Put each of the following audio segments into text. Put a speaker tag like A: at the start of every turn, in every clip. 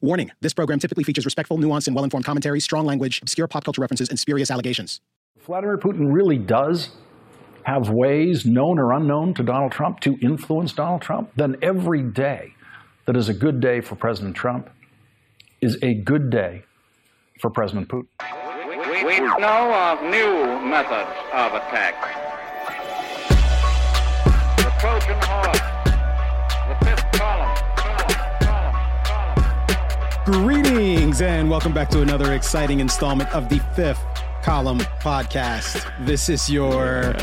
A: Warning this program typically features respectful, nuanced, and well informed commentary, strong language, obscure pop culture references, and spurious allegations.
B: Vladimir Putin really does have ways, known or unknown to Donald Trump, to influence Donald Trump, then every day that is a good day for President Trump is a good day for President Putin.
C: We, we know of new methods of attack. The Trojan horse,
A: Greetings, and welcome back to another exciting installment of the fifth column podcast. This is your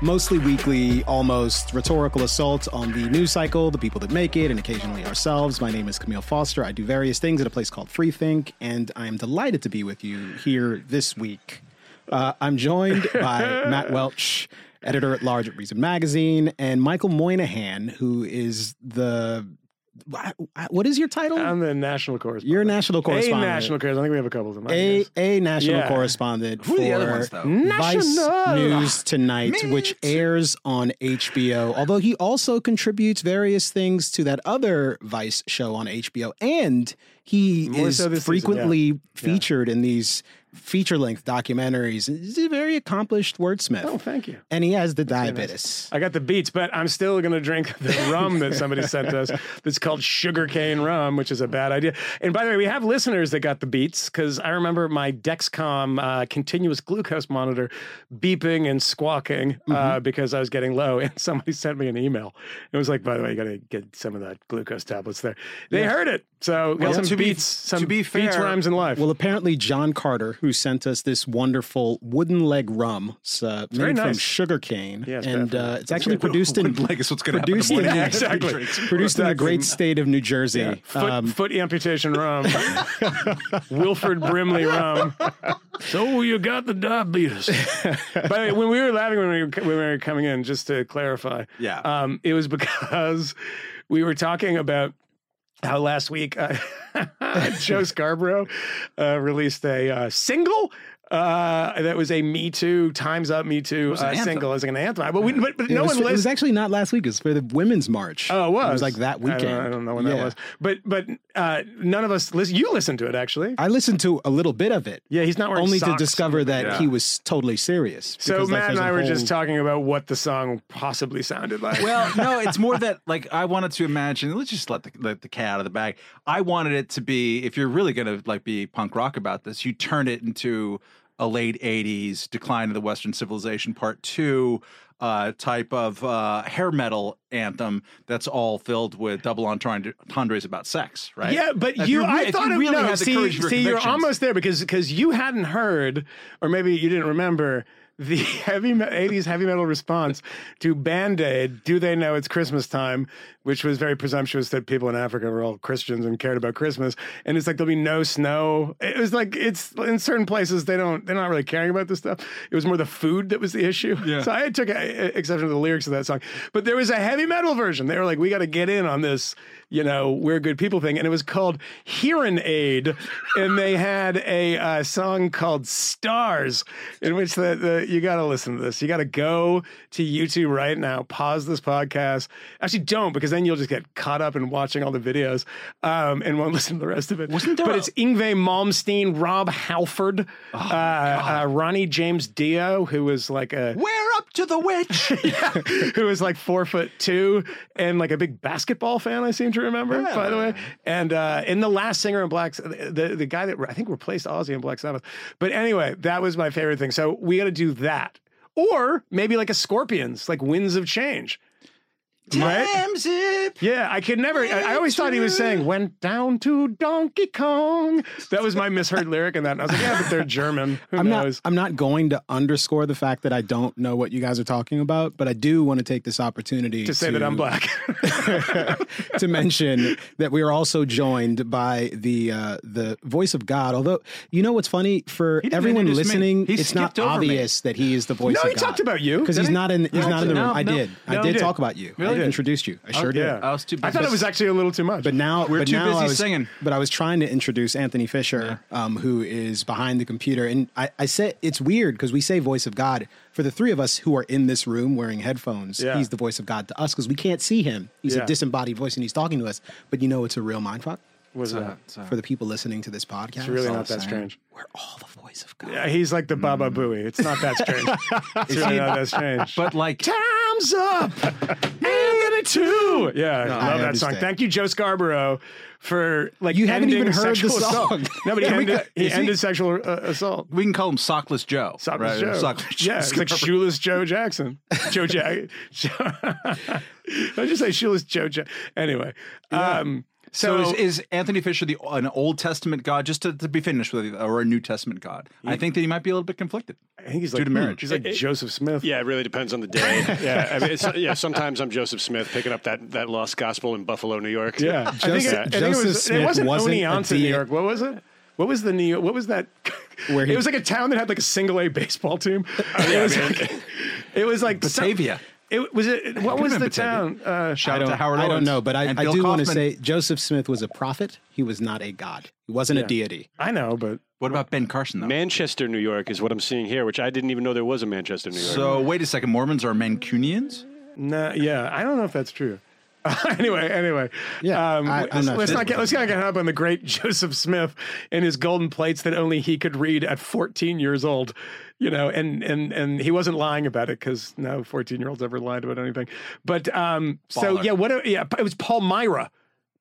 A: mostly weekly, almost rhetorical assault on the news cycle, the people that make it, and occasionally ourselves. My name is Camille Foster. I do various things at a place called Freethink, and I am delighted to be with you here this week. Uh, I'm joined by Matt Welch, editor at large at Reason Magazine, and Michael Moynihan, who is the what is your title?
D: I'm the national correspondent.
A: You're a national correspondent.
D: A national correspondent. I think we have a couple of them. I
A: a
D: guess.
A: a national
D: Yeah.
A: correspondent
E: Who
A: for
E: the other ones, though?
A: Vice
D: National.
A: News Tonight, which airs on HBO. Although he also contributes various things to that other Vice show on HBO, and he
D: More
A: is
D: so this season,
A: frequently featured in these feature length documentaries. He's a very accomplished wordsmith.
D: Oh, thank you.
A: And he has the
D: very nice.
A: diabetes.
D: I got the beats, but I'm still going to drink the rum that somebody sent us. That's called sugarcane rum, which is a bad idea. And by the way, we have listeners that got the beats because I remember my Dexcom uh, continuous glucose monitor beeping and squawking
A: Mm-hmm.
D: uh, because I was getting low. And somebody sent me an email. It was like, by the way, you got to get some of that glucose tablets there. They heard it. So got some
E: to be-
D: beats, some
E: to be fair, beats,
D: rhymes in life.
A: Well, apparently John Carter, who sent us this wonderful wooden leg rum, it's, uh,
D: very
A: made from
D: nice.
A: sugarcane,
D: Yeah, it's
A: and uh, it's
D: It's
A: actually produced in
E: Wouldn't is what's going to happen.
A: produced in,
D: Yeah,
E: if he
D: exactly.
A: produced in the great state of New Jersey.
D: Yeah. Foot,
A: Um,
D: foot amputation rum. Wilford Brimley rum. So you got the diabetes. By the way, when we were laughing when we were, when we were coming in, just to clarify,
E: Yeah.
D: um, it was because we were talking about how last week uh, Joe Scarborough uh, released a uh, single. Uh, that was a Me Too, Times Up Me Too
E: an
D: uh, single as an anthem. But, we, but, but no one
A: it was actually not last week. It was for the Women's March.
D: Oh, it was.
A: It was like that
D: I don't-
A: weekend.
D: I don't, know when
A: Yeah.
D: that was. But but uh, none of us listen. You listened to it actually.
A: I listened to a little bit of it.
D: Yeah, he's not wearing
A: only to discover that
E: Yeah.
A: he was totally serious.
D: So
A: because, like,
D: Matt and I were
A: whole-
D: just talking about what the song possibly sounded like.
E: Well, no, it's more that like I wanted to imagine. Let's just let the let the cat out of the bag. I wanted it to be if you're really gonna like be punk rock about this, you turn it into a late '80s decline of the Western civilization part two uh, type of uh, hair metal anthem that's all filled with double entendres about sex, right?
D: yeah, but
E: If
D: you,
E: re-
D: I thought
E: you
D: it,
E: really
D: no,
E: had the
D: see,
E: of
D: see, you're almost there because because you hadn't heard, or maybe you didn't remember the heavy me- 80s heavy metal response to Band Aid. Do they know it's Christmas time? Which was very presumptuous that people in Africa were all Christians and cared about Christmas. And it's like there'll be no snow. It was like it's in certain places they don't they're not really caring about this stuff. It was more the food that was the issue.
E: Yeah.
D: So I took a, a- exception to the lyrics of that song. But there was a heavy metal version. They were like, we got to get in on this, you know, we're good people thing. And it was called Hearing Aid. and they had a uh, song called Stars, in which the, the you got to listen to this. You got to go to YouTube right now, pause this podcast. Actually, don't, because then you'll just get caught up in watching all the videos um, and won't listen to the rest of it.
E: Wasn't there
D: but
E: a-
D: it's Yngwie Malmsteen, Rob Halford,
E: Oh,
D: uh, uh, Ronnie James Dio, who was like a
E: We're up to the witch.
D: who was like four foot two and like a big basketball fan. I seem to remember, by the way. And uh, in the last singer in Black, the the guy that I think replaced Ozzy in Black Sabbath. But anyway, that was my favorite thing. So we got to do that, or maybe like a Scorpions, like Winds of Change. Right?
E: Zip.
D: Yeah, I could never. I, I always thought he was saying "went down to Donkey Kong." That was my misheard lyric in that. And I was like, "Yeah, but they're German. Who
A: I'm
D: knows?"
A: not. I'm not going to underscore the fact that I don't know what you guys are talking about, but I do want to take this opportunity
D: to say that I'm black.
A: to mention that we are also joined by the uh, the voice of God. Although you know what's funny for everyone listening, it's not
E: over me.
A: obvious that he is the voice
D: No,
A: of
D: he
A: God.
D: talked about you.
A: because he's
D: he?
A: not in. He's not in the
E: No,
A: room. I
E: no.
A: did. I did
D: did.
A: talk about you.
E: Really?
A: I introduced you. I sure did.
D: yeah,
E: I was too
D: I thought it was actually a little too much.
A: But now
E: We're
A: but
E: too
A: now
E: busy
A: I was,
E: singing.
A: But I was trying to introduce Anthony Fisher, um, who is behind the computer, and I, I said it's weird because we say voice of God for the three of us who are in this room wearing headphones.
D: Yeah.
A: He's the voice of God to us because we can't see him. He's
D: Yeah.
A: a disembodied voice and he's talking to us. But you know, it's a real mindfuck.
D: Was
E: It's,
D: that?
E: it's, uh,
A: for the people listening to this podcast.
D: It's really not that
E: same.
D: strange.
A: We're all the voice of God.
D: Yeah, he's like the Baba Booey. It's not that strange. it's really not that strange.
E: but like
D: Time's up. Anthony two. Yeah, I love that song. Thank you, Joe Scarborough, for like
A: You haven't even heard the
D: sexual assault.
A: song.
D: No, but he ended, he
E: is he-
D: sexual uh, assault.
E: we can call him Sockless Joe.
D: Sockless
E: right?
D: Joe.
E: Sockless Joe
D: yeah, it's like shoeless Joe Jackson. Joe Jack. I just say shoeless Joe Jack. Anyway, um,
E: So,
D: so,
E: is, is Anthony Fisher the an Old Testament God, just to, to be finished with, or a New Testament God? I think that he might be a little bit conflicted.
D: I think he's
E: due
D: like
E: to marriage.
D: He's like Joseph Smith.
F: Yeah, it really depends on the day. yeah, I mean, it's, yeah. Sometimes I'm Joseph Smith picking up that, that lost gospel in Buffalo, New York.
D: Yeah, I think,
A: Joseph-
D: it, I think it was.
A: Smith
D: it wasn't
A: wasn't
D: Oneonta, New York. What was it? What was the New York? What was that?
A: Where he-
D: it was like a town that had like a single A baseball team. it was like, it was like some-
E: Batavia.
D: It was it. What was the town? Uh,
E: Shout out to Howard
A: I don't
E: Owens
A: know, but I,
E: and
A: I
E: Bill
A: do want to
E: Kauffman.
A: say Joseph Smith was a prophet. He was not a god. He wasn't a deity.
D: I know, but
E: What about Ben Carson though?
F: Manchester, New York is what I'm seeing here, which I didn't even know there was a Manchester, New York.
E: So wait a second, Mormons are Mancunians?
D: no, yeah, I don't know if that's true. anyway, anyway,
A: Yeah,
D: um,
A: I- I'm
D: let's,
A: not
D: let's not get let's not get hung up on the great Joseph Smith and his golden plates that only he could read at 14 years old, you know, and and and he wasn't lying about it because no 14 year olds ever lied about anything. But um, so yeah, what? Yeah, it was Palmyra,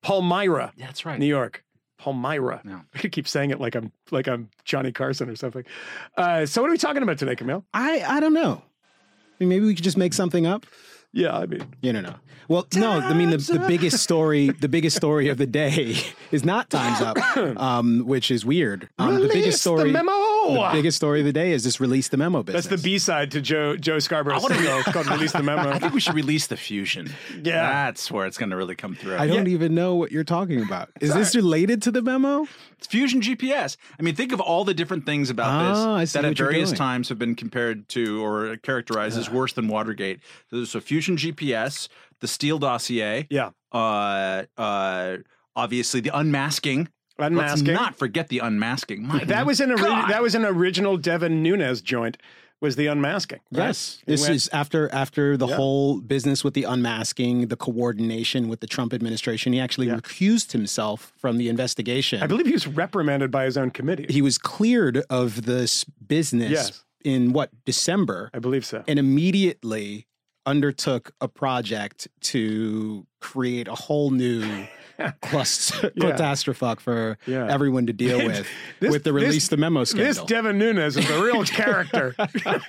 D: Palmyra,
E: Yeah, that's right.
D: New York. Palmyra.
E: Yeah.
D: I keep saying it like I'm like I'm Johnny Carson or something. Uh, so what are we talking about today, Camille?
A: I, I don't know. I mean, maybe we could just make something up.
D: Yeah, I mean,
A: You know. Well, no, I mean the, the biggest story, the biggest story of the day is not Times Up, um, which is weird. Um, the biggest story,
D: the memo.
A: The biggest story of the day is just release the memo business.
D: That's the B side to Joe Joe Scarborough's single called "Release the Memo."
E: I think we should release the fusion.
D: Yeah.
E: That's where it's going to really come through.
A: I don't even know what you're talking about. Is this related to the memo?
E: It's Fusion GPS. I mean, think of all the different things about
A: Ah, I
E: this that at various times have been compared to or characterized as worse than Watergate. So, Fusion GPS, the Steele dossier,
D: Yeah,
E: uh, uh, obviously the unmasking.
D: Unmasking.
E: Let's not forget the unmasking. My
D: that was an ori- that was an original Devin Nunes joint. Was the unmasking? right?
A: Yes. This
D: went-
A: is after after the whole business with the unmasking, the coordination with the Trump administration. He actually recused himself from the investigation.
D: I believe he was reprimanded by his own committee.
A: he was cleared of this business
D: Yes.
A: in what December,
D: I believe so.
A: and immediately undertook a project to create a whole new cluster
D: Yeah.
A: catastrophe for
D: Yeah.
A: everyone to deal with
D: This-
A: with the
D: this-
A: release the memo scandal.
D: This Devin Nunes is a real character. Um,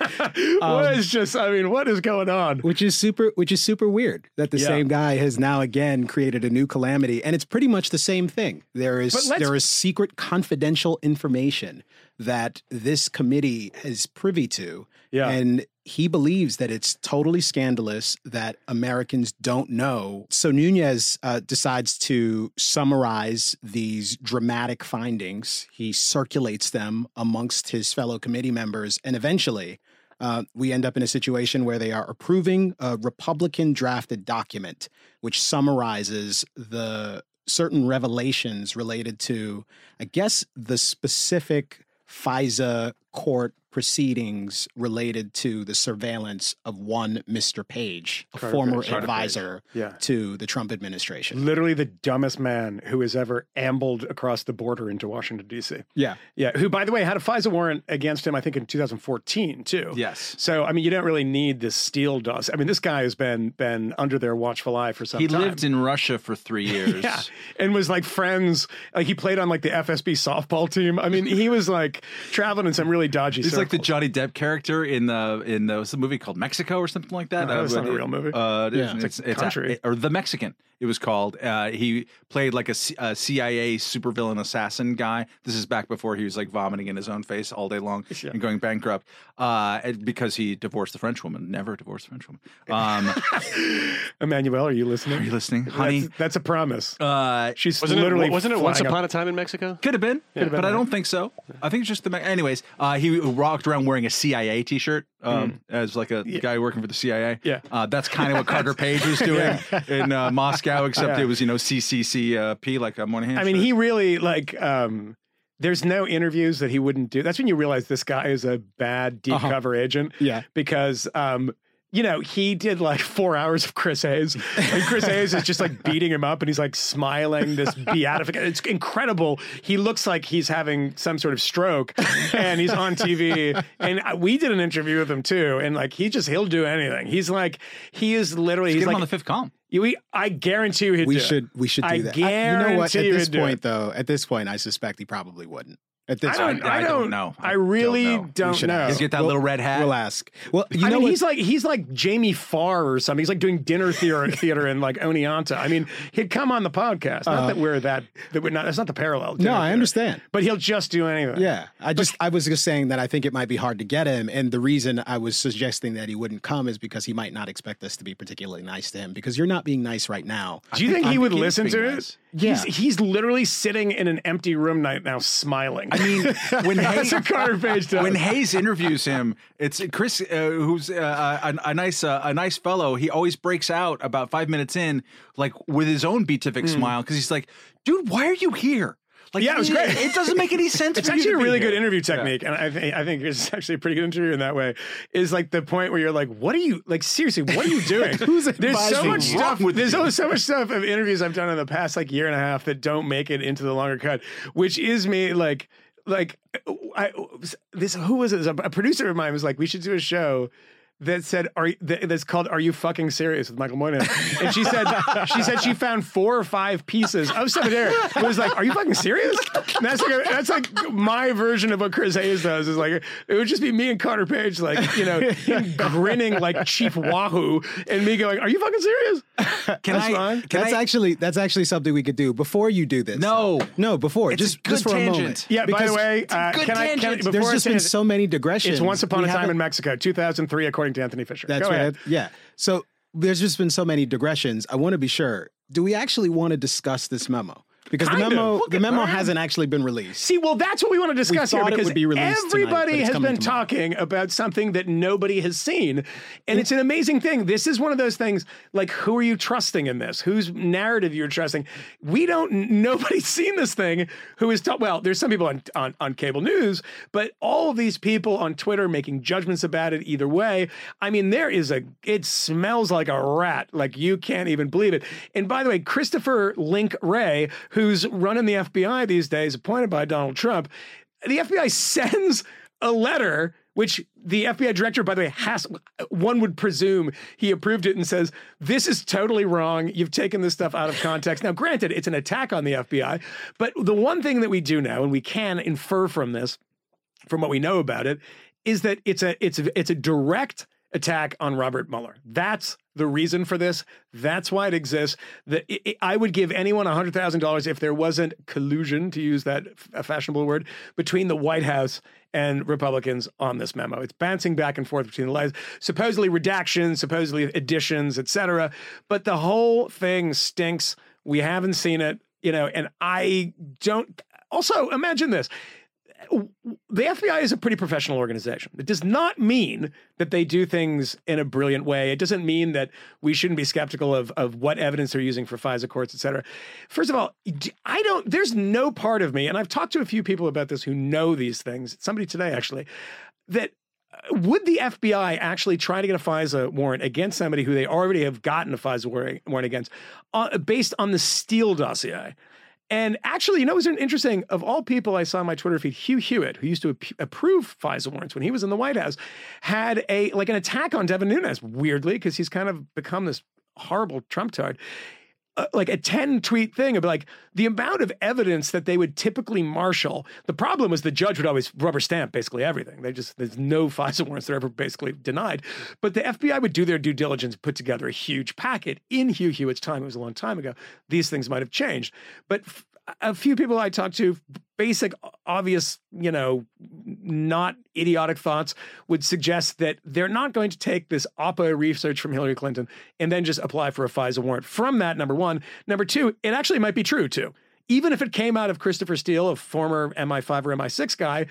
D: what is just? I mean, what is going on?
A: which is super which is super weird that the
D: Yeah.
A: same guy has now again created a new calamity and it's pretty much the same thing there is there is secret confidential information that this committee is privy to
D: Yeah.
A: and he believes that it's totally scandalous that Americans don't know. So Nunes uh, decides to summarize these dramatic findings. He circulates them amongst his fellow committee members, and eventually, uh, we end up in a situation where they are approving a Republican drafted document which summarizes the certain revelations related to, I guess, the specific FISA court proceedings related to the surveillance of one Mr. Page, a uh,
D: Carter
A: former
D: Page.
A: Advisor
D: Yeah.
A: to the Trump administration.
D: Literally the dumbest man who has ever ambled across the border into Washington D.C.
A: Yeah.
D: Yeah, who, by the way, had a FISA warrant against him, I think, in 2014 too.
E: Yes.
D: So, I mean, you don't really need this Steele dust. I mean, this guy has been been under their watchful eye for some
E: He
D: time.
E: He lived in Russia for three years.
D: yeah, and was like friends. Like he played on like the FSB softball team. I mean, he was like traveling in some really dodgy.
E: He's like the. Johnny Depp character in the in the what's the movie called Mexico or something like that.
D: No, that's
E: Uh,
D: not a real movie.
E: Uh,
A: Yeah.
E: it's,
D: It's a country.
E: or the Mexican. It was called. Uh, he played like a, C- a CIA supervillain assassin guy. This is back before he was like vomiting in his own face all day long and going bankrupt uh, because he divorced the French woman. Never divorced the French woman. Um,
D: Emmanuel, are you listening?
E: are you listening, honey?
D: That's, that's a promise.
E: Uh,
D: She's
F: wasn't
D: literally
F: it, wasn't it once
D: flying up-
F: upon a time in Mexico?
E: Could have been,
D: been,
E: but I don't think so. I think it's just the. Me- Anyways, uh, he walked around wearing a CIA T-shirt um, as like a guy working for the CIA.
D: Mm. Yeah.
E: uh, that's kind of what Carter Page was doing in uh, Moscow, except
D: Yeah.
E: it was you know CCCP like a Moynihan.
D: I mean,
E: shirt.
D: he really like. um There's no interviews that he wouldn't do. That's when you realize this guy is a bad deep
A: Uh-huh.
D: cover agent.
A: Yeah.
D: because um you know, he did like four hours of Chris Hayes, and Chris Hayes is just like beating him up, and he's like smiling, this beatification. It's incredible. He looks like he's having some sort of stroke, and he's on TV. And we did an interview with him too, and like he just he'll do anything. He's like he is literally
E: Get
D: he's
E: him
D: like
E: on the fifth column.
D: you- we, I guarantee you he'd
A: We
D: do it.
A: should we should do
D: I
A: that. I- you know what? At this point, though, at this point, I suspect he probably wouldn't. At this
D: I don't,
A: point,
D: I,
E: I
D: don't,
E: don't know.
D: I
E: I
D: really
E: don't know.
D: don't, know.
E: Just get that
A: We'll-
E: little red hat.
A: We'll ask. Well, you
D: I
A: know
D: mean,
A: what?
D: he's like he's like Jamie Farr or something. He's like doing dinner theater theater in like Oneonta. I mean, he'd come on the podcast. Not that uh, we're that that we're not. That's not the parallel.
A: no,
D: dinner
A: I
D: theater.
A: understand.
D: But he'll just do anything.
A: Yeah, I just I was just saying that I think it might be hard to get him, and the reason I was suggesting that he wouldn't come is because he might not expect us to be particularly nice to him because you're not being nice right now.
D: Do you think,
E: I
D: he would listen to
E: nice.
D: it? He's,
A: Yeah.
D: he's literally sitting in an empty room right now, smiling.
E: I mean, when Hayes,
D: what Carter Page does.
E: when Hayes interviews him, it's Chris, uh, who's uh, a, a nice uh, a nice fellow. He always breaks out about five minutes in, like with his own beatific smile, because he's like, "Dude, why are you here?" Like.
D: Yeah, it was great.
E: It doesn't make any sense.
D: It's
E: for you
D: actually
E: to
D: a
E: be
D: really good
E: here.
D: interview technique, and I think I think it's actually a pretty good interview in that way. Is like the point where you're like, "What are you like? Seriously, what are you doing?"
A: Who's
D: there's so much
A: you?
D: stuff. There's so, so much stuff of interviews I've done in the past like year and a half that don't make it into the longer cut, which is me like like I this who was it? A producer of mine was like, "We should do a show." That said, "Are that- that's called "Are You Fucking Serious?" with Michael Moynihan, and she said she said she found four or five pieces of stuff there. It was like, "Are you fucking serious?" And that's like a, that's like my version of what Chris Hayes does. Is like it would just be me and Carter Page, like you know, him grinning like Chief Wahoo, and me going, "Are you fucking serious?"
E: Can
D: That's
E: I?
D: fine.
E: Can
A: that's
E: I?
A: actually that's actually something we could do before you do this.
E: No.
A: no, before
E: It's a
A: just
E: good
A: just for a moment.
D: Yeah. by
A: Because
D: the way, uh,
E: good
D: can I? Can, I-
E: tangent.
D: before
A: there's just
D: say
A: been so many digressions.
D: It's Once Upon
A: We
D: a Time in Mexico, 2003, according to Anthony Fisher.
A: That's
D: Go
A: right.
D: ahead.
A: Yeah. So there's just been so many digressions. I want to be sure. Do we actually want to discuss this memo? Because
D: Kind
A: the memo the memo hasn't actually been released.
D: See, well, that's what we want to discuss here because
A: be tonight,
D: everybody
A: it's
D: has been
A: tomorrow.
D: talking about something that nobody has seen. And it's an amazing thing. This is one of those things like, who are you trusting in this? Whose narrative you're trusting? We don't, nobody's seen this thing who is, ta- well, there's some people on, on, on cable news, but all of these people on Twitter making judgments about it either way. I mean, there is a, it smells like a rat. Like you can't even believe it. And by the way, Christopher Link Wray, who's running the FBI these days, appointed by Donald Trump, the FBI sends a letter which the FBI director, by the way, has one would presume he approved it and says, This is totally wrong. You've taken this stuff out of context. Now, granted, it's an attack on the FBI, but the one thing that we do know, and we can infer from this, from what we know about it, is that it's a it's a, it's a direct attack on Robert Mueller. That's the reason for this. That's why it exists. That it, it- I would give anyone hundred thousand dollars if there wasn't collusion, to use that f- fashionable word, between the White House and Republicans on this memo. It's bouncing back and forth between the lines, supposedly redactions, supposedly additions, etc. But the whole thing stinks. We haven't seen it, you know, and I don't. Also, imagine this the FBI is a pretty professional organization. It does not mean that they do things in a brilliant way. It doesn't mean that we shouldn't be skeptical of, of what evidence they're using for FISA courts, et cetera. First of all, I don't, there's no part of me, and I've talked to a few people about this who know these things, somebody today actually, that uh, would the FBI actually try to get a FISA warrant against somebody who they already have gotten a FISA warrant against uh, based on the Steele dossier? And actually, you know, it was interesting. Of all people I saw on my Twitter feed, Hugh Hewitt, who used to ap- approve FISA warrants when he was in the White House, had a like an attack on Devin Nunes. Weirdly, because he's kind of become this horrible Trump tard. Uh, like a 10 tweet thing of like the amount of evidence that they would typically marshal. The problem was the judge would always rubber stamp basically everything. They just, there's no FISA warrants that are ever basically denied. But the FBI would do their due diligence, put together a huge packet in Hugh Hewitt's time. It was a long time ago. These things might have changed. But f- a few people I talked to, basic, obvious, you know, not idiotic thoughts would suggest that they're not going to take this Oppo research from Hillary Clinton and then just apply for a FISA warrant from that, number one. Number two, it actually might be true too. Even if it came out of Christopher Steele, a former MI5 or MI6 guy,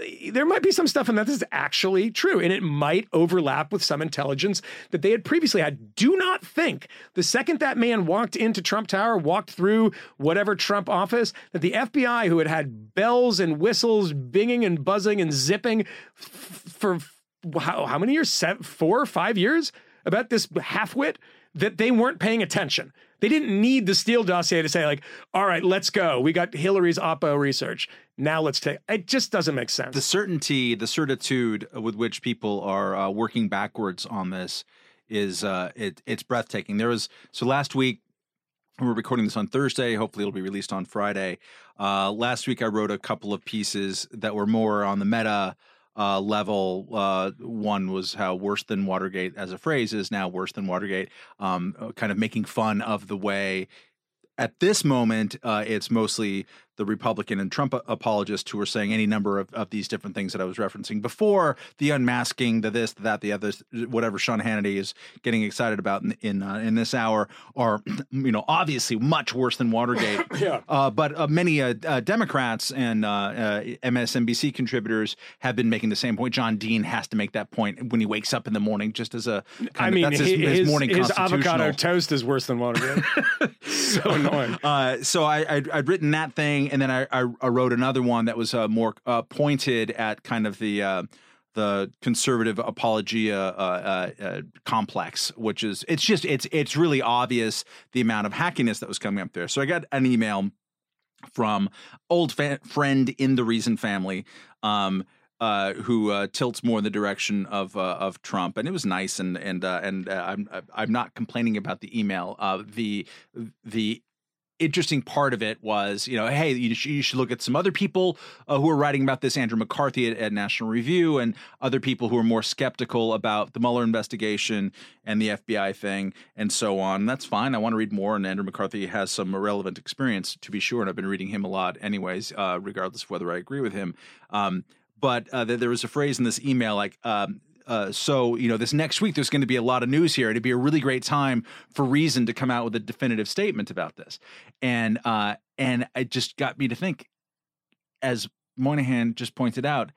D: Eh, there might be some stuff in that that's actually true, and it might overlap with some intelligence that they had previously had. Do not think the second that man walked into Trump Tower, walked through whatever Trump office, that the FBI, who had had bells and whistles, binging and buzzing and zipping for how, how many years? Seven, four or five years about this halfwit that they weren't paying attention. They didn't need the Steele dossier to say, like, all right, let's go. We got Hillary's Oppo research. Now let's take it. Just doesn't make sense.
E: the certainty, the certitude with which people are uh, working backwards on this is uh, it, it's breathtaking. There was so last week we're recording this on Thursday. Hopefully, it'll be released on Friday. Uh, last week, I wrote a couple of pieces that were more on the meta uh, level. Uh, one was how worse than Watergate as a phrase is now worse than Watergate, um, kind of making fun of the way. At this moment, uh, it's mostly the Republican and Trump apologists who are saying any number of, of these different things that I was referencing before the unmasking, the this, the that, the others, whatever Sean Hannity is getting excited about in in, uh, in this hour are, you know, obviously much worse than Watergate.
D: Yeah.
E: Uh, but uh, many uh, uh, Democrats and uh, uh, MSNBC contributors have been making the same point. John Dean has to make that point when he wakes up in the morning, just as a kind
D: I
E: of,
D: mean,
E: that's his,
D: his,
E: his morning
D: his avocado toast is worse than Watergate. so annoying.
E: Uh, so I, I'd, I'd written that thing, and then I, I, I wrote another one that was uh, more uh, pointed at kind of the uh, the conservative apologia uh, uh, uh, complex, which is it's just it's it's really obvious the amount of hackiness that was coming up there. So I got an email from old fa- friend in the Reason family. Um, uh, who uh, tilts more in the direction of uh, of Trump, and it was nice, and and and I'm I'm not complaining about the email. The the interesting part of it was, you know, hey, you should, you should look at some other people uh, who are writing about this. Andrew McCarthy at, at, National Review and other people who are more skeptical about the Mueller investigation and the FBI thing and so on. That's fine. I want to read more. And Andrew McCarthy has some relevant experience to be sure. And I've been reading him a lot, anyways, uh, regardless of whether I agree with him. Um, but uh, there was a phrase in this email like, um, uh, so you know this next week there's going to be a lot of news here. It'd be a really great time for Reason to come out with a definitive statement about this, and uh, and it just got me to think, as Moynihan just pointed out,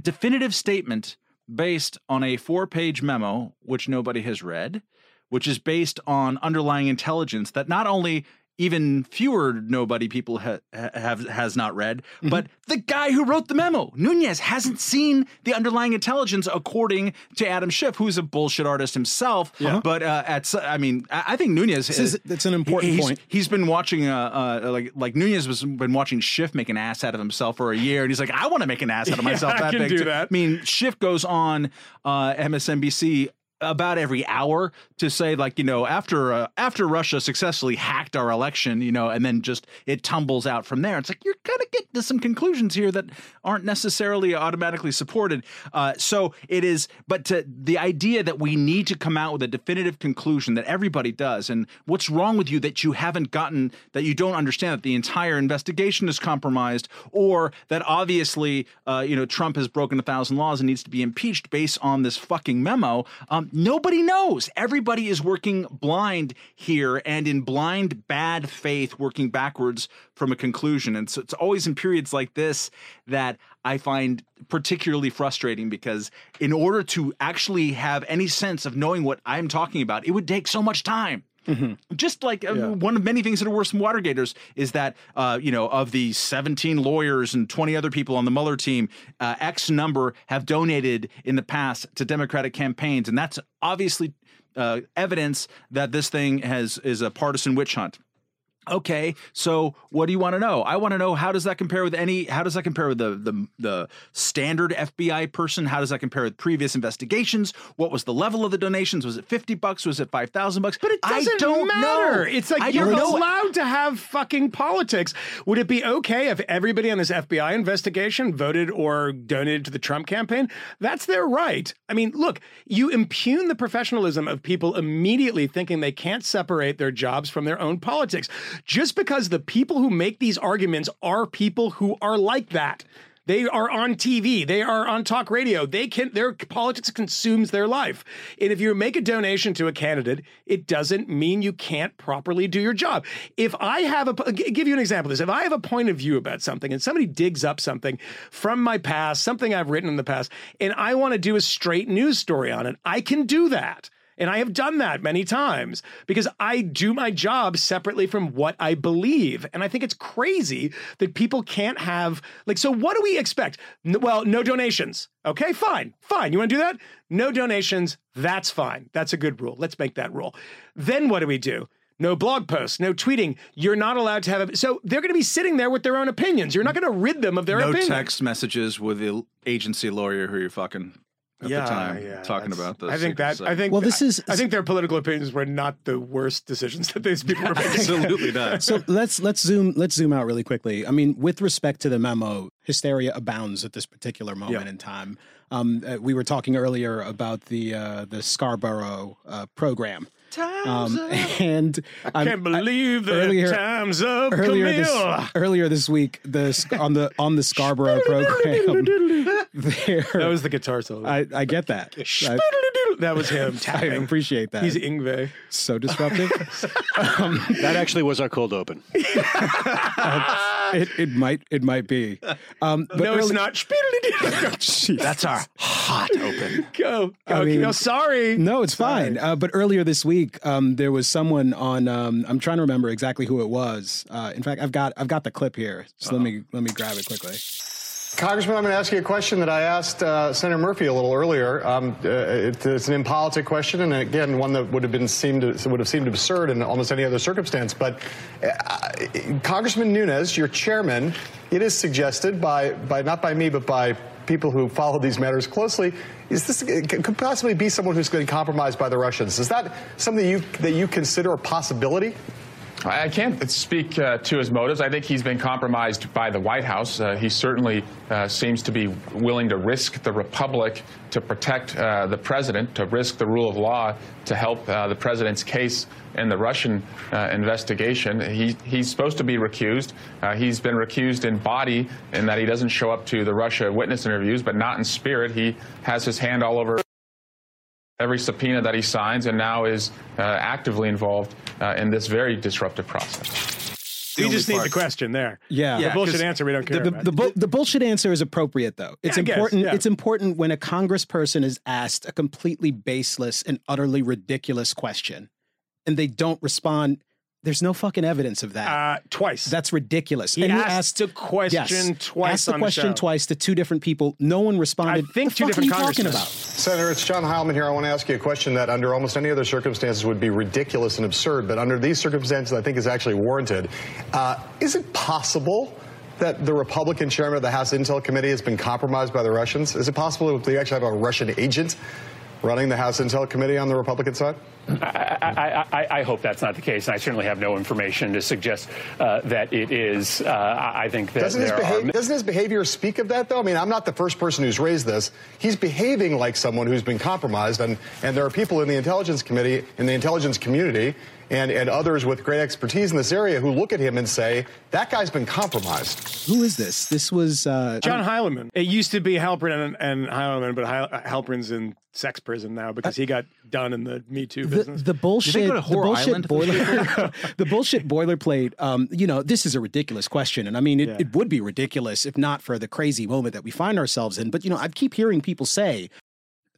E: definitive statement based on a four-page memo which nobody has read, which is based on underlying intelligence that not only even fewer nobody people ha- have has not read. Mm-hmm. But the guy who wrote the memo, Nunes hasn't seen the underlying intelligence, according to Adam Schiff, who's a bullshit artist himself.
A: Yeah.
E: But uh, at I mean, I think Nunes
A: This is, that's an important
E: he's,
A: point.
E: He's been watching, uh, uh, like like Nunes has been watching Schiff make an ass out of himself for a year, and he's like, I want to make an ass out of myself.
D: Yeah,
E: that
D: I can
E: big
D: do
E: too."
D: that.
E: I mean, Schiff goes on uh, MSNBC about every hour to say like you know after uh, after Russia successfully hacked our election you know and then just it tumbles out from there. It's like you're gonna get to some conclusions here that aren't necessarily automatically supported. Uh, so it is but to, the idea that we need to come out with a definitive conclusion that everybody does and what's wrong with you that you haven't gotten that you don't understand that the entire investigation is compromised or that obviously uh, you know Trump has broken a thousand laws and needs to be impeached based on this fucking memo um, nobody knows. Everybody is working blind here and in blind bad faith, working backwards from a conclusion. And so it's always in periods like this that I find particularly frustrating because in order to actually have any sense of knowing what I'm talking about, it would take so much time. Mm-hmm. Just like uh, one of many things that are worse than Watergators is that uh, you know of the 17 lawyers and 20 other people on the Mueller team, uh, X number have donated in the past to Democratic campaigns, and that's obviously uh, evidence that this thing has is a partisan witch hunt. Okay, so what do you want to know? I want to know how does that compare with any? How does that compare with the the the standard FBI person? How does that compare with previous investigations? What was the level of the donations? Was it fifty bucks? Was it five thousand bucks?
D: But it doesn't
E: I don't
D: matter.
E: know.
D: It's like
E: I
D: you're allowed to have fucking politics. Would it be okay if everybody on this FBI investigation voted or donated to the Trump campaign? That's their right. I mean, look, you impugn the professionalism of people immediately thinking they can't separate their jobs from their own politics. Just because the people who make these arguments are people who are like that. They are on TV. They are on talk radio. They can their politics consumes their life. And if you make a donation to a candidate, it doesn't mean you can't properly do your job. If I have a give you an example of this. If I have a point of view about something and somebody digs up something from my past, something I've written in the past, and I want to do a straight news story on it, I can do that. And I have done that many times because I do my job separately from what I believe. And I think it's crazy that people can't have, like, so what do we expect? N- well, no donations. Okay, fine, fine. You want to do that? No donations. That's fine. That's a good rule. Let's make that rule. Then what do we do? No blog posts, no tweeting. You're not allowed to have. A, so they're going to be sitting there with their own opinions. You're not going to rid them of their
E: no
D: opinions.
E: text messages with the agency lawyer who you're fucking at the time yeah,
D: talking
E: about this.
D: I think that. I think.
A: Well, this is-
D: I think their political opinions were not the worst decisions that these people were making.
E: absolutely not.
A: so let's let's zoom let's zoom out really quickly. I mean, with respect to the memo, hysteria abounds at this particular moment
D: Yeah.
A: in time. Um, uh, we were talking earlier about the uh, the Scarborough uh, program, um, and
D: I can't believe that
A: earlier-
D: time's up,
A: earlier
D: Camille.
A: this earlier this week the on the on the Scarborough program. there,
D: that was the guitar solo.
A: I, I get that. I,
D: that was him
A: I appreciate that.
D: He's Yngwie.
A: so disruptive.
F: That actually was our cold open.
A: it, it might it might be. Um, but
D: no, it's not.
A: Jeez.
E: That's our hot open.
D: go. Go.
A: I mean-
D: Camille. Sorry.
A: No, it's fine. Uh, but earlier this week, um, there was someone on. Um, I'm trying to remember exactly who it was. Uh, in fact, I've got I've got the clip here. So let me let me grab it quickly.
G: Congressman, I'm going to ask you a question that I asked uh, Senator Murphy a little earlier. Um, uh, it, it's an impolitic question, and again, one that would have been seemed would have seemed absurd in almost any other circumstance. But uh, Congressman Nunes, your chairman, it is suggested by by not by me, but by people who follow these matters closely. Is this could possibly be someone who's been compromised by the Russians? Is that something you that you consider a possibility?
H: I can't speak uh, to his motives. I think he's been compromised by the White House. Uh, he certainly uh, seems to be willing to risk the republic to protect uh, the president, to risk the rule of law to help uh, the president's case in the Russian uh, investigation. He, he's supposed to be recused. He's been recused in body in that he doesn't show up to the Russia witness interviews, but not in spirit. He has his hand all over every subpoena that he signs and now is actively involved uh, in this very disruptive process.
D: We just need the question there.
A: Yeah.
D: The
A: Yeah,
D: bullshit
E: 'cause
D: answer we don't care
A: The,
D: about.
A: the, bu- the bullshit answer is appropriate, though. It's
D: Yeah, I guess,
A: important.
D: yeah.
A: It's important when a congressperson is asked a completely baseless and utterly ridiculous question, and they don't respond. There's no fucking evidence of that.
D: uh, twice.
A: That's ridiculous.
D: he
A: and
D: asked a question
A: yes,
D: twice
A: asked the
D: on
A: question
D: the show.
A: twice to two different people. No one responded.
D: I think
A: the
D: two
A: fuck
D: different
A: are you talking
D: congressmen.
A: about?
G: Senator, it's John Heilemann here. I want to ask you a question that, under almost any other circumstances, would be ridiculous and absurd, but under these circumstances, I think is actually warranted. Uh, is it possible that the Republican chairman of the House Intel Committee has been compromised by the Russians? Is it possible that they actually have a Russian agent running the House Intel Committee on the Republican side?
I: I, I, I, I hope that's not the case, and I certainly have no information to suggest uh, that it is. Uh, I think that
G: Doesn't his,
I: there
G: behavior,
I: are.
G: doesn't his behavior speak of that, though? I mean, I'm not the first person who's raised this. He's behaving like someone who's been compromised, and, and there are people in the intelligence committee, in the intelligence community, and, and others with great expertise in this area who look at him and say, that guy's been compromised.
A: Who is this? This was uh,
D: John Heilemann. It used to be Halperin and, and Heilemann, but Heil, Halperin's in sex prison now because he got done in the Me Too
A: the,
D: business.
A: the bullshit,
E: to
A: the bullshit
E: Island?
A: boiler, the bullshit boilerplate. Um, you know, this is a ridiculous question, and I mean, it, it would be ridiculous if not for the crazy moment that we find ourselves in. But you know, I keep hearing people say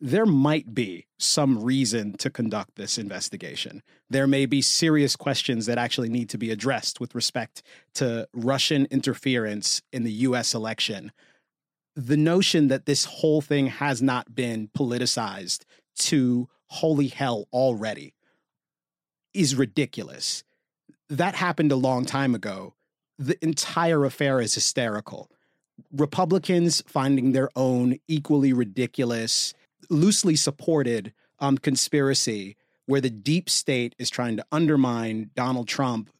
A: there might be some reason to conduct this investigation. There may be serious questions that actually need to be addressed with respect to Russian interference in the U.S. election. The notion that this whole thing has not been politicized to holy hell already is ridiculous. That happened a long time ago. The entire affair is hysterical. Republicans finding their own equally ridiculous, loosely supported um, conspiracy where the deep state is trying to undermine Donald Trump,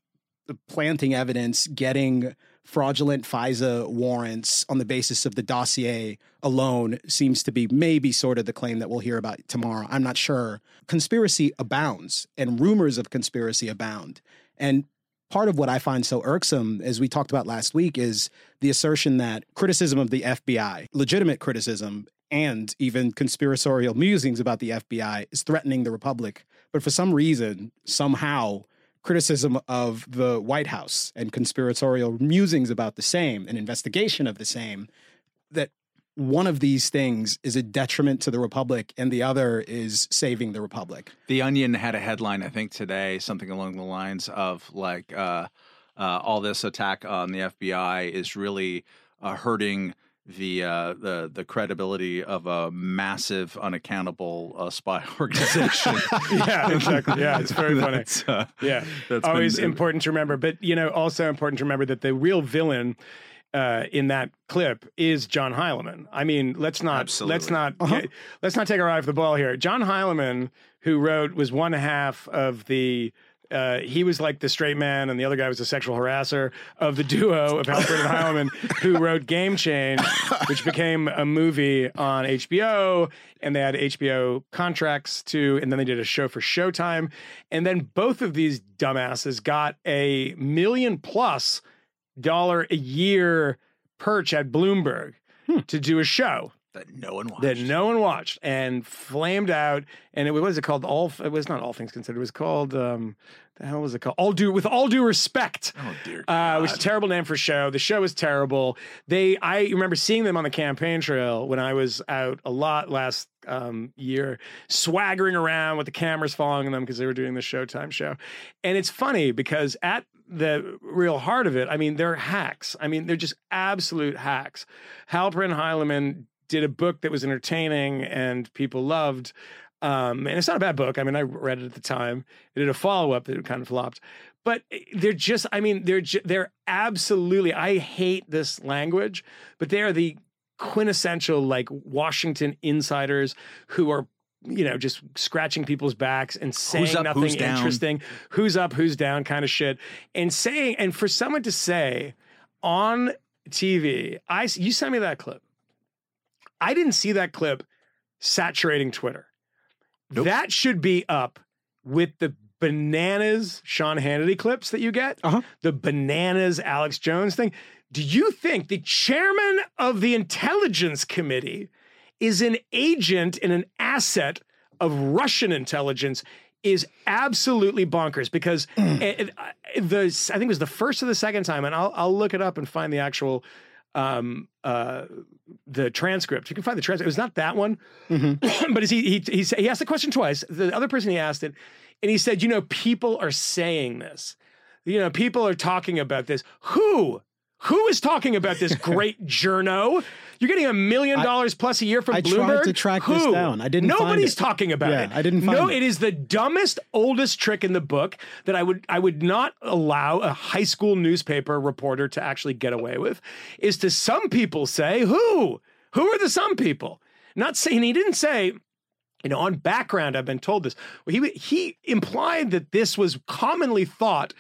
A: planting evidence, getting fraudulent FISA warrants on the basis of the dossier alone seems to be maybe sort of the claim that we'll hear about tomorrow. I'm not sure. Conspiracy abounds and rumors of conspiracy abound. And part of what I find so irksome, as we talked about last week, is the assertion that criticism of the FBI, legitimate criticism, and even conspiratorial musings about the FBI is threatening the Republic. But for some reason, somehow, criticism of the White House and conspiratorial musings about the same, an investigation of the same, that one of these things is a detriment to the republic and the other is saving the republic.
E: The Onion had a headline, I think today, something along the lines of like, uh, uh, all this attack on the FBI is really uh, hurting the uh, the the credibility of a massive, unaccountable uh, spy organization.
D: yeah, exactly. Yeah, it's very funny.
E: That's, uh,
D: yeah,
E: that's
D: always
E: been-
D: important to remember. But you know, also important to remember that the real villain uh, in that clip is John Heilemann. I mean, let's not let's
E: Absolutely.
D: not get- let's not take our eye off the ball here. John Heilemann, who wrote, was one half of the. Uh, he was like the straight man, and the other guy was the sexual harasser of the duo of Halperin and Heilemann, who wrote Game Change, which became a movie on HBO, and they had HBO contracts to, and then they did a show for Showtime, and then both of these dumbasses got a million plus dollar a year perch at Bloomberg to do a show
E: that no one watched.
D: that no one watched and flamed out. And it was it called? All it was not all things considered. It was called um, the hell was it called? All due with all due respect.
E: Oh dear.
D: Uh, which is a terrible name for a show. The show was terrible. They, I remember seeing them on the campaign trail when I was out a lot last um, year, swaggering around with the cameras following them because they were doing the Showtime show. And it's funny because at the real heart of it, I mean, they're hacks. I mean, they're just absolute hacks. Halperin Heileman did a book that was entertaining and people loved. Um, and it's not a bad book. I mean, I read it at the time. It did a follow up that kind of flopped. But they're just, I mean, they're ju- they're absolutely. I hate this language, but they are the quintessential like Washington insiders who are you know just scratching people's backs and saying
E: up,
D: nothing
E: who's
D: interesting who's up who's down kind of shit and saying and for someone to say on tv i you sent me that clip i didn't see that clip saturating twitter. That should be up with the bananas sean hannity clips that you get.
A: Uh-huh.
D: the bananas alex jones thing. Do you think the chairman of the intelligence committee is an agent and an asset of Russian intelligence is absolutely bonkers because it- it- the I think it was the first or the second time, and I'll I'll look it up and find the actual um uh the transcript. You can find the transcript. It was not that one, mm-hmm. but is he he he he asked the question twice. The other person he asked it, and he said, you know, people are saying this. You know, people are talking about this. Who? Who is talking about this great journo? You're getting a million dollars plus a year from
A: I tried
D: Bloomberg.
A: to track
D: Who?
A: this down. I didn't find
D: Nobody's talking about
A: Yeah,
D: it.
A: I didn't
D: No,
A: it.
D: it is the dumbest, oldest trick in the book that I would I would not allow a high school newspaper reporter to actually get away with. Is to some people say who? Who are the some people? Not saying he didn't say you know, on background, I've been told this. Well, he he implied that this was commonly thought,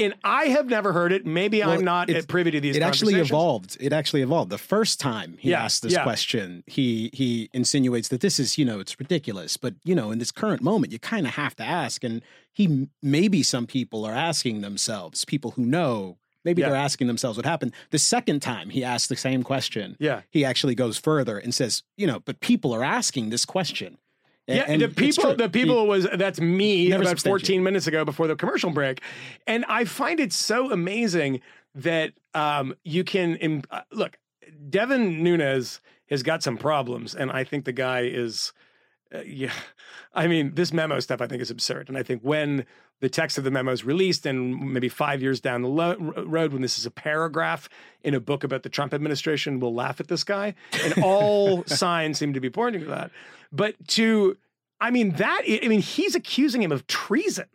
D: and I have never heard it. Maybe
A: Well,
D: I'm not privy to these.
A: It actually evolved. It actually evolved. The first time he
D: Yeah,
A: asked this
D: yeah.
A: question, he he insinuates that this is, you know, it's ridiculous, but you know, in this current moment, you kind of have to ask. And he maybe some people are asking themselves, people who know, maybe
D: Yeah.
A: they're asking themselves what happened. The second time he asked the same question,
D: Yeah.
A: he actually goes further and says, you know, but people are asking this question.
D: Yeah,
A: and
D: the people, the people was that's me about 14 minutes ago before the commercial break, and I find it so amazing that um, you can im- uh, look. Devin Nunes has got some problems, and I think the guy is, uh, yeah. I mean, this memo stuff I think is absurd, and I think when the text of the memo is released, and maybe five years down the lo- road, when this is a paragraph in a book about the Trump administration, we'll laugh at this guy, and all signs seem to be pointing to that. But to, I mean, that I mean, he's accusing him of treason,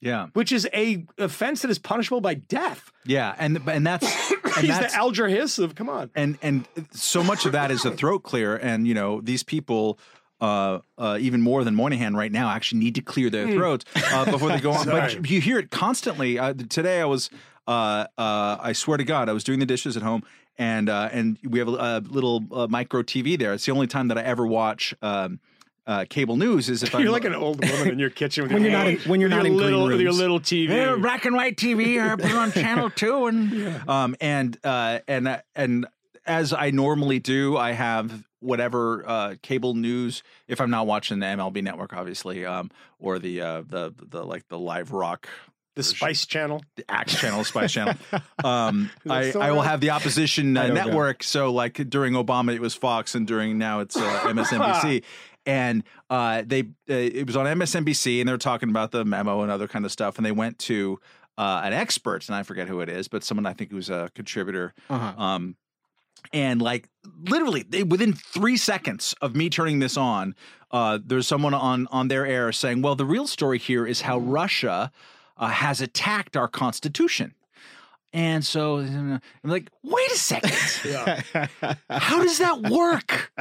E: yeah,
D: which is a offense that is punishable by death.
E: yeah, and and that's and
D: he's
E: that's
D: the Alger Hiss of come on.
E: and and so much of that is a throat clear and you know these people uh, uh, even more than Moynihan right now actually need to clear their throats uh, before they go on. But you hear it constantly. Uh, today I was, uh, uh, I swear to God, I was doing the dishes at home, and uh, and we have a, a little uh, micro TV there. It's the only time that I ever watch. Um, uh, cable news is if I'm
D: You're like an old woman in your kitchen with
A: When
D: your,
A: you're not in- when you're
D: with
A: not
D: your
A: in green
D: little with your little TV.
E: Yeah, black and white TV. I put on channel two, and um, and uh, and uh, and as I normally do, I have whatever uh, cable news. If I'm not watching the MLB Network, obviously, um, or the uh, the the like the live rock
D: The Spice Channel.
E: the Axe Channel, Spice Channel. Um, I,
D: still
E: I will have the opposition uh,
D: I don't know.
E: network. So, like during Obama, it was Fox, and during now it's uh, MSNBC. and uh, they uh, it was on MSNBC, and they were talking about the memo and other kind of stuff. And they went to uh, an expert, and I forget who it is, but someone I think who's a contributor.
A: Uh-huh.
E: Um, and like literally they, within three seconds of me turning this on, uh, there's someone on on their air saying, "Well, the real story here is how Russia uh, has attacked our constitution." And so I'm like, wait a second. How does that work?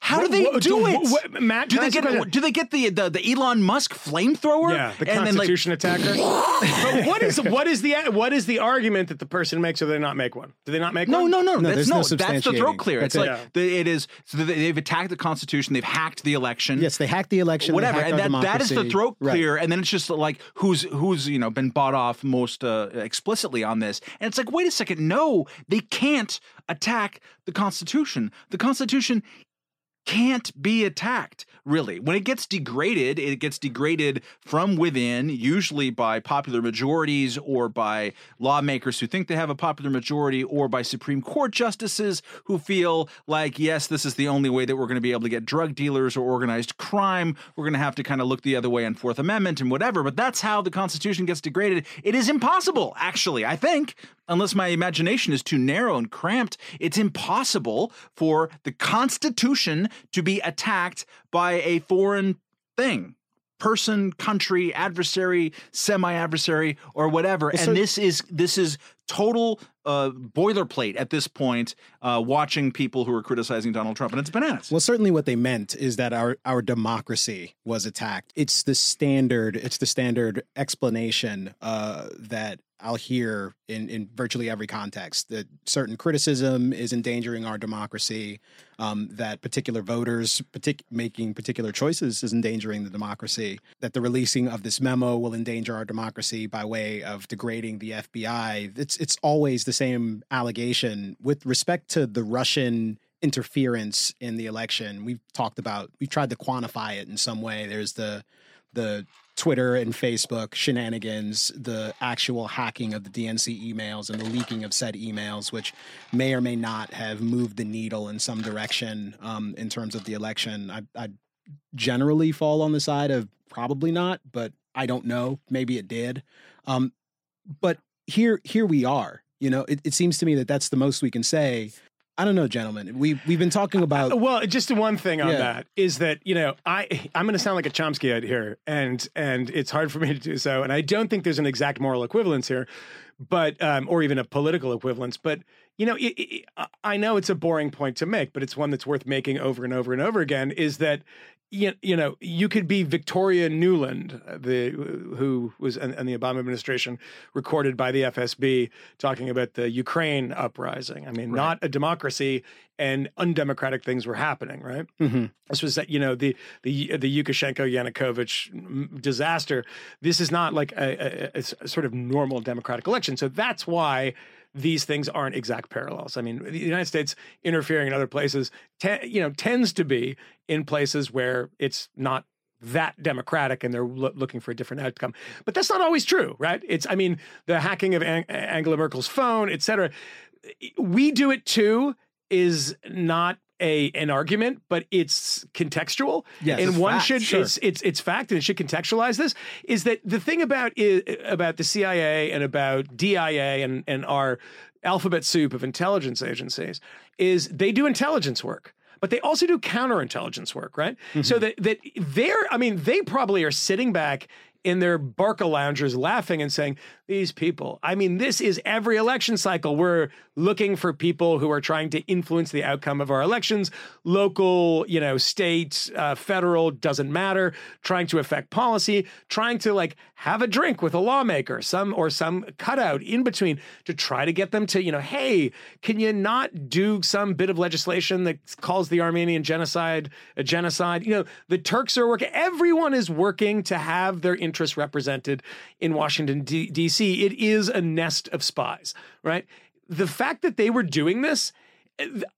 E: How do they
D: What-
E: do
D: what-
E: it?
D: what- Matt,
E: do they
D: ask you a
E: get do they get the the, the Elon Musk flamethrower?
D: Yeah, the
E: And then, like,
D: Constitution attacker. but what is what is the what is the argument that the person makes, or they not make one? Do they not make
E: No,
D: one?
E: no, no,
A: No,
E: That's no,
A: no
E: that's the throat
A: substantiating.
E: clear. It's
A: That's
E: like
D: it.
E: the, it is. So they- they've attacked the Constitution. They've hacked the election.
A: Yes, they hacked the election.
E: whatever, and
A: our
E: that, that is the
A: democracy.
E: throat
A: Right.
E: clear. And then it's just like who's who's you know been bought off most uh, explicitly on this. And it's like, wait a second, no, they can't attack the Constitution. The Constitution can't be attacked really when it gets degraded it gets degraded from within usually by popular majorities or by lawmakers who think they have a popular majority or by supreme court justices who feel like yes this is the only way that we're going to be able to get drug dealers or organized crime. We're going to have to kind of look the other way on fourth amendment and whatever but that's how the constitution gets degraded. It is impossible actually i think unless my imagination is too narrow and cramped, it's impossible for the Constitution to be attacked by a foreign thing. Person, country, adversary, semi-adversary, or whatever, and
A: so-
E: this is this is total uh, boilerplate at this point. Uh, watching people who are criticizing Donald Trump, and it's bananas.
A: Well, certainly what they meant is that our our democracy was attacked. It's the standard. It's the standard explanation uh, that I'll hear in in virtually every context. That certain criticism is endangering our democracy. Um, that particular voters partic- making particular choices is endangering the democracy. That the releasing of this memo will endanger our democracy by way of degrading the FBI. It's it's always the same allegation with respect to the Russian interference in the election. We've talked about we've tried to quantify it in some way. There's the the Twitter and Facebook shenanigans, the actual hacking of the DNC emails and the leaking of said emails, which may or may not have moved the needle in some direction um, in terms of the election. I, I generally fall on the side of probably not, but I don't know. Maybe it did. Um, but here, here we are. You know, it, it seems to me that that's the most we can say. I don't know, gentlemen. We we've been talking about
D: Well, just one thing on
A: Yeah.
D: that is that you know I I'm going to sound like a Chomsky out here, and and it's hard for me to do so, and I don't think there's an exact moral equivalence here, but um, or even a political equivalence, but you know it, it, I know it's a boring point to make, but it's one that's worth making over and over and over again. Is that you, you know you could be Victoria Nuland, uh, the who was in, in the Obama administration, recorded by the FSB talking about the Ukraine uprising. I mean, not a democracy, and undemocratic things were happening. Right.
A: Mhm.
D: This was that you know the the the Yukashenko Yanukovych disaster. This is not like a sort of normal democratic election. So that's why these things aren't exact parallels. I mean, the United States interfering in other places, te- you know, tends to be in places where it's not that democratic and they're loo- looking for a different outcome. But that's not always true, right? It's I mean, the hacking of Ang- Angela Merkel's phone, et cetera. We do it too is not a an argument, but it's contextual.
A: Yes,
D: and
A: it's
D: one
A: fact,
D: should
A: sure.
D: it's it's it's fact and it should contextualize this is that the thing about i about the CIA and about DIA and and our alphabet soup of intelligence agencies is they do intelligence work but they also do counterintelligence work right mm-hmm. so that that they're i mean they probably are sitting back in their Barca loungers laughing and saying, These people, I mean, this is every election cycle. We're looking for people who are trying to influence the outcome of our elections, local, you know, state, uh, federal, doesn't matter, trying to affect policy, trying to like have a drink with a lawmaker, some or some cutout in between to try to get them to, you know, hey, can you not do some bit of legislation that calls the Armenian genocide a genocide? You know, the Turks are working, everyone is working to have their interests represented in Washington, D.C. It is a nest of spies, right? The fact that they were doing this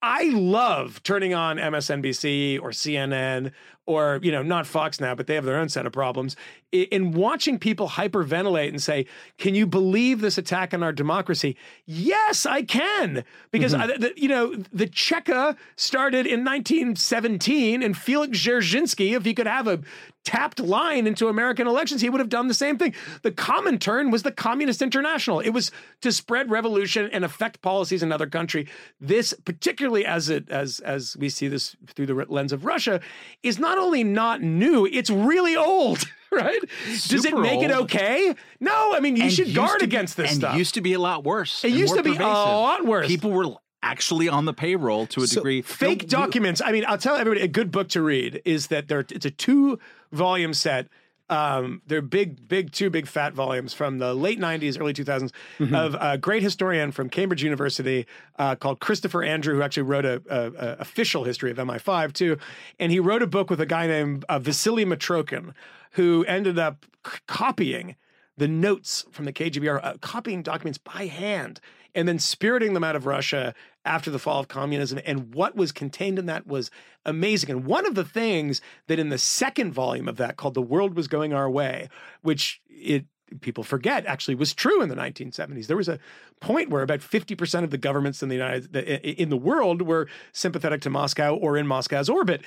D: I love turning on MSNBC or CNN or you know not Fox now, but they have their own set of problems. In watching people hyperventilate and say, "Can you believe this attack on our democracy?" Yes, I can, because mm-hmm. I, the, you know the Cheka started in 1917, and Felix Dzerzhinsky, if he could have a tapped line into American elections, he would have done the same thing. The Comintern was the Communist International. It was to spread revolution and affect policies in another country. This, particularly as it as as we see this through the lens of Russia, is not only not new, it's really old. Right? Does it
E: Super
D: make it okay? No, I mean you
E: And
D: should guard
E: be-
D: against this
E: and
D: stuff.
E: used to be a lot worse.
D: It used to be a lot worse.
E: People were actually on the payroll to a
D: So,
E: degree.
D: Fake documents. I mean, I'll tell everybody a good book to read is that there. It's a two volume set. Um, they're big, big, two big fat volumes from the late '90s, early 2000s
E: Mm-hmm.
D: of a great historian from Cambridge University uh, called Christopher Andrew, who actually wrote a, a, a official history of MI5 too, and he wrote a book with a guy named uh, Vasily Mitrokhin, who ended up c- copying the notes from the KGB uh, copying documents by hand and then spiriting them out of Russia after the fall of communism. And what was contained in that was amazing. And one of the things that in the second volume of that, called "The World Was Going Our Way," which it people forget actually was true in the 1970s. There was a point where about 50% of the governments in the United in the world were sympathetic to Moscow or in Moscow's orbit.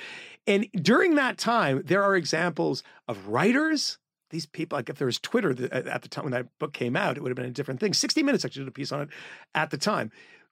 D: And during that time, there are examples of writers these people, like if there was Twitter at the time when that book came out, it would have been a different thing. 60 Minutes actually did a piece on it at the time.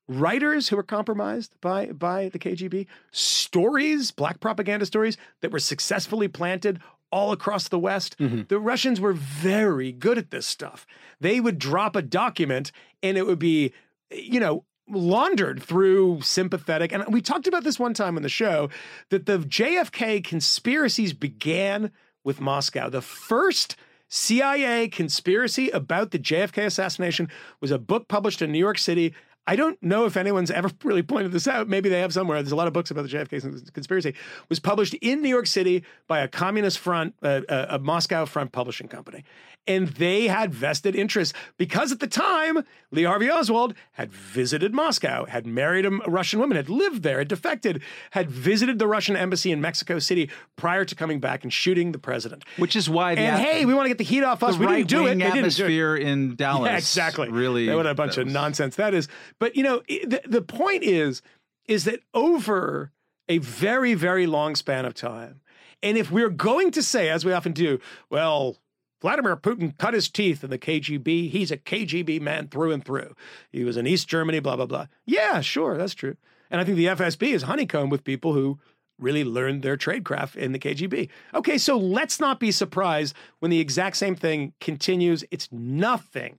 D: Writers who were compromised by by the KGB, stories, black propaganda stories that were successfully planted all across the West. Mm-hmm. The Russians were very good at this stuff. They would drop a document and it would be, you know, laundered through sympathetic. And we talked about this one time on the show that the JFK conspiracies began with Moscow. The first CIA conspiracy about the JFK assassination was a book published in New York City. I don't know if anyone's ever really pointed this out. Maybe they have somewhere. There's a lot of books about the JFK conspiracy. Was published in New York City by a communist front, uh, uh, a Moscow front publishing company, and they had vested interests because at the time Lee Harvey Oswald had visited Moscow, had married a Russian woman, had lived there, had defected, had visited the Russian embassy in Mexico City prior to coming back and shooting the president.
E: which is why
D: And hey, we want to get the heat off us. we didn't do it. They didn't do it.
E: atmosphere in Dallas.
D: Yeah, exactly.
E: Really,
D: what a bunch of nonsense that is. But you know, the, the point is, is that over a very, very long span of time, and if we're going to say, as we often do, well. Vladimir Putin cut his teeth in the KGB. He's a KGB man through and through. He was in East Germany, blah, blah, blah. Yeah, sure, that's true. And I think the FSB is honeycombed with people who really learned their tradecraft in the KGB. Okay, so let's not be surprised when the exact same thing continues. It's nothing,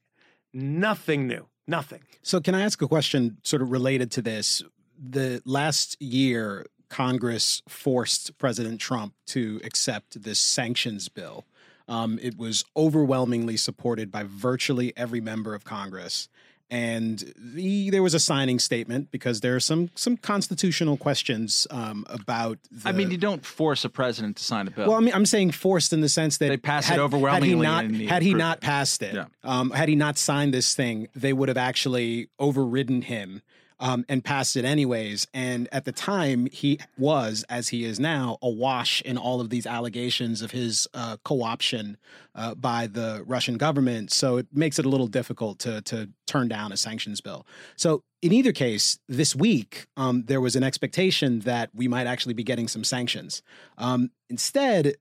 D: nothing new, nothing.
A: So, can I ask a question sort of related to this? The last year, Congress forced President Trump to accept this sanctions bill. Um, it was overwhelmingly supported by virtually every member of Congress. And the, there was a signing statement because there are some some constitutional questions um, about. The,
E: I mean, you don't force a president to sign a bill.
A: well, I mean, I'm saying forced in the sense that
E: They pass it
A: had,
E: overwhelmingly
A: Had he not, had he not passed it,
E: Yeah.
A: um, had he not signed this thing, they would have actually overridden him um, and passed it anyways. And at the time, he was, as he is now, awash in all of these allegations of his uh, co-option uh, by the Russian government. So it makes it a little difficult to to turn down a sanctions bill. So in either case, this week um, there was an expectation that we might actually be getting some sanctions. Um, instead,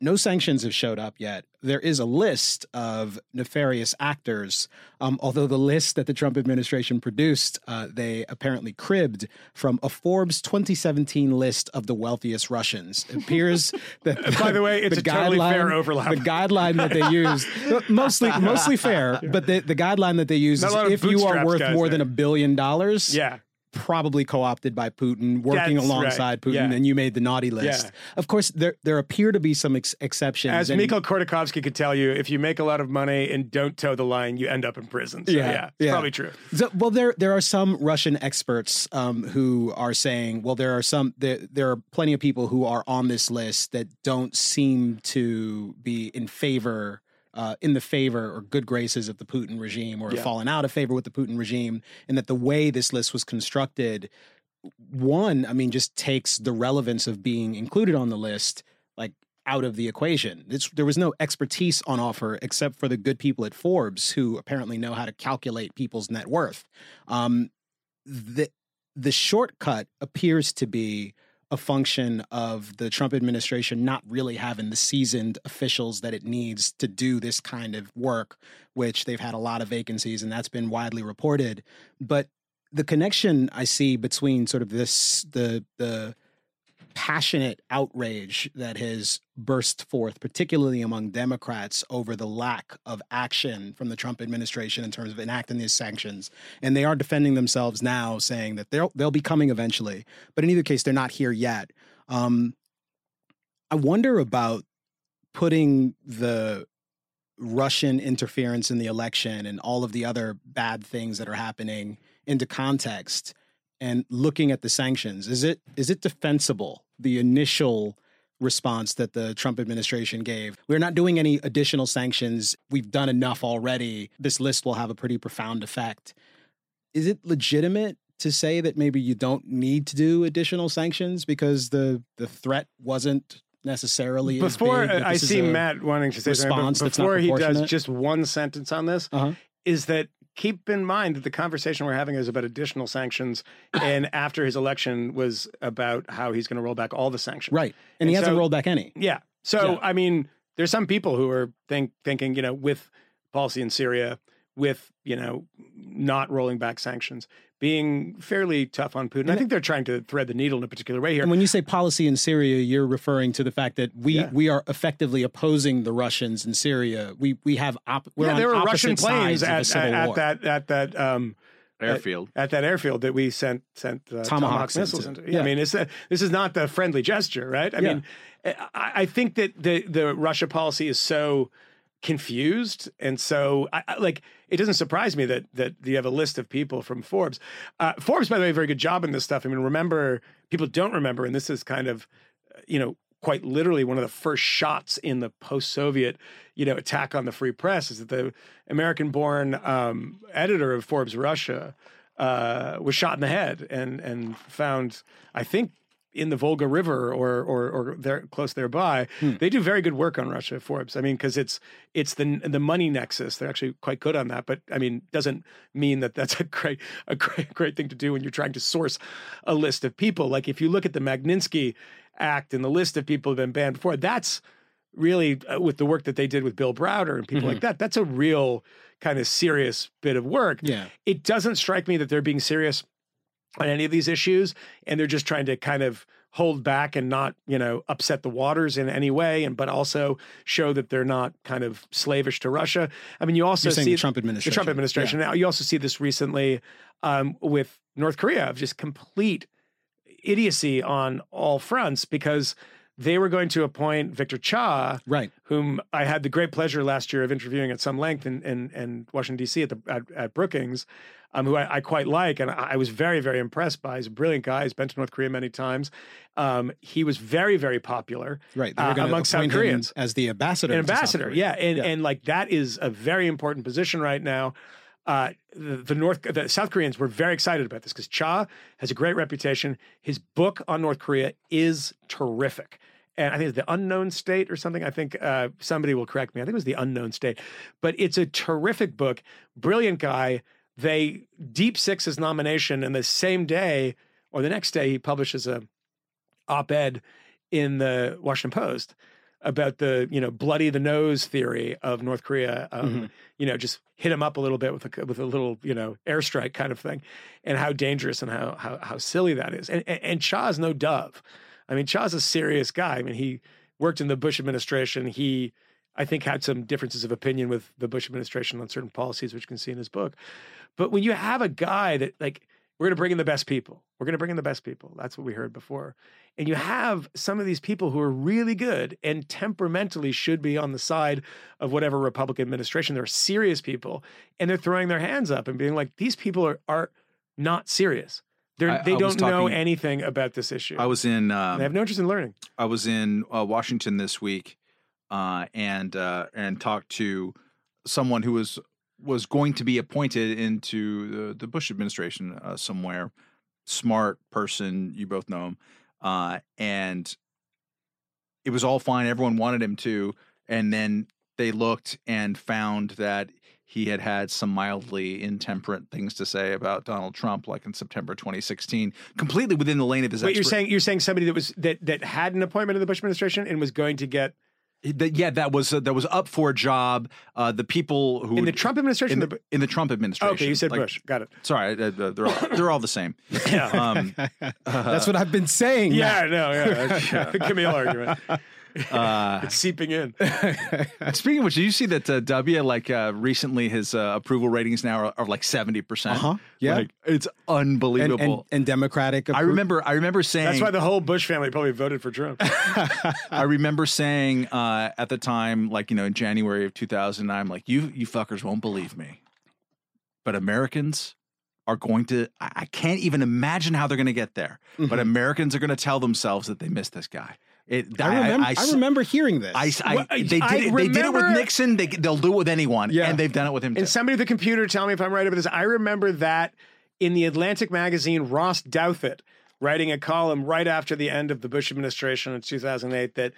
A: no sanctions have showed up yet. There is a list of nefarious actors, um, although the list that the Trump administration produced, uh, they apparently cribbed from a Forbes 2017 list of the wealthiest Russians. It appears that,
D: By the way, it's a totally fair overlap.
A: The guideline that they used, mostly mostly fair, but the, the guideline that they use
D: Not
A: is
D: a lot of
A: if you are worth more
D: there.
A: than a billion dollars,
D: Yeah.
A: Probably co-opted by Putin, working
D: That's
A: alongside
D: right.
A: Putin,
D: Yeah.
A: and you made the naughty list.
D: Yeah.
A: Of course, there there appear to be some ex- exceptions.
D: As
A: and-
D: Mikhail Khodorkovsky could tell you, if you make a lot of money and don't toe the line, you end up in prison. So, yeah, it's probably true.
A: So, well, there there are some Russian experts um, who are saying, well, there are some there there are plenty of people who are on this list that don't seem to be in favor. Uh, in the favor or good graces of the Putin regime, or
D: Yeah.
A: fallen out of favor with the Putin regime, and that the way this list was constructed one, I mean, just takes the relevance of being included on the list like out of the equation. It's, there was no expertise on offer except for the good people at Forbes who apparently know how to calculate people's net worth. Um, the the shortcut appears to be a function of the Trump administration not really having the seasoned officials that it needs to do this kind of work, which they've had a lot of vacancies, and that's been widely reported. But the connection I see between sort of this the the passionate outrage that has burst forth, particularly among Democrats, over the lack of action from the Trump administration in terms of enacting these sanctions. And they are defending themselves now, saying that they'll they'll be coming eventually. But in either case, they're not here yet. Um, I wonder about putting the Russian interference in the election and all of the other bad things that are happening into context and looking at the sanctions, is it is it defensible the initial response that the Trump administration gave? We're not doing any additional sanctions. We've done enough already. This list will have a pretty profound effect. Is it legitimate to say that maybe you don't need to do additional sanctions because the the threat wasn't necessarily
D: before I see Matt wanting to say
A: response
D: something, before he does just one sentence on this uh-huh. is that keep in mind that the conversation we're having is about additional sanctions, and after his election was about how he's going to roll back all the sanctions.
A: Right, and, and he so, hasn't rolled back any.
D: Yeah. So yeah. I mean, there's some people who are think thinking, you know, with policy in Syria, with you know, not rolling back sanctions, being fairly tough on Putin. I think they're trying to thread the needle in a particular way here.
A: And when you say policy in Syria, you're referring to the fact that we yeah. we are effectively opposing the Russians in Syria. We we have op- we're
D: yeah,
A: on
D: there were
A: Russian
D: planes
A: at,
D: at,
A: at
D: that at that um,
E: airfield
D: at, at, that airfield that we sent sent uh,
A: Tomahawk
D: missiles into. Yeah, yeah, I mean, it's a, this is not the friendly gesture, right? I mean, I, I think that the the Russia policy is so confused. And so I, I, like it doesn't surprise me that that you have a list of people from forbes. Uh, forbes by the way very good job in this stuff. I mean remember people don't remember and this is kind of you know quite literally one of the first shots in the post-soviet you know attack on the free press is that the american born um, editor of forbes russia uh, was shot in the head and and found i think in the Volga River or or or there close thereby. Hmm. They do very good work on Russia Forbes. I mean, because it's it's the the money nexus. They're actually quite good on that. But I mean, doesn't mean that that's a great a great great thing to do when you're trying to source a list of people. Like if you look at the Magnitsky Act and the list of people who've been banned before, that's really uh, with the work that they did with Bill Browder and people mm-hmm. like that. That's a real kind of serious bit of work.
A: Yeah,
D: it doesn't strike me that they're being serious on any of these issues and they're just trying to kind of hold back and not you know upset the waters in any way and but also show that they're not kind of slavish to russia i mean you also see
A: the trump administration
D: the trump administration yeah. now you also see this recently um, with north korea of just complete idiocy on all fronts because they were going to appoint Victor Cha,
A: right?
D: Whom I had the great pleasure last year of interviewing at some length in in, in Washington D.C. at the at, at Brookings, um, who I, I, quite like, and I, I, was very, very impressed by. He's a brilliant guy. He's been to North Korea many times. Um, he was very, very popular,
A: right,
D: uh, among South Koreans
A: as the ambassador.
D: An ambassador, yeah, and yeah. and like that is a very important position right now. Uh, the, the, North, the South Koreans were very excited about this because Cha has a great reputation. His book on North Korea is terrific and I think it's the unknown state or something. I think uh, somebody will correct me. I think it was the unknown state, but it's a terrific book. Brilliant guy they deep six his nomination, and the same day or the next day he publishes a op-ed in the Washington Post about the you know bloody the nose theory of North Korea. Um, mm-hmm. You know, just hit him up a little bit with a with a little you know airstrike kind of thing, and how dangerous and how how, how silly that is. And, and and Cha's no dove. I mean, Cha's a serious guy. I mean, he worked in the Bush administration. He I think had some differences of opinion with the Bush administration on certain policies, which you can see in his book. But when you have a guy that like we're going to bring in the best people, we're going to bring in the best people. That's what we heard before. And you have some of these people who are really good and temperamentally should be on the side of whatever Republican administration. They're serious people, and they're throwing their hands up and being like, "These people are are not serious." They're, I, they don't talking, know anything about this issue.
E: I was in. Um,
D: they have no interest in learning.
E: I was in uh, Washington this week, uh, and uh, and talked to someone who was was going to be appointed into the, the Bush administration uh, somewhere smart person. You both know him, uh, and it was all fine. Everyone wanted him to, and then they looked and found that he had had some mildly intemperate things to say about Donald Trump, like in September 2016, completely within the lane of his.
D: Wait, you're saying you're saying somebody that was that that had an appointment in the Bush administration and was going to get
E: that yeah, that was uh, that was up for a job. Uh, the people who
D: in the Trump administration.
E: in
D: the,
E: the, in the Trump administration.
D: okay, you said
E: Like,
D: Bush. Got it.
E: Sorry, uh, they're all, they're all the same.
D: Yeah.
E: Um,
A: That's what I've been saying.
D: Yeah,
A: Matt.
D: no, yeah, that's the Kmele argument.
E: uh,
D: It's seeping in.
E: speaking of which, did you see that uh, W like uh, recently his uh, approval ratings now are, are like seventy percent?
A: Uh-huh. Yeah.
E: like, it's unbelievable.
A: and, and Democratic.
E: I remember, I remember saying,
D: That's why the whole Bush family probably voted for Trump.
E: I remember saying uh, at the time, like you know, in January of 2009, like you, you fuckers won't believe me, but Americans are going to. I, I can't even imagine how they're going to get there. But Americans are going to tell themselves that they missed this guy. It.
A: I remember. I,
E: s-
A: remember hearing this.
E: I, I- they did
D: I
E: it, they did it with Nixon. They, they'll do it with anyone,
A: Yeah.
E: and they've done it with him too.
D: And somebody with a computer tell me if I'm right about this. I remember that in the Atlantic magazine, Ross Douthat writing a column right after the end of the Bush administration in 2008 that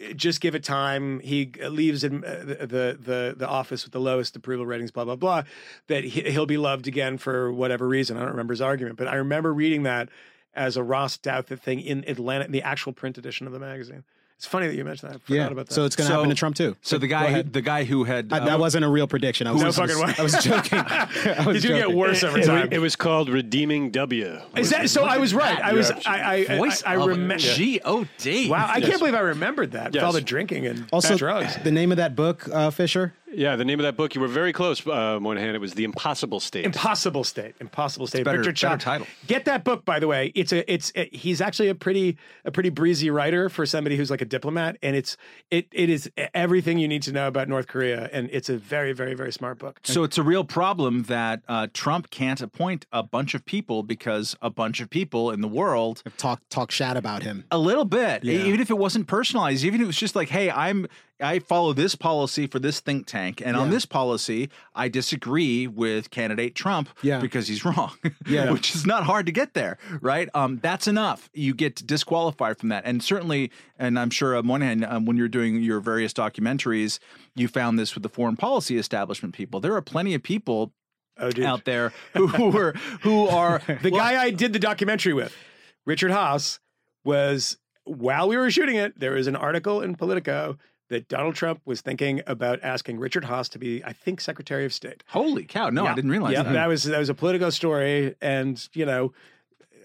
D: uh, just give it time. He leaves in, uh, the the the office with the lowest approval ratings. Blah blah blah. That he'll be loved again for whatever reason. I don't remember his argument, but I remember reading that as a Ross Douthat thing in Atlanta, in the actual print edition of the magazine. It's funny that you mentioned that. I forgot
A: yeah.
D: about that.
A: So it's going to
E: So-
A: happen to Trump too.
E: so the guy,
A: ahead.
E: the guy who had
A: I-
E: uh,
A: that wasn't a real prediction. I was,
D: No
A: I was-
D: fucking way.
A: I was joking. I was
D: He's gonna get worse every
F: It,
D: time.
F: it was called Redeeming W.
D: Is that so? I was right. I was. I. I.
E: voice
D: I, I
E: of
D: remember.
E: G O D.
D: Wow, I can't believe I remembered that. With
F: Yes.
D: all the drinking and
A: Also,
D: bad drugs.
A: the name of that book, uh, Fisher.
F: Yeah, the name of that book, you were very close, uh, Moynihan. It was The Impossible State.
D: Impossible State. Impossible State.
E: better-
D: Richard
E: better title.
D: Get that book, by the way. It's a. It's. A, he's actually a pretty. A pretty breezy writer for somebody who's like a diplomat, and it's. It. It is everything you need to know about North Korea, and it's a very, very, very smart book.
E: So it's a real problem that uh, Trump can't appoint a bunch of people because a bunch of people in the world
A: Talk talk shat about him.
E: a little bit,
A: Yeah.
E: even if it wasn't personalized, even if it was just like, hey, I'm I follow this policy for this think tank, and on this policy, I disagree with candidate Trump
A: Yeah.
E: because he's wrong.
A: Yeah.
E: which is not hard to get there, right? Um, that's enough. You get disqualified from that, and certainly, and I'm sure uh, Moynihan, um, when you're doing your various documentaries, you found this with the foreign policy establishment people. There are plenty of people
D: oh,
E: out there who, who were who are
D: The guy I did the documentary with, Richard Haass, was while we were shooting it, there was an article in Politico that Donald Trump was thinking about asking Richard Haass to be, I think, Secretary of State.
E: Holy cow! No, I didn't realize
D: Yeah,
E: that.
D: that was that was a Politico story, and you know,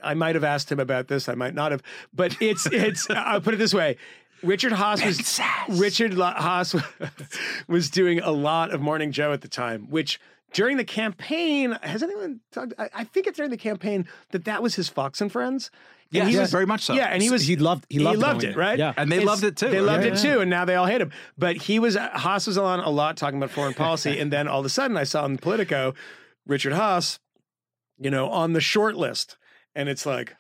D: I might have asked him about this, I might not have, but it's it's. I'll put it this way. Richard Haass was Richard Haass was doing a lot of Morning Joe at the time, which during the campaign has anyone talked? I, I think it's during the campaign that that was his Fox and Friends.
E: Yeah,
D: he
E: yes,
D: was
E: very much so.
D: Yeah, and he was
A: He loved- he loved going
D: it,
A: there.
D: right?
A: Yeah.
E: And they loved it too.
D: They loved
E: Yeah,
D: it
E: yeah,
D: too, and now they all hate him. But he was Haass was on a lot talking about foreign policy, and then all of a sudden I saw in Politico Richard Haass, you know, on the short list, and it's like,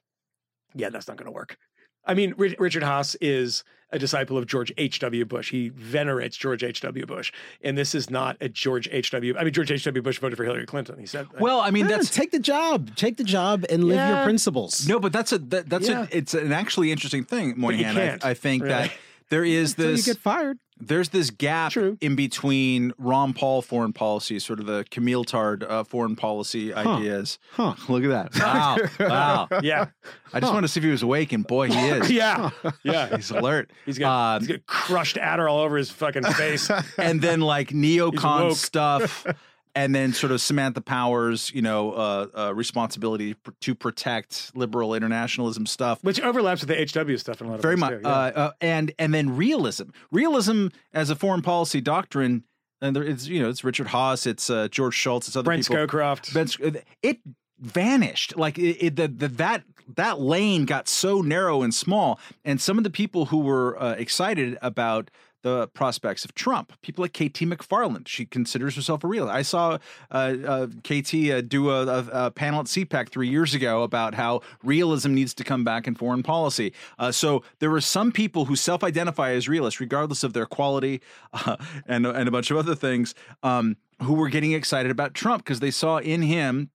D: yeah, that's not going to work. I mean, Ri- Richard Haass is a disciple of George H.W. Bush. He venerates George H.W. Bush. And this is not a George H.W. I mean, George H.W. Bush voted for Hillary Clinton. He said,
E: Well, I mean,
A: Yeah,
E: that's
A: take the job. Take the job and live your principles.
E: no, but that's a that, that's
D: Yeah.
E: a, it's an actually interesting thing, Moynihan. I, I think
D: really.
E: that there is
A: Until you
E: this
A: get fired.
E: there's this gap
D: True.
E: in between Ron Paul foreign policy, sort of the Kmele Tard uh, foreign policy ideas.
A: Huh.
E: Look at that! Wow, wow.
D: yeah,
E: I just wanted to see if he was awake, and boy, he is.
D: yeah, yeah.
E: He's alert.
D: He's got,
E: Um,
D: he's got crushed Adderall all over his fucking face.
E: and then like neocon stuff and then sort of Samantha Powers, you know, uh, uh, responsibility pr- to protect liberal internationalism stuff.
D: Which overlaps with the HW stuff in a lot of
E: Very much,
D: yeah.
E: uh, uh, and and then realism. Realism as a foreign policy doctrine, and there, it's you know it's Richard Haass, it's uh, George Shultz, it's other
D: Brent
E: people.
D: Scowcroft.
E: Ben it vanished like it, it the, the, that that lane got so narrow and small and some of the people who were uh, excited about the prospects of Trump, people like KT McFarland. She considers herself a realist. I saw uh, uh, KT uh, do a, a, a panel at CPAC three years ago about how realism needs to come back in foreign policy. Uh, so there were some people who self-identify as realists, regardless of their quality uh, and and a bunch of other things, um, who were getting excited about Trump because they saw in him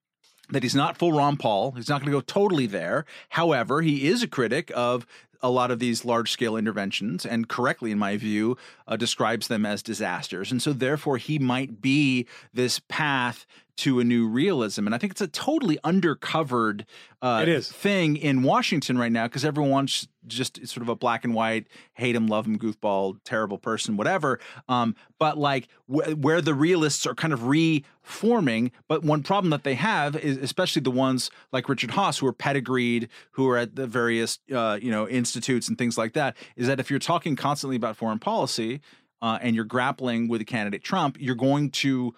E: that he's not full Ron Paul. He's not going to go totally there. However, he is a critic of a lot of these large scale interventions and correctly, in my view, uh, describes them as disasters. And so, therefore, he might be this path to a new realism. And I think it's a totally undercovered uh,
D: It is.
E: thing in Washington right now because everyone wants just sort of a black and white, hate him, love him, goofball, terrible person, whatever. Um, but like wh- where the realists are kind of reforming. But one problem that they have is, especially the ones like Richard Haass, who are pedigreed, who are at the various uh, you know institutes and things like that, is that if you're talking constantly about foreign policy uh, and you're grappling with a candidate Trump, you're going to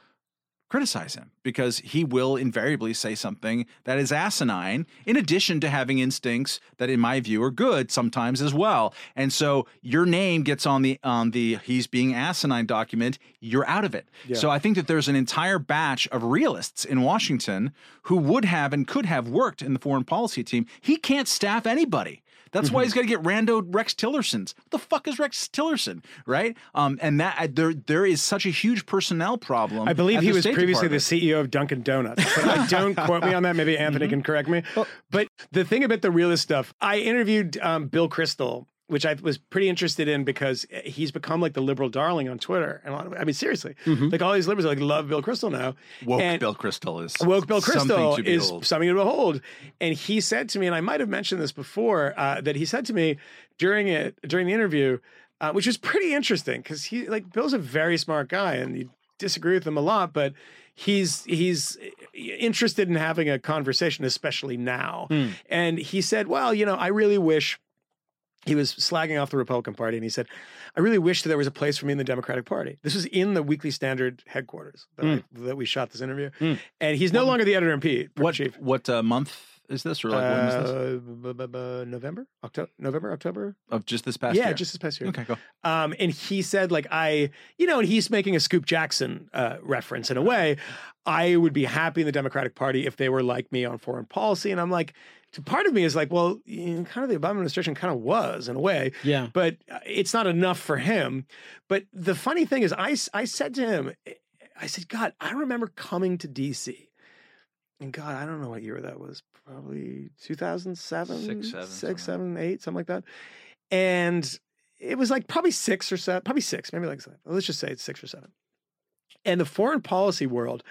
E: criticize him because he will invariably say something that is asinine in addition to having instincts that in my view are good sometimes as well. And so your name gets on the on the he's being asinine document you're out of it. So i think that there's an entire batch of realists in washington who would have and could have worked in the foreign policy team. He can't staff anybody that's why he's got to get rando Rex Tillerson's. What the fuck is Rex Tillerson, right? Um, and that there there is such a huge personnel problem.
D: I believe he was previously
E: Department.
D: the CEO of Dunkin' Donuts. But I don't quote me on that. Maybe Anthony can correct me. But the thing about the realist stuff, I interviewed um, Bill Kristol, which I was pretty interested in because he's become like the liberal darling on Twitter. And a lot of, I mean, seriously, like all these liberals like love Bill Kristol now.
E: woke
D: And-
E: Bill Kristol is
D: Woke Bill Kristol
E: something to
D: is
E: behold.
D: something to behold. And he said to me, and I might have mentioned this before, uh, that he said to me during it during the interview, uh, which was pretty interesting because he like Bill's a very smart guy and you disagree with him a lot, but he's he's interested in having a conversation, especially now. And he said, Well, you know, I really wish he was slagging off the Republican Party, and he said, "I really wish that there was a place for me in the Democratic Party." This was in the Weekly Standard headquarters that, I, that we shot this interview, and he's no longer the editor in chief.
E: what what uh, month is this or like when is this
D: Uh, bu- bu- bu- November, October, November, October.
E: of just this past
D: yeah,
E: year?
D: just this past year.
E: okay, go.
D: Um, and he said, like, I, you know, and he's making a Scoop Jackson uh, reference in a way. I would be happy in the Democratic Party if they were like me on foreign policy. And I'm like, part of me is like, well, you know, kind of the Obama administration kind of was in a way.
A: Yeah.
D: But uh, it's not enough for him. But the funny thing is, I, I said to him, I said, God, I remember coming to DC. And God, I don't know what year that was. Probably 2007,
E: Six, seven,
D: six,
E: something.
D: seven, eight, something like that. And it was like probably six or seven, probably six, maybe like seven. Let's just say it's six or seven. And the foreign policy world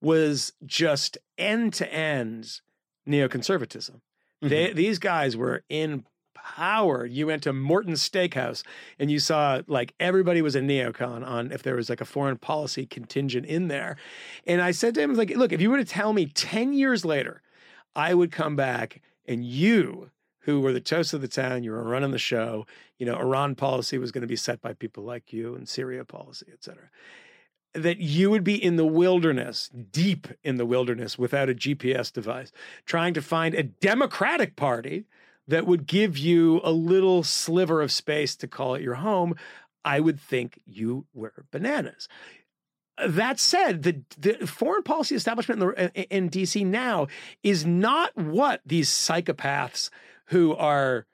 D: was just end to end neoconservatism. They, mm-hmm. these guys were in power. You went to Morton's Steakhouse and you saw like everybody was a neocon on if there was like a foreign policy contingent in there. And I said to him, like, look, if you were to tell me 10 years later, I would come back and you, who were the toast of the town, you were running the show, you know, Iran policy was going to be set by people like you and Syria policy, et cetera. That you would be in the wilderness, deep in the wilderness without a GPS device, trying to find a Democratic Party that would give you a little sliver of space to call it your home, I would think you were bananas. That said, the, the foreign policy establishment in, the, in DC now is not what these psychopaths who are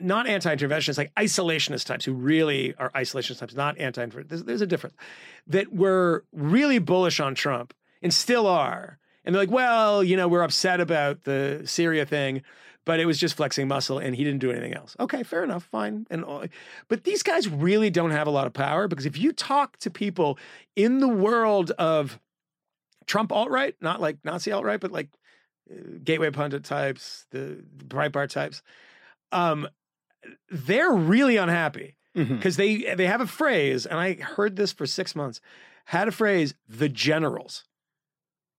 D: not anti-interventionists, like isolationist types who really are isolationist types, not anti-interventionist. There's, there's a difference. That were really bullish on Trump and still are. And they're like, well, you know, we're upset about the Syria thing, but it was just flexing muscle and he didn't do anything else. Okay, fair enough, fine. And but these guys really don't have a lot of power because if you talk to people in the world of Trump alt right, not like Nazi alt right, but like uh, gateway pundit types, the Breitbart types, um, they're really unhappy because they they have a phrase, and I heard this for six months. Had a phrase, the generals,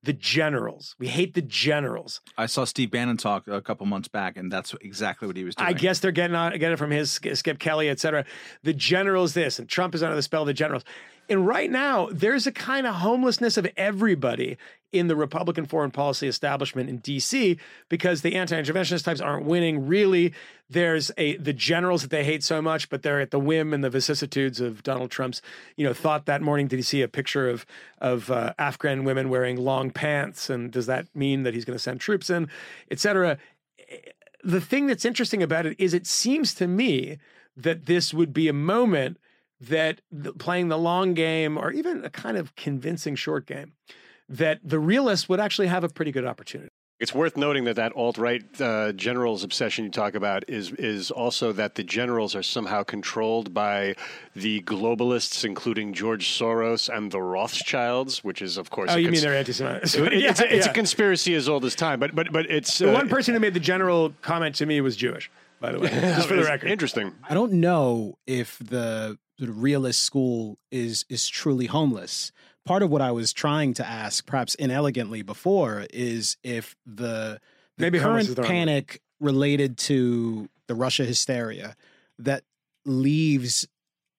D: the generals. We hate the generals.
E: I saw Steve Bannon talk a couple months back, and that's exactly what he was doing.
D: I guess they're getting on, getting it from his Skip Kelly, et cetera. The generals, this, and Trump is under the spell of the generals. And right now, there's a kind of homelessness of everybody in the Republican foreign policy establishment in DC because the anti-interventionist types aren't winning. Really, there's a the generals that they hate so much, but they're at the whim and the vicissitudes of Donald Trump's. You know, thought that morning did he see a picture of of uh, Afghan women wearing long pants, and does that mean that he's going to send troops in, et cetera? the thing that's interesting about it is it seems to me that this would be a moment that the, playing the long game or even a kind of convincing short game that the realists would actually have a pretty good opportunity.
F: It's worth noting that that alt right uh, generals obsession you talk about is is also that the generals are somehow controlled by the globalists, including George Soros and the Rothschilds, which is of course.
D: Oh,
F: a
D: you mean they're anti-Semitic?
F: It- it's, a, it's
D: yeah.
F: a conspiracy as old as time, but but but it's
D: The
F: uh,
D: one person who made the general comment to me was Jewish, by the way, just for the record.
F: Interesting.
A: I don't know if the sort of realist school is is truly homeless. Part of what I was trying to ask, perhaps inelegantly before, is if the, the
D: Maybe
A: current panic related to the Russia hysteria that leaves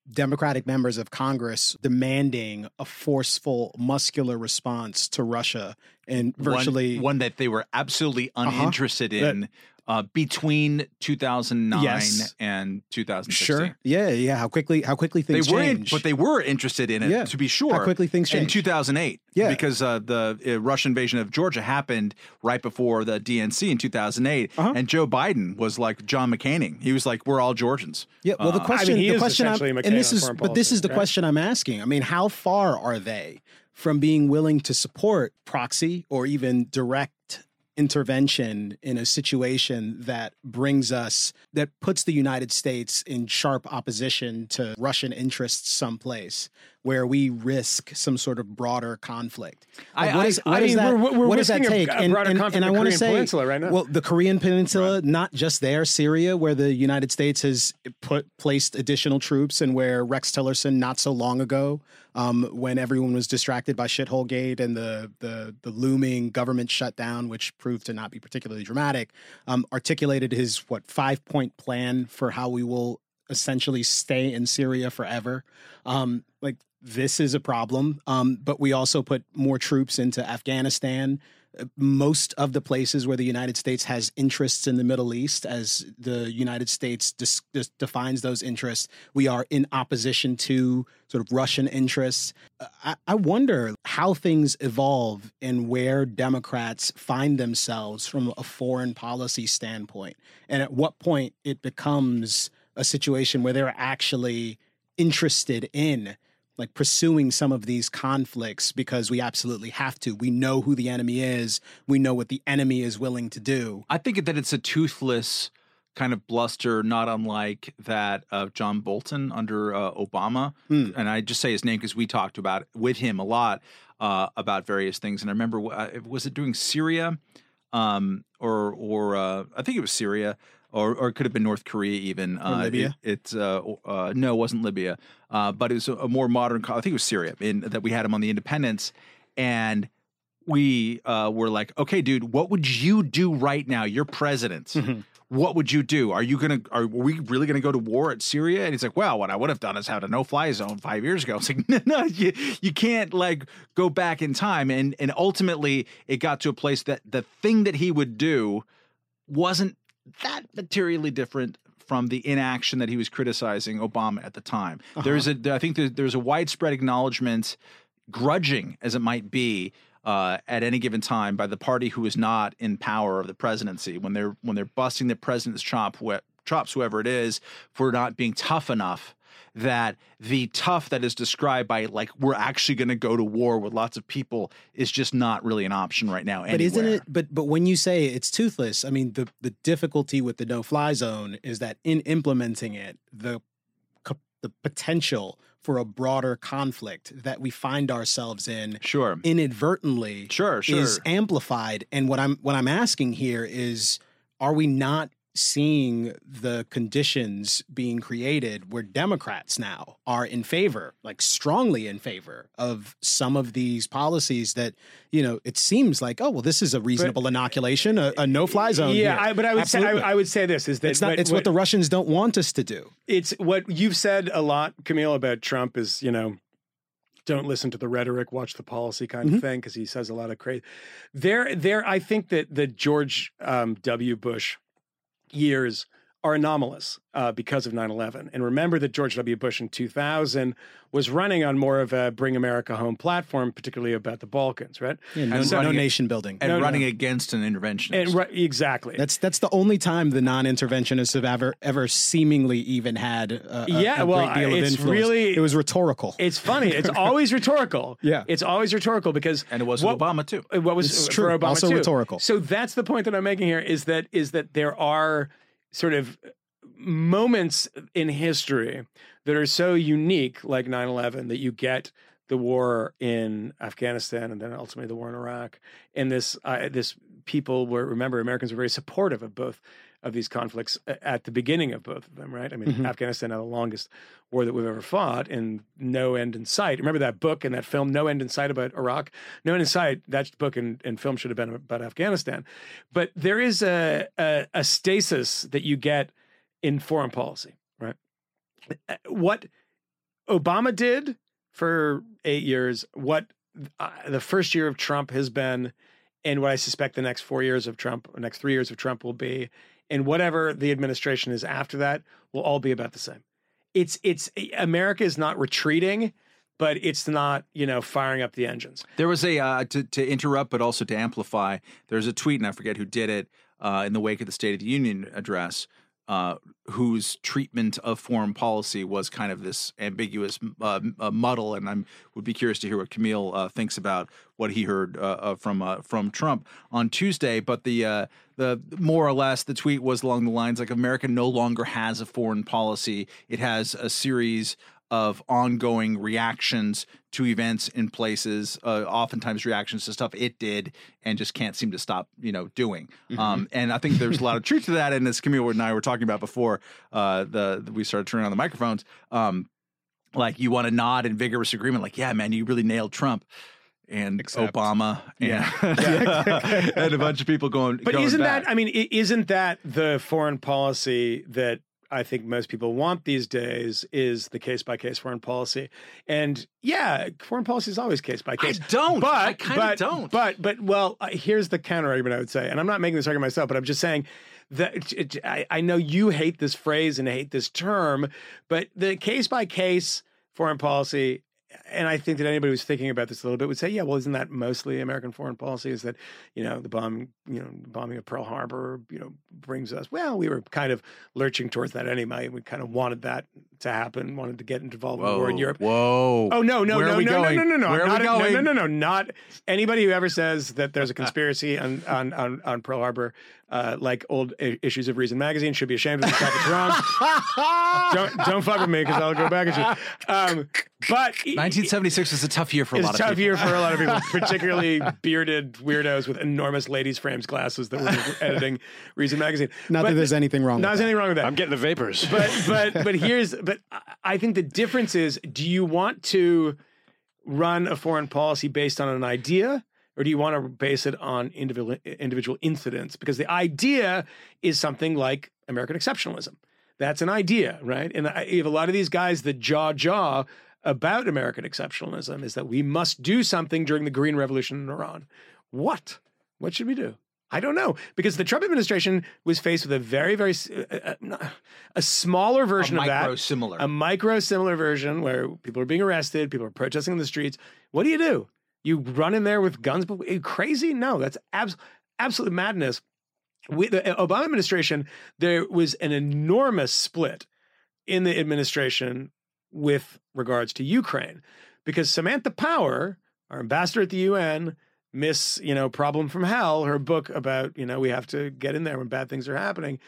A: Democratic members of Congress demanding a forceful, muscular response to Russia and virtually
E: one, one that they were absolutely
A: Uh-huh.
E: uninterested in uh, between 2009
A: Yes.
E: and 2016.
A: sure, yeah, yeah. How quickly, how quickly
E: They
A: things
E: were,
A: change.
E: but they were interested in it
A: Yeah.
E: to be sure.
A: How quickly things
E: changed.
A: in
E: 2008.
A: Yeah.
E: because uh, the uh, Russian invasion of Georgia happened right before the DNC in 2008,
A: Uh-huh.
E: and Joe Biden was like John McCaining. He was like, "We're all Georgians."
A: Yeah, well, the
E: Uh,
A: question,
D: he
A: the
D: is
A: question, I'm,
D: essentially
A: and this is,
D: foreign
A: but this is the
D: right?
A: question I'm asking. I mean, how far are they from being willing to support proxy or even direct intervention in a situation that brings us, that puts the United States in sharp opposition to Russian interests someplace where we risk some sort of broader conflict?
E: I-
A: what
E: I-
A: is-
D: I
A: what does
D: mean,
A: that,
D: we're- we're
A: what does that
D: risking a-
A: take?
D: a broader conflict in the
A: wanna
D: Korean
A: say,
D: Peninsula right now.
A: Well, the Korean Peninsula, not just there, Syria, where the United States has put placed additional troops, and where Rex Tillerson, not so long ago, um, when everyone was distracted by Shithole Gate and the the the looming government shutdown, which proved to not be particularly dramatic, um, articulated his what five point plan for how we will essentially stay in Syria forever. Um, this is a problem, um, but we also put more troops into Afghanistan most of the places where the United States has interests in the Middle East, as the United States dis- dis- defines those interests, we are in opposition to sort of Russian interests. I, I wonder how things evolve and where Democrats find themselves from a foreign policy standpoint, and at what point it becomes a situation where they're actually interested in like pursuing some of these conflicts because we absolutely have to. We know who the enemy is. We know what the enemy is willing to do.
E: I think that it's a toothless kind of bluster, not unlike that of John Bolton under uh, Obama.
A: Hmm.
E: And I just say his name because we talked about it with him a lot uh, about various things. And I remember, uh, was it doing Syria, um, or or uh, I think it was Syria. Or, or it could have been North Korea, even. Uh,
A: Libya?
E: It, it's uh, uh, no, it wasn't Libya, uh, but it was a, a more modern. I think it was Syria, in, that we had him on the Independents, and we uh, were like, okay, dude, what would you do right now? You're president. What would you do? Are you gonna? Are we really gonna go to war at Syria? And he's like, well, what I would have done is had a no-fly zone five years ago. It's like, no, no, you you can't like go back in time. And and ultimately, it got to a place that the thing that he would do wasn't that materially different from the inaction that he was criticizing Obama at the time. There's a, I think there, there's a widespread acknowledgement, grudging as it might be, uh, at any given time by the party who is not in power of the presidency when they're when they're busting the president's chop, wh- chops, whoever it is, for not being tough enough. That the tough that is described by like we're actually going to go to war with lots of people is just not really an option right now.
A: But isn't it? But but when you say it's toothless, I mean the the difficulty with the no fly zone is that in implementing it, the the potential for a broader conflict that we find ourselves in
E: Sure.
A: inadvertently
E: Sure, sure.
A: is amplified. And what I'm what I'm asking here is, are we not seeing the conditions being created where Democrats now are in favor, like strongly in favor of some of these policies that, you know, it seems like, oh well, this is a reasonable inoculation, a, a no-fly zone.
D: Yeah. I, but I would say I, I would say this is that
A: it's not.
D: but
A: it's what the Russians don't want us to do.
D: it's what you've said a lot, Kmele, about Trump is, you know, don't listen to the rhetoric, watch the policy kind
A: Mm-hmm.
D: of thing, because he says a lot of crazy. There, there, I think that the George um, W. Bush years are anomalous uh, because of 9/11. And remember that George W. Bush in 2000 was running on more of a "Bring America Home" platform, particularly about the Balkans, right?
A: Yeah, no,
E: And
A: no nation building.
E: and
D: No, no.
E: running against an interventionist.
D: And right, exactly.
A: That's that's the only time the non-interventionists have ever ever seemingly even had a, a,
D: Yeah,
A: a
D: well,
A: great deal of
D: it's
A: influence.
D: really-
A: it was rhetorical.
D: It's funny. It's always rhetorical.
A: Yeah.
D: it's always rhetorical because
E: and it was
D: what,
E: Obama too.
D: What was
A: It's
D: for
A: true.
D: Obama
A: Also
D: too.
A: rhetorical.
D: So that's the point that I'm making here is that is that there are sort of moments in history that are so unique, like 9/11, that you get the war in Afghanistan and then ultimately the war in Iraq. And this uh, this people were remember Americans were very supportive of both of these conflicts at the beginning of both of them, right? I mean,
A: Mhm.
D: Afghanistan had the longest war that we've ever fought and no end in sight. Remember that book and that film, No End in Sight about Iraq? No End in Sight, that book and, and film should have been about Afghanistan. But there is a, a, a stasis that you get in foreign policy, right? Uh, What Obama did for eight years, what uh, the first year of Trump has been, and what I suspect the next four years of Trump, next three years of Trump will be, and whatever the administration is after that will all be about the same. It's it's America is not retreating, but it's not you know firing up the engines.
E: There was a uh, to to interrupt, but also to amplify. There's a tweet, and I forget who did it uh, in the wake of the State of the Union address, uh, whose treatment of foreign policy was kind of this ambiguous uh, uh, muddle. And I would be curious to hear what Kmele uh, thinks about what he heard uh, uh, from from Trump on Tuesday. But the the more or less the tweet was along the lines like America no longer has a foreign policy; it has a series of ongoing reactions to events in places, uh, oftentimes reactions to stuff it did and just can't seem to stop, you know, doing. Um, and I think there's a lot of truth to that. And as Kmele and I were talking about before, uh, the, the we started turning on the microphones, um, like you want to nod in vigorous agreement, like, yeah, man, you really nailed Trump. And
A: Except-
E: Obama, and, and a bunch of people going.
D: But
E: going
D: isn't
E: back.
D: that I mean, isn't that the foreign policy that I think most people want these days is the case by case foreign policy. And yeah, foreign policy is always case by case.
E: I don't.
D: But
E: I kinda
D: but-
E: don't.
D: But but well, uh, here's the counter argument I would say, and I'm not making this argument myself, but I'm just saying that it- it- I, I know you hate this phrase and hate this term, but the case by case foreign policy. And I think that anybody who's thinking about this a little bit would say, yeah, well, isn't that mostly American foreign policy? Is that, you know, the bomb, you know, bombing of Pearl Harbor, you know, brings us. Well, we were kind of lurching towards that anyway. We kind of wanted that to happen, wanted to get involved in the war in Europe.
E: Whoa.
D: Oh no, no,
E: Where
D: no, no, no, no, no, no,
E: Where
D: not, no, no, no, no, not anybody who ever says that there's a conspiracy on on on, on Pearl Harbor, uh, like old i- issues of Reason magazine, should be ashamed of themselves. It's wrong. don't don't fuck with me because I'll go back at you. Um, but
E: 1976 was a tough year for a
D: it's
E: lot
D: a
E: of
D: tough
E: people.
D: year for a lot of people, particularly bearded weirdos with enormous ladies' frames glasses that were editing Reason magazine.
A: Not
D: But
A: that there's anything wrong.
D: not
A: with
D: there's anything wrong with that.
F: I'm getting the vapors.
D: but but but here's but I- I think the difference is do you want to run a foreign policy based on an idea or do you want to base it on individual individual incidents? Because the idea is something like American exceptionalism. That's an idea right? And I, you have a lot of these guys that jaw jaw about American exceptionalism is that we must do something during the green revolution in Iran. What? What should we do? I don't know because the Trump administration was faced with a very, very uh, uh, a smaller version of
E: micro
D: that,
E: similar.
D: a micro similar version where people are being arrested, people are protesting in the streets. What do you do? You run in there with guns? You crazy? No, that's abs- absolute madness. With the Obama administration, there was an enormous split in the administration with regards to Ukraine because Samantha Power, our ambassador at the UN, Miss, you know, Problem from Hell, her book about, you know, we have to get in there when bad things are happening.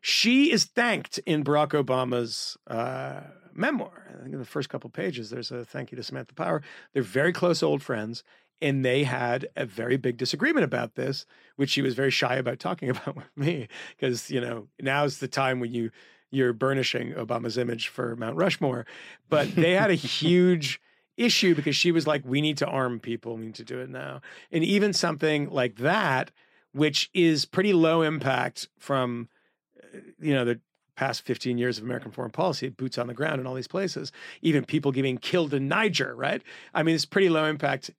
D: She is thanked in Barack Obama's uh, memoir. I think in the first couple pages, there's a thank you to Samantha Power. They're very close old friends, and they had a very big disagreement about this, which she was very shy about talking about with me, because you know now's the time when you you're burnishing Obama's image for Mount Rushmore, but they had a huge issue because she was like, we need to arm people, we need to do it now. And even something like that, which is pretty low impact from, uh, you know, the past 15 years of American foreign policy, boots on the ground in all these places, even people getting killed in Niger, right? I mean, it's pretty low impact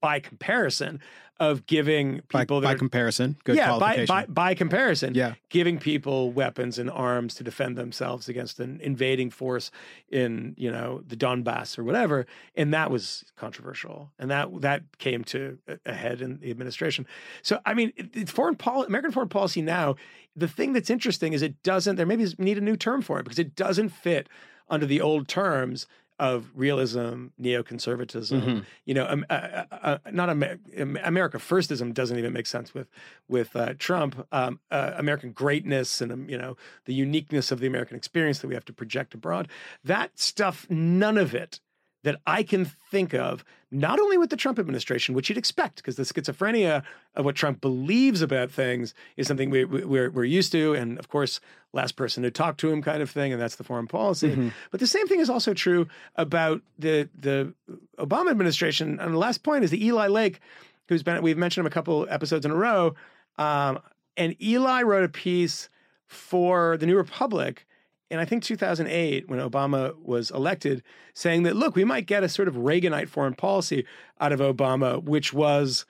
D: by comparison of giving people
A: by
D: are-
A: comparison, good
D: yeah, by,
A: qualification.
D: by by comparison,
A: Yeah.
D: giving people weapons and arms to defend themselves against an invading force in you know the Donbass or whatever, and that was controversial, and that that came to a- head in the administration. So I mean, it, it- foreign pol- American foreign policy now, the thing that's interesting is it doesn't. There maybe need a new term for it because it doesn't fit under the old terms of realism, neoconservatism.
A: Mm-hmm.
D: You know, um, uh, uh, not Amer- America firstism doesn't even make sense with with uh, Trump. Um, uh, American greatness and um, you know the uniqueness of the American experience that we have to project abroad. That stuff, none of it that I can think of, not only with the Trump administration, which you'd expect, because the schizophrenia of what Trump believes about things is something we, we, we're, we're used to. And of course, last person to talk to him kind of thing, and that's the foreign policy. But the same thing is also true about the, the Obama administration. And the last point is the Eli Lake, who's been, we've mentioned him a couple episodes in a row. Um, and Eli wrote a piece for the New Republic in I think 2008 when Obama was elected, saying that look, we might get a sort of Reaganite foreign policy out of Obama, which was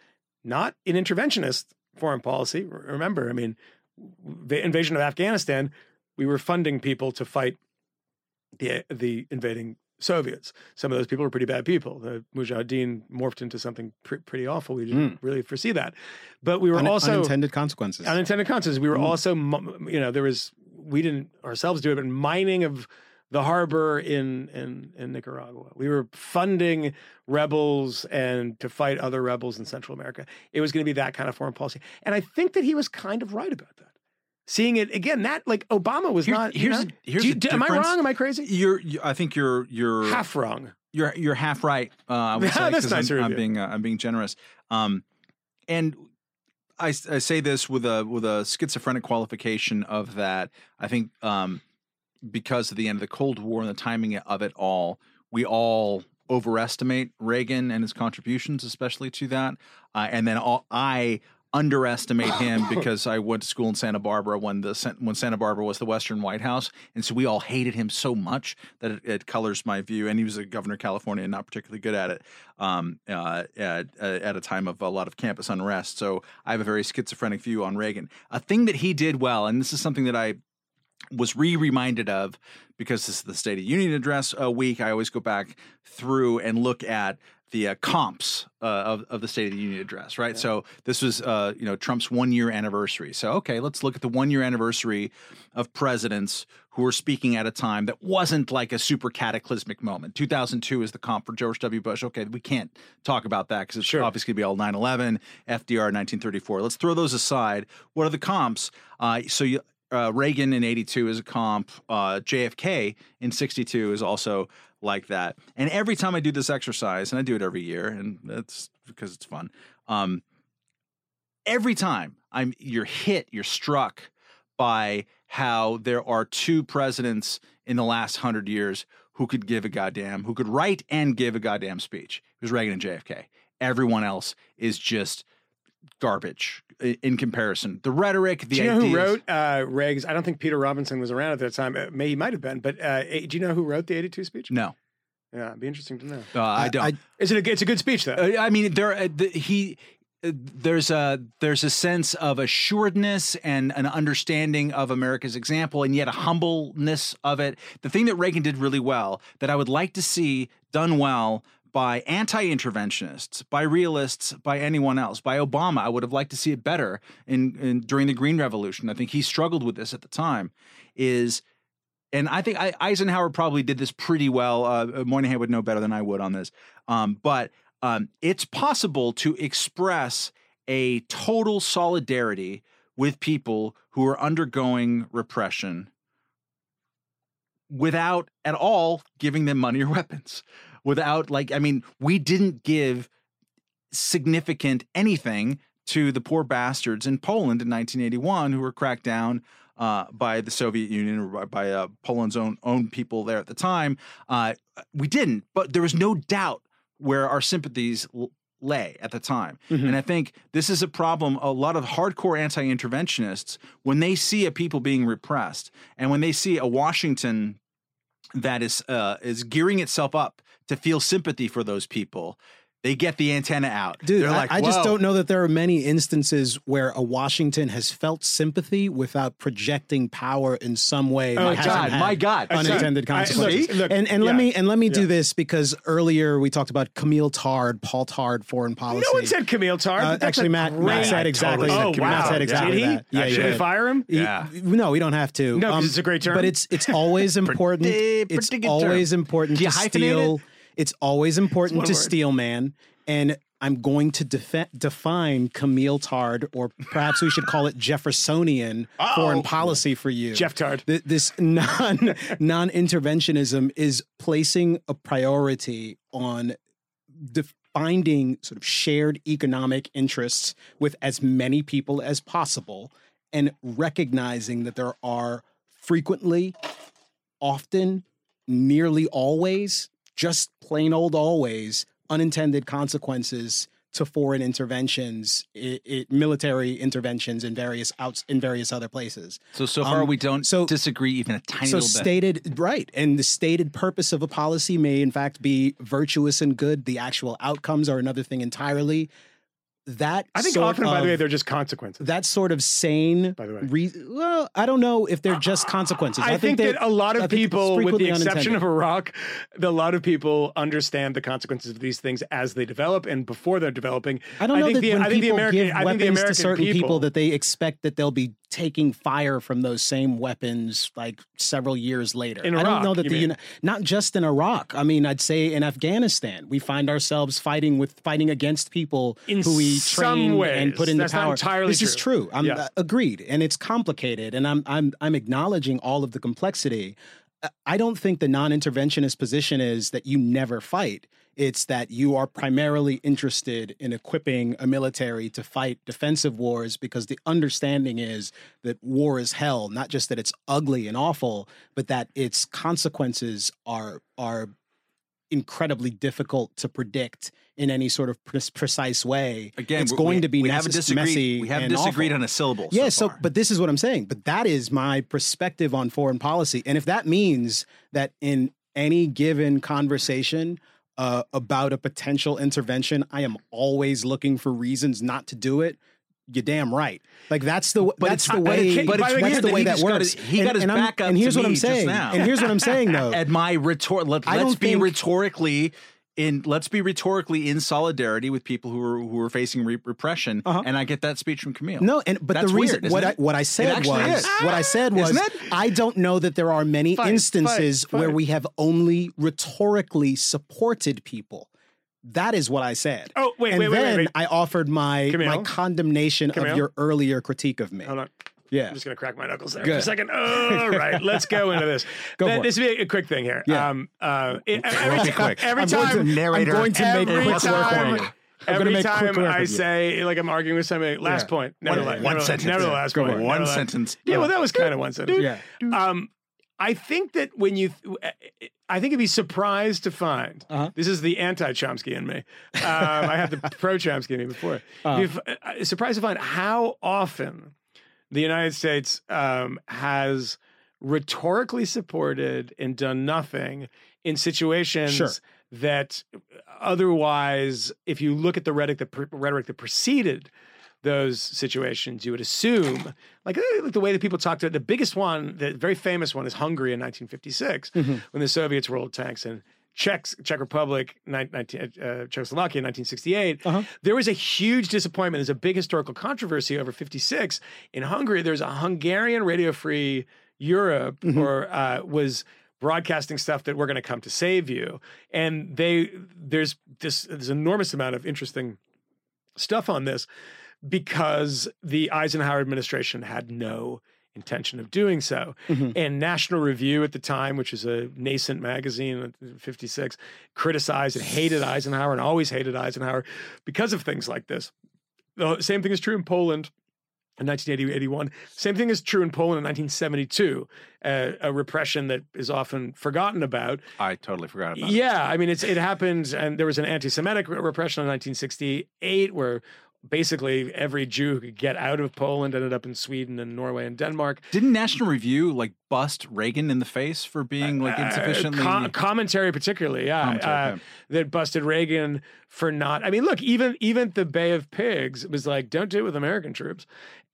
D: not an interventionist foreign policy. Remember, I mean, the invasion of Afghanistan, we were funding people to fight the the invading Soviets. Some of those people were pretty bad people. The Mujahideen morphed into something pre- pretty awful. We didn't hmm. really foresee that, but we were
A: Un-
D: also
A: unintended consequences.
D: unintended consequences. We were hmm. also, you know, there was we didn't ourselves do it, but mining of the harbor in in in Nicaragua. We were funding rebels and to fight other rebels in Central America. It was going to be that kind of foreign policy, and I think that he was kind of right about that. Seeing it again, that like Obama was
E: Here's-
D: not. you
E: here's
D: know,
E: a- here's
D: do you-
E: a
D: do- am I
E: difference.
D: wrong? Am I crazy?
E: You're, you, I think you're, you're
D: Half wrong.
E: You're, you're half right. Uh, I would say,
D: That's
E: 'cause
D: nicer
E: I'm,
D: of
E: I'm
D: you.
E: being, uh, I'm being generous. Um, and I, s- I say this with a, with a schizophrenic qualification of that. I think, um, because of the end of the Cold War and the timing of it all, we all overestimate Reagan and his contributions, especially to that. Uh, and then all, I underestimate him because I went to school in Santa Barbara when the when Santa Barbara was the Western White House, and so we all hated him so much that it, it colors my view. And he was a governor of California and not particularly good at it um, uh, at, at a time of a lot of campus unrest. So I have a very schizophrenic view on Reagan. A thing that he did well, and this is something that I was re-reminded of because this is the State of Union address uh, week. I always go back through and look at the uh, comps uh, of of the State of the Union address, right? So this was uh, you know Trump's one year anniversary. So okay, let's look at the one year anniversary of presidents who were speaking at a time that wasn't like a super cataclysmic moment. 2002 is the comp for George W. Bush. Okay, we can't talk about that because it's obviously going to be all 9/11, FDR, 1934. Let's throw those aside. What are the comps? Uh, so you uh, Reagan in 82 is a comp. Uh, JFK in 62 is also like that. And every time I do this exercise, and I do it every year, and that's because it's fun. Um, every time I'm, you're hit, you're struck by how there are two presidents in the last hundred years who could give a goddamn, who could write and give a goddamn speech. It was Reagan and JFK. Everyone else is just garbage in comparison. The rhetoric, the
D: do you know who wrote uh, Regs? I don't think Peter Robinson was around at that time. Uh, May he might have been, but uh, do you know who wrote the '82 speech?
E: No,
D: Yeah, it'd be interesting to know.
E: uh, I don't.
D: Is it? A, it's a good speech though.
E: Uh, I mean, there uh, the, he uh, there's a there's a sense of assuredness and an understanding of America's example, and yet a humbleness of it. The thing that Reagan did really well, that I would like to see done well by anti-interventionists, by realists, by anyone else, by Obama. I would have liked to see it better in, in during the Green Revolution. I think he struggled with this at the time. Is and I think I, Eisenhower probably did this pretty well. Uh, Moynihan would know better than I would on this, um, but um, it's possible to express a total solidarity with people who are undergoing repression without at all giving them money or weapons. Without, like, I mean, we didn't give significant anything to the poor bastards in Poland in 1981 who were cracked down uh, by the Soviet Union or by, by uh, Poland's own own people there at the time. Uh, we didn't, but there was no doubt where our sympathies l- lay at the time. And I think this is a problem. A lot of hardcore anti-interventionists, when they see a people being repressed, and when they see a Washington that is uh, is gearing itself up to feel sympathy for those people, they get the antenna out.
A: Dude,
E: They're
A: I,
E: like,
A: I just don't know that there are many instances where a Washington has felt sympathy without projecting power in some way.
E: Oh,
A: that hasn't
E: God,
A: had
E: my God.
A: unintended
D: I-
A: consequences.
D: look, look,
A: and and let me and let me do this because earlier we talked about Kmele Tard, Paul Tard, foreign policy.
D: No one said Kmele Tard.
A: Uh, actually, Matt,
D: great-
A: Matt said exactly.
E: totally
A: that.
E: said
D: Oh,
A: Matt
D: wow.
A: said exactly
D: Did he?
A: that. Yeah,
D: Should
A: yeah.
D: we fire him?
E: Yeah.
A: No, we don't have to.
D: No, 'cause it's a great term.
A: But it's it's always important.
E: Pretty-
A: it's
E: pretty good
A: always
E: term.
A: important to
E: hyphenate
A: steal.
E: It?
A: It's always important
D: one
A: to
D: word.
A: steal, man. And I'm going to defe- define Kmele Tard, or perhaps we should call it Jeffersonian foreign oh, policy for you.
D: Jeff Tard.
A: Th- This non non interventionism is placing a priority on finding sort of shared economic interests with as many people as possible and recognizing that there are frequently, often, nearly always, just plain old always, unintended consequences to foreign interventions, i i military interventions in various outs in various other places.
E: So so far
A: Um,
E: we don't
A: so-
E: disagree even a tiny
A: so
E: little bit.
A: stated right, and the stated purpose of a policy may in fact be virtuous and good. The actual outcomes are another thing entirely. That
D: I think often, by the way, they're just consequences.
A: that sort of sane.
D: By the way.
A: re- well, I don't know if they're just consequences.
D: I, think,
A: they-
D: that a lot of
A: think it's
D: people, with the exception of. Iraq, a lot of people understand the consequences of these things as they develop and before they're developing.
A: I don't know
D: think
A: that
D: the,
A: when
D: I think the American,
A: give
D: I think
A: weapons
D: the American
A: to certain people,
D: people
A: that they expect that they'll be taking fire from those same weapons like several years later.
D: In
A: I don't know that the? Uni- not just in Iraq. I mean, I'd say in Afghanistan, we find ourselves fighting with fighting against people
D: In
A: who we train and put
D: in not
A: power.
D: entirely
A: this is
D: true.
A: true. I'm
D: Yeah.
A: uh, agreed, and it's complicated, and I'm I'm I'm acknowledging all of the complexity. Uh, I don't think the non-interventionist position is that you never fight. It's that you are primarily interested in equipping a military to fight defensive wars because the understanding is that war is hell, not just that it's ugly and awful, but that its consequences are are incredibly difficult to predict in any sort of pre- precise way.
E: Again,
A: it's going
E: we-
A: to be
E: we
A: necess-
E: disagreed-
A: messy.
E: we haven't
A: and
E: disagreed
A: awful.
E: on a syllable
A: Yeah,
E: so
A: so but this is what I'm saying. But that is my perspective on foreign policy, and if that means that in any given conversation. Uh, about a potential intervention, I am always looking for reasons not to do it. You're damn right. Like that's the
E: But
A: that's
E: it's-
A: the
E: but
A: way.
E: it- but it's
A: that's
E: weird
A: the way that works.
E: his- he got his
A: and I'm-
E: back up
A: And here's what I'm saying.
E: now.
A: And here's what I'm saying though.
E: at my retort, let, let's be rhetorically in let's be rhetorically in solidarity with people who are who are facing re- repression
A: Uh-huh.
E: and I get that speech from Kmele.
A: No, and but
E: That's
A: the reason
E: weird,
A: what I what I said was
E: is.
A: what I said was I don't know that there are many
D: Fight,
A: instances
D: fight,
A: where we have only rhetorically supported people. That is what I said.
D: Oh, wait,
A: and
D: wait, wait, wait,
A: then
D: wait.
A: I offered my
D: Kmele?
A: my condemnation
D: Kmele?
A: of your earlier critique of me.
D: Hold on.
A: Yeah.
D: I'm just going to crack my knuckles there
A: Good.
D: for a second. All right, let's go into this.
A: Go
D: Th-
A: for
D: this will be a quick thing here.
A: Yeah.
D: Um, uh, it-
E: Won't
D: every,
E: be quick.
D: every
A: I'm going
D: time,
A: to-
E: narrator.
A: I'm going to make
D: every
A: quick work
D: time,
A: of you. I'm
D: every
A: make
D: time
A: work
D: I say, like I'm arguing with somebody, last
A: Yeah.
D: point.
E: One-
D: Never, la-
E: one
D: never,
E: sentence.
D: Never the last
A: Go
D: point.
E: One
D: Never the last-
E: sentence.
D: Yeah, well, that was kind of one sentence.
A: Yeah.
D: Um, I think that when you, I think you'd be surprised to find
A: Uh-huh.
D: this is the anti-Chomsky in me. Um, I had the pro-Chomsky in me before.
A: Uh-huh.
D: You've uh, surprised to find how often the United States um, has rhetorically supported and done nothing in situations
A: Sure.
D: that otherwise, if you look at the rhetoric that, pre- rhetoric that preceded those situations, you would assume, like, eh, like the way that people talk to it. The biggest one, the very famous one, is Hungary in 1956
A: Mm-hmm.
D: when the Soviets rolled tanks in. Czech, Czech Republic, 19, uh, Czechoslovakia in 1968.
A: Uh-huh.
D: There was a huge disappointment. There's a big historical controversy over 56. In Hungary, there's a Hungarian Radio Free Europe,
A: Mm-hmm.
D: or uh, was broadcasting stuff that we're going to come to save you. And they there's this this enormous amount of interesting stuff on this because the Eisenhower administration had no intention of doing so.
A: Mm-hmm.
D: And National Review at the time, which is a nascent magazine in 56, criticized and hated Eisenhower and always hated Eisenhower because of things like this. The same thing is true in Poland in 1980 81. Same thing is true in Poland in 1972, uh, a repression that is often forgotten about.
E: I totally forgot about it.
D: Yeah, I mean, it's it happened, and there was an anti-Semitic repression in 1968 where basically every Jew who could get out of Poland ended up in Sweden and Norway and Denmark.
E: Didn't National Review like bust Reagan in the face for being like
D: Uh,
E: insufficiently?
D: com- commentary, particularly, yeah,
E: Commentary,
D: uh,
E: yeah.
D: that busted Reagan for not. I mean, look, even even the Bay of Pigs was like, don't do it with American troops,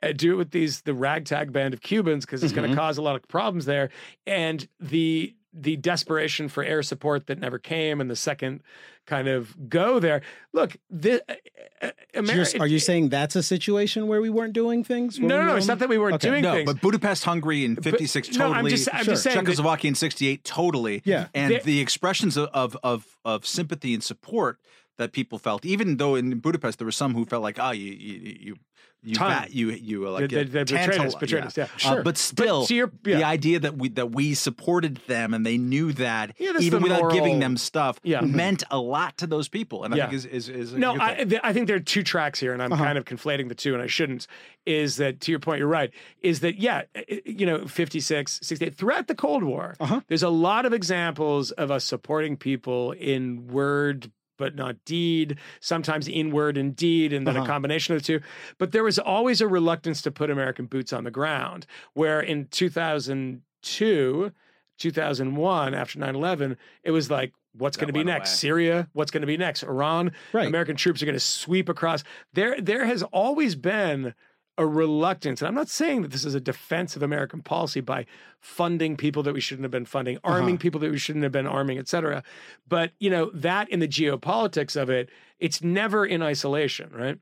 D: uh, do it with these the ragtag band of Cubans because it's going
E: Mm-hmm.
D: to cause a lot of problems there, and the the desperation for air support that never came, and the second kind of go there. Look, this, uh, uh,
A: So you're- you saying that's a situation where we weren't doing things?
D: No,
A: we
D: no, no.
A: were
D: It's not that we weren't
A: Okay.
D: doing
E: no,
D: things.
E: but Budapest, Hungary in '56
D: no,
E: totally.
D: I'm just- I'm just saying that-
E: Czechoslovakia in '68 totally.
A: Yeah.
E: and
D: There-
E: the expressions of, of of of sympathy and support that people felt, even though in Budapest there were some who felt like, oh, you you you. You, va- you you uh, like
D: They- they- they betrayed us, betrayed us, yeah.
E: Uh,
D: Sure.
E: but
D: But
E: still,
D: your- yeah.
E: the idea that we that we supported them and they knew that
D: Yeah,
E: even without giving them stuff
D: Yeah.
E: meant a lot to those people, and I think is is, is
D: No, I, th- I think there are two tracks here, and I'm kind of conflating the two, and I shouldn't. Is that to your point? You're right. Is that yeah? You know, 56, 68 throughout the Cold War, there's a lot of examples of us supporting people in word but not deed, sometimes in word and deed, and then a uh-huh. combination of the two. But there was always a reluctance to put American boots on the ground. Where in 2002, 2001, after 9 11, it was like, what's going to be next?
E: away.
D: Syria? What's going to be next? Iran?
A: Right.
D: American troops are going to sweep across. There, there has always been a reluctance, and I'm not saying that this is a defense of American policy by funding people that we shouldn't have been funding, arming people that we shouldn't have been arming, et cetera. But you know that in the geopolitics of it, it's never in isolation, right?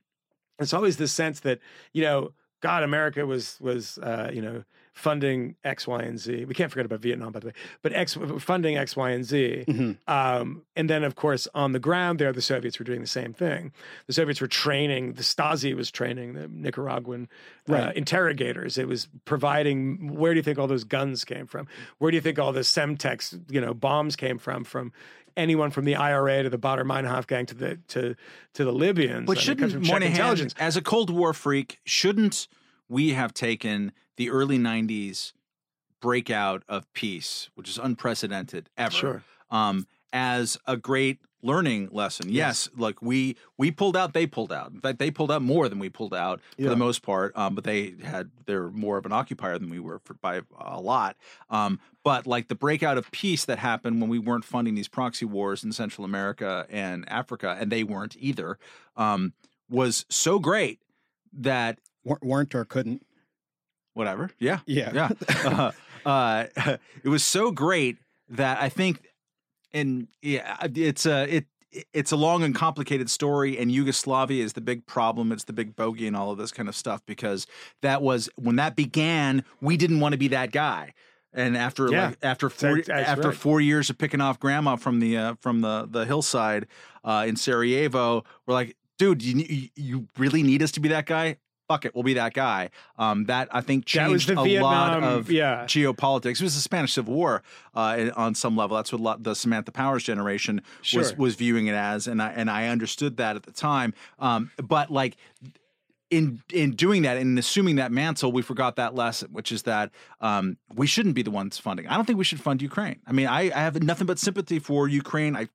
D: It's always the sense that you know, God, America was was uh, you know funding X, Y, and Z. We can't forget about Vietnam, by the way, but X funding X, Y, and Z. Um, and then, of course, on the ground there, the Soviets were doing the same thing. The Soviets were training. The Stasi was training the Nicaraguan uh,
A: Right.
D: interrogators. It was providing. Where do you think all those guns came from? Where do you think all the Semtex, you know, bombs came from? From anyone from the IRA to the Baader Meinhof gang to the to to the Libyans.
E: But
D: I mean,
E: shouldn't Moynihan,
D: intelligence?
E: as a Cold War freak, shouldn't we have taken the early '90s breakout of peace, which is unprecedented ever,
D: Sure.
E: um, as a great learning lesson? Yes, like we we pulled out, they pulled out. In fact, they pulled out more than we pulled out for the most part. Um, but they had they're more of an occupier than we were for, by a lot. Um, but like the breakout of peace that happened when we weren't funding these proxy wars in Central America and Africa, and they weren't either, um, was so great that
A: Wer- weren't or couldn't.
E: Whatever. Yeah.
A: Yeah.
E: Yeah. uh, uh, it was so great that I think, and yeah, it's a it it's a long and complicated story, and Yugoslavia is the big problem. It's the big bogey and all of this kind of stuff because that was when that began. We didn't want to be that guy. And after
D: Yeah.
E: like after four
D: That's- that's
E: after
D: right.
E: four years of picking off grandma from the uh, from the the hillside uh, in Sarajevo, we're like, dude, you you- you really need us to be that guy? Fuck it, we'll be that guy. Um, that I think changed a lot of
D: yeah.
E: geopolitics. It was the Spanish Civil War uh, on some level. That's what the Samantha Powers generation was
D: Sure.
E: was viewing it as, and I and I understood that at the time. Um, but like in in doing that and assuming that mantle, we forgot that lesson, which is that um, we shouldn't be the ones funding. I don't think we should fund Ukraine. I mean, I, I have nothing but sympathy for Ukraine. I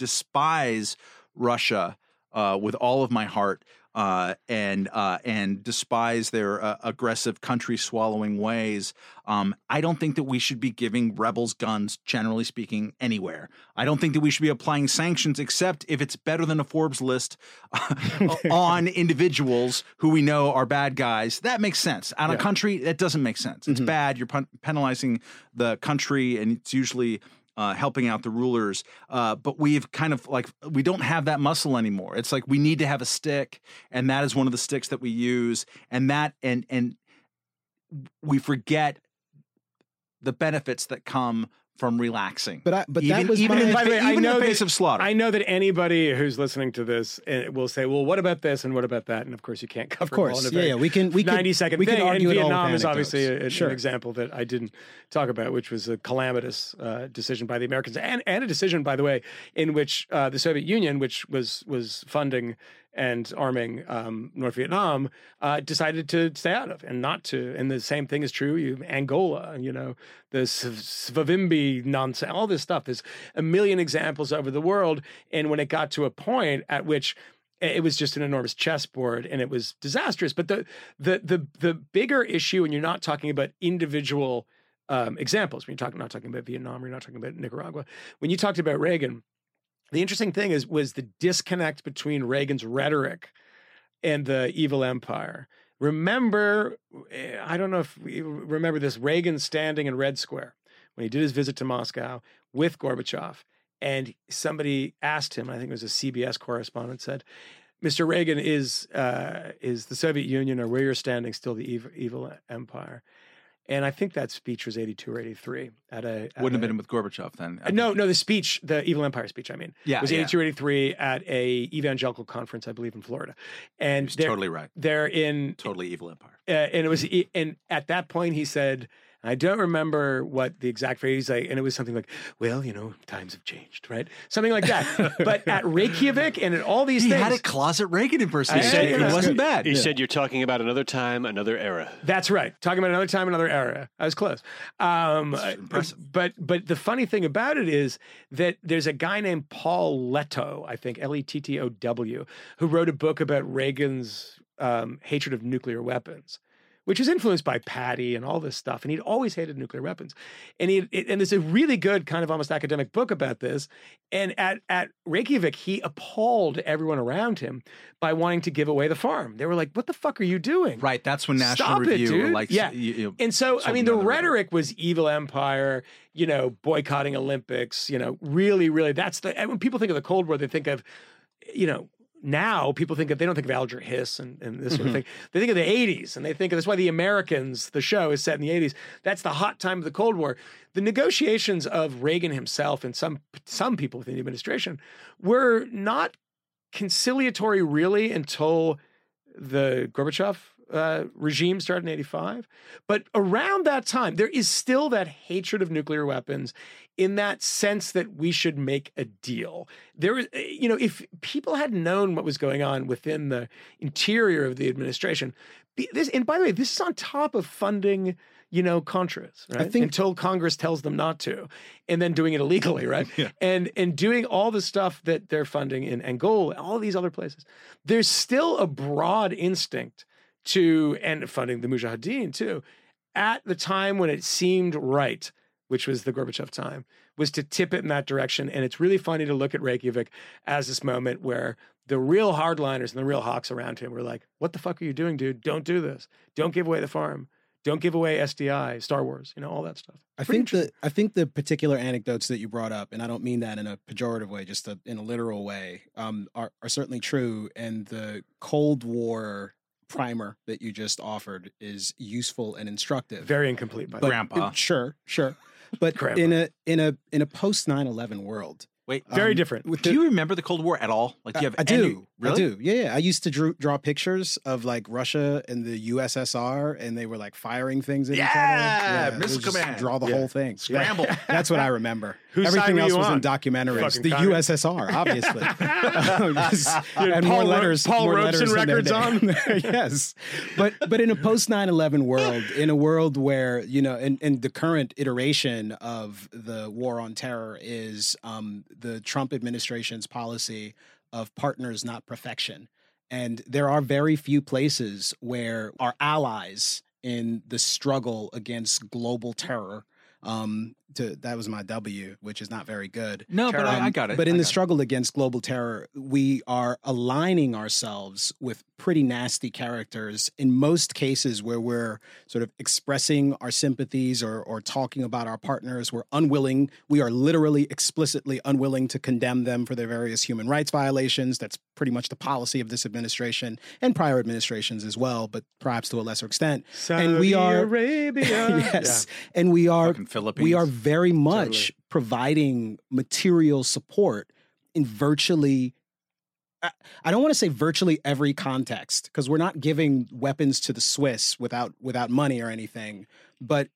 E: despise Russia uh, with all of my heart. Uh, and uh, and despise their uh, aggressive country swallowing ways. Um, I don't think that we should be giving rebels guns, generally speaking, anywhere. I don't think that we should be applying sanctions, except if it's better than a Forbes list on individuals who we know are bad guys. That makes sense. On a country, that doesn't make sense. It's bad. You're pen- penalizing the country, and it's usually uh, helping out the rulers. Uh, but we've kind of like we don't have that muscle anymore. It's like we need to have a stick, and that is one of the sticks that we use, and that and and we forget the benefits that come from relaxing.
A: But I, but
E: even,
A: that was
E: even
A: my,
E: in
D: By the way,
E: fa-
D: I
E: even in
D: know
E: the face
D: that-
E: of slaughter.
D: I know that anybody who's listening to this uh, will say, "Well, what about this and what about that?" And of course, you can't cover
A: Of course,
D: all in a
A: yeah, yeah, we can- we could-
D: ninety second
A: we could
D: thing.
A: argue
D: and
A: it all with
D: Vietnam is obviously a,
A: anecdotes.
D: an
A: Sure.
D: example that I didn't talk about, which was a calamitous uh, decision by the Americans, and and a decision, by the way, in which uh, the Soviet Union, which was was funding and arming um, North Vietnam, uh, decided to stay out of and not to. And the same thing is true. You Angola, you know, the Savimbi nonsense, all this stuff. There's a million examples over the world. And when it got to a point at which it was just an enormous chessboard and it was disastrous. But the the the the bigger issue, and you're not talking about individual um, examples. When you're talking not talking about Vietnam, you're not talking about Nicaragua. When you talked about Reagan, the interesting thing is was the disconnect between Reagan's rhetoric and the evil empire. Remember, eh, I don't know if you remember this Reagan standing in Red Square when he did his visit to Moscow with Gorbachev. And somebody asked him, I think it was a CBS correspondent, said, Mr. Reagan, is uh, is the Soviet Union or where you're standing still the evil, evil empire? And I think that speech was 82 or 83 at a. at
E: Wouldn't have
D: a-
E: been with Gorbachev then.
D: uh, No, no, the speech, the Evil Empire speech, I mean.
E: Yeah,
D: was
E: yeah.
D: 82 or 83 at a evangelical conference, I believe, in Florida. And
E: totally right.
D: they're in
E: Totally evil empire.
D: uh, and it was and at that point he said I don't remember what the exact phrase like, and it was something like, "Well, you know, times have changed, right?" Something like that. but at Reykjavik and at all these
E: He
D: things,
E: had a closet Reagan impersonation.
D: I said-
E: it
D: that's
E: wasn't
D: good.
E: bad.
F: He said you're talking about another time, another era.
D: That's right. Talking about another time, another era. I was close. Um,
E: impressive.
D: But but the funny thing about it is that there's a guy named Paul Lettow, I think L E T T O W, who wrote a book about Reagan's um, hatred of nuclear weapons. Which is influenced by Patti and all this stuff, and he'd always hated nuclear weapons, and he and there's a really good kind of almost academic book about this. And at at Reykjavik, he appalled everyone around him by wanting to give away the farm. They were like, "What the fuck are you doing?"
E: Right. That's when National
D: Stop it,
E: Review
D: dude.
E: like
D: Yeah.
E: you- you-
D: And so, I mean, the rhetoric was evil empire, you know, boycotting Olympics, you know, really, really, that's the, when people think of the Cold War, they think of, you know, now people think of, they don't think of Alger Hiss and, and this sort of
E: Mhm.
D: thing. They think of the 80s and they think of, that's why the Americans, the show is set in the 80s. That's the hot time of the Cold War. The negotiations of Reagan himself and some, some people within the administration were not conciliatory really until the Gorbachev uh, regime started in 85. But around that time, there is still that hatred of nuclear weapons in that sense that we should make a deal. There is, eh, you know, if people had known what was going on within the interior of the administration, this, and by the way, this is on top of funding, you know, Contras, right?
A: think-
D: Until Congress tells them not to, and then doing it illegally, right? And and doing all the stuff that they're funding in Angola, all these other places. There's still a broad instinct to and funding the Mujahideen too, at the time when it seemed right, which was the Gorbachev time, was to tip it in that direction. And it's really funny to look at Reykjavik as this moment where the real hardliners and the real hawks around him were like, "What the fuck are you doing, dude? Don't do this. Don't give away the farm. Don't give away SDI, Star Wars. You know all that stuff."
A: I
D: Pretty
A: think the I think the particular anecdotes that you brought up, and I don't mean that in a pejorative way, just a, in a literal way, um, are are certainly true. And the Cold War primer that you just offered is useful and instructive.
D: Very incomplete, by the
A: But-
D: way.
E: Grandpa.
A: Sure, sure. But
D: Grandpa.
A: in a in a in a post 9-11 world,
E: Wait,
D: Very
A: um,
D: different.
A: With
E: do you remember the Cold War at all? Like, do you have
A: I
E: any?
A: do.
E: Really?
A: I do. Yeah, yeah. I used to drew, draw pictures of like Russia and the USSR, and they were like firing things at each
E: Yeah,
A: other. it
E: Missile
A: was just
E: Command.
A: Draw the
D: Yeah.
A: whole thing.
E: Scramble.
A: Yeah. That's what I remember. Everything else was
D: on?
A: in documentaries.
D: Fucking
A: the
D: communist.
A: USSR, obviously. And
D: Paul
A: more letters.
D: Paul
A: more
D: Robeson
A: letters their
D: records
A: day. yes, but but in a post 9-11 world, in a world where you know, and, and the current iteration of the war on terror is um, the Trump administration's policy of partners, not perfection. And there are very few places where our allies in the struggle against global terror. Um, to that was my W, which is not very good.
E: No, but I, I
A: Um,
E: got it.
A: But in
E: I
A: the
E: got it.
A: struggle against global terror, we are aligning ourselves with pretty nasty characters in most cases where we're sort of expressing our sympathies or, or talking about our partners. We're unwilling, we are literally explicitly unwilling to condemn them for their various human rights violations. That's pretty much the policy of this administration and prior administrations as well, but perhaps to a lesser extent. and we
D: Saudi
A: are
D: Arabia.
A: yes, and we are we are very much providing material support in virtually I- I don't want to say virtually every context because we're not giving weapons to the Swiss without without money or anything, but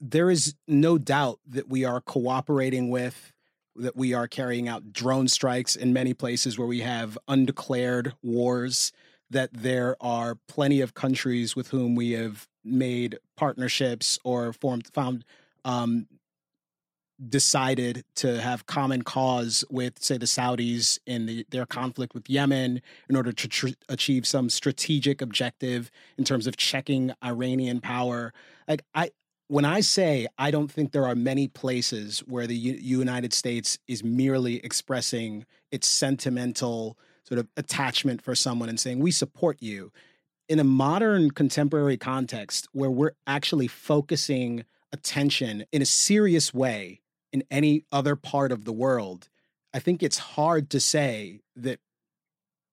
A: there is no doubt that we are cooperating with that we are carrying out drone strikes in many places where we have undeclared wars that there are plenty of countries with whom we have made partnerships or formed found um, decided to have common cause with, say, the Saudis in the, their conflict with Yemen in order to tr- achieve some strategic objective in terms of checking Iranian power. Like I, when I say I don't think there are many places where the U- United States is merely expressing its sentimental sort of attachment for someone and saying we support you in a modern contemporary context where we're actually focusing attention in a serious way in any other part of the world, I think it's hard to say that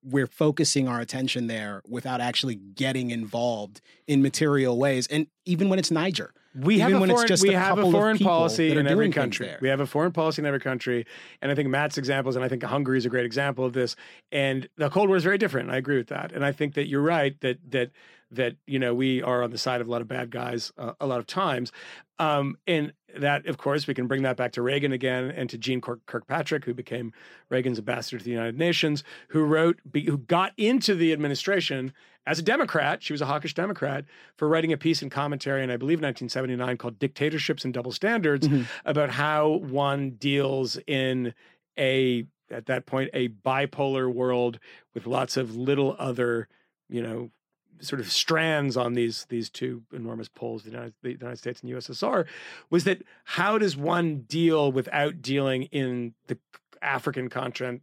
A: we're focusing our attention there without actually getting involved in material ways. And even when it's Niger,
D: we have a foreign, we have a foreign policy in every country. We have a foreign policy in every country, and I think Matt's examples, and I think Hungary is a great example of this. And the Cold War is very different. I agree with that, and I think that you're right that that that you know we are on the side of a lot of bad guys uh, a lot of times, um, and that of course we can bring that back to Reagan again and to Jeane Kirk- Kirkpatrick, who became Reagan's ambassador to the United Nations, who wrote who got into the administration as a Democrat. She was a hawkish Democrat for writing a piece in commentary, in I believe 1979, called "Dictatorships and Double Standards," mm-hmm. about how one deals in a at that point a bipolar world with lots of little other you know sort of strands on these these two enormous poles the United, the United States and USSR was that how does one deal without dealing in the African continent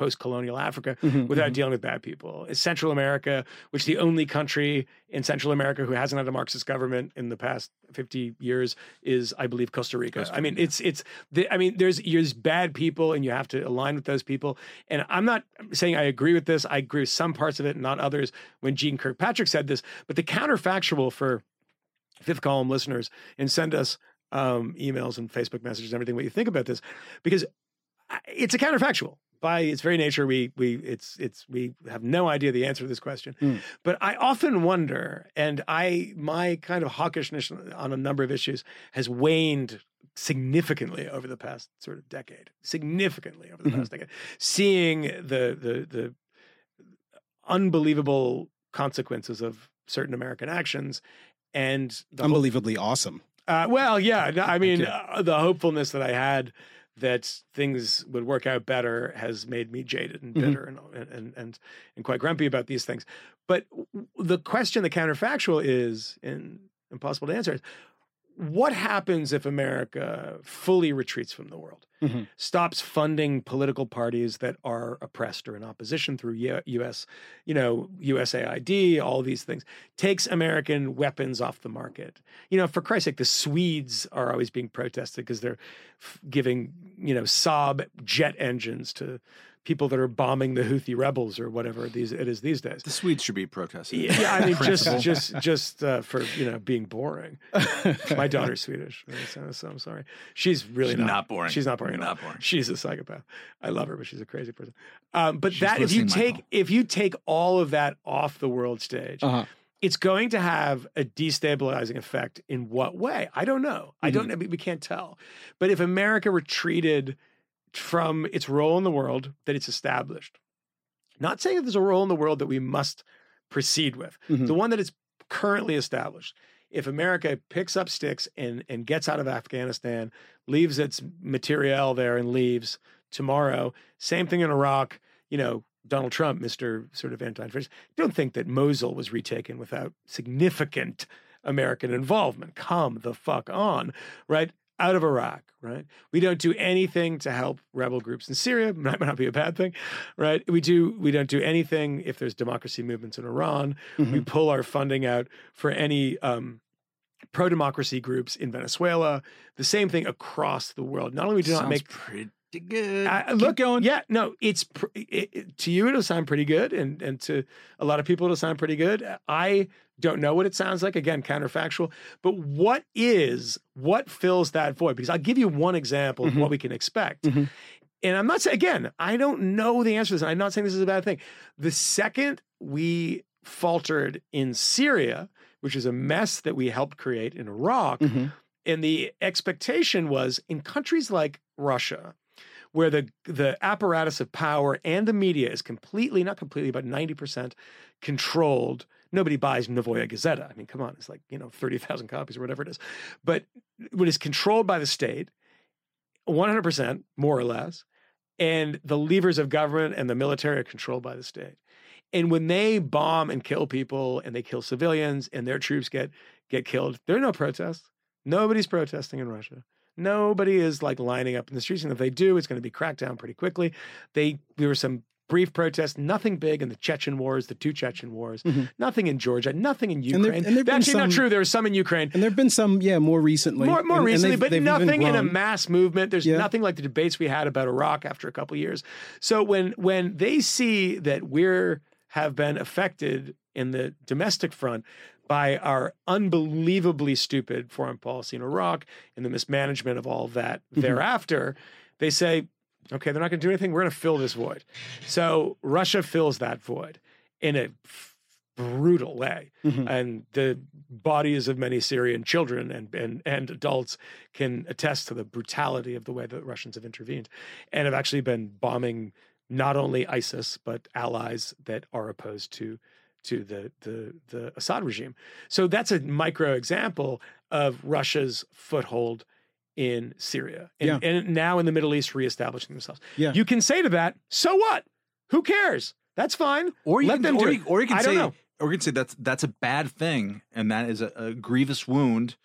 D: in post-colonial Africa
A: Mhm,
D: without
A: mhm.
D: dealing with bad people. Central America, which is the only country in Central America who hasn't had a Marxist government in the past 50 years, is I believe Costa Rica. I mean, it's it's the, I mean, there's there's bad people, and you have to align with those people. And I'm not saying I agree with this. I agree with some parts of it, not others. When Jeane Kirkpatrick said this, but the counterfactual for fifth column listeners and send us um, emails and Facebook messages and everything what you think about this because it's a counterfactual by its very nature we we it's it's we have no idea the answer to this question
A: Hmm.
D: but i often wonder and i my kind of hawkishness on a number of issues has waned significantly over the past sort of decade significantly over the
A: Mhm.
D: past decade seeing the the the unbelievable consequences of certain american actions and
A: Unbelievably awesome.
D: uh, well, yeah. I mean, uh, the hopefulness that I had that things would work out better has made me jaded and
A: Mhm.
D: bitter and, and and and quite grumpy about these things. But the question, the counterfactual, is and impossible to answer is what happens if America fully retreats from the world,
A: Mhm.
D: stops funding political parties that are oppressed or in opposition through U.S., you know, USAID, all these things, takes American weapons off the market. You know, for Christ's sake, the Swedes are always being protested because they're f- giving, you know, Saab jet engines to people that are bombing the Houthi rebels or whatever these it is these days.
E: The Swedes should be protesting.
D: Yeah, I mean, just just just uh, for you know being boring. My daughter's Swedish, so, so I'm sorry. She's really
E: She's
D: not,
E: not boring.
D: She's not boring. at all.
E: Not boring.
D: She's a psychopath. I love her, but she's a crazy person. Um, but
E: She's
D: that if you take
E: Michael.
D: if you take all of that off the world stage,
A: Uh-huh.
D: it's going to have a destabilizing effect in what way? I don't know. I don't know. We can't tell. But if America retreated from its role in the world that it's established, not saying that there's a role in the world that we must proceed with,
A: Mhm.
D: the one that is currently established. If America picks up sticks and, and gets out of Afghanistan, leaves its materiel there and leaves tomorrow, same thing in Iraq, you know, Donald Trump, Mr. sort of anti-fascist, don't think that Mosul was retaken without significant American involvement. Come the fuck on, right? Out of Iraq, right? We don't do anything to help rebel groups in Syria. Might not be a bad thing, right? We do. We don't do anything if there's democracy movements in Iran. We pull our funding out for any um, pro-democracy groups in Venezuela. The same thing across the world. Not only do we not make
E: pretty good.
D: uh,
E: Keep
D: look,
E: going.
D: Yeah, no, it's pr- it, it- to you it'll sound pretty good, and and to a lot of people it'll sound pretty good. I don't know what it sounds like. Again, counterfactual. But what is what fills that void? Because I'll give you one example of what we can expect.
A: Mhm.
D: And I'm not saying again, I don't know the answer to this. I'm not saying this is a bad thing. The second we faltered in Syria, which is a mess that we helped create in Iraq,
A: Mhm.
D: and the expectation was in countries like Russia, where the the apparatus of power and the media is completely, not completely, but 90% controlled. Nobody buys Novaya Gazeta. I mean, come on, it's like, you know, 30,000 copies or whatever it is. But what is controlled by the state 100%, more or less. And the levers of government and the military are controlled by the state. And when they bomb and kill people and they kill civilians and their troops get get killed, there are no protests. Nobody's protesting in Russia. Nobody is like lining up in the streets. And if they do, it's going to be cracked down pretty quickly. They there were some brief protests, nothing big in the Chechen wars, the two Chechen wars, nothing in Georgia, nothing in
A: Mm-hmm. And there-
D: Ukraine.
A: and
D: Actually, not true. There was some in Ukraine.
A: And there have been some, yeah, more recently.
D: More, more
A: And- and
D: recently,
A: they've-
D: but
A: they've
D: nothing in a mass movement. There's
A: Yeah.
D: nothing like the debates we had about Iraq after a couple years. So when when they see that we're have been affected in the domestic front by our unbelievably stupid foreign policy in Iraq and the mismanagement of all of that
A: Mm-hmm.
D: thereafter, they say, okay, they're not going to do anything. We're going to fill this void. So Russia fills that void in a brutal way.
A: Mm-hmm.
D: And the bodies of many Syrian children and, and, and adults can attest to the brutality of the way the Russians have intervened and have actually been bombing not only ISIS, but allies that are opposed to to the the the Assad regime. So that's a micro example of Russia's foothold in Syria and,
A: Yeah.
D: and now in the Middle East reestablishing themselves.
A: Yeah.
D: You can say to that, so what? Who cares? That's fine.
E: Or you
D: Let
E: can,
D: them
E: or
D: do
E: you, or you can
D: I
E: say,
D: know.
E: or you can say that's that's a bad thing, and that is a, a grievous wound,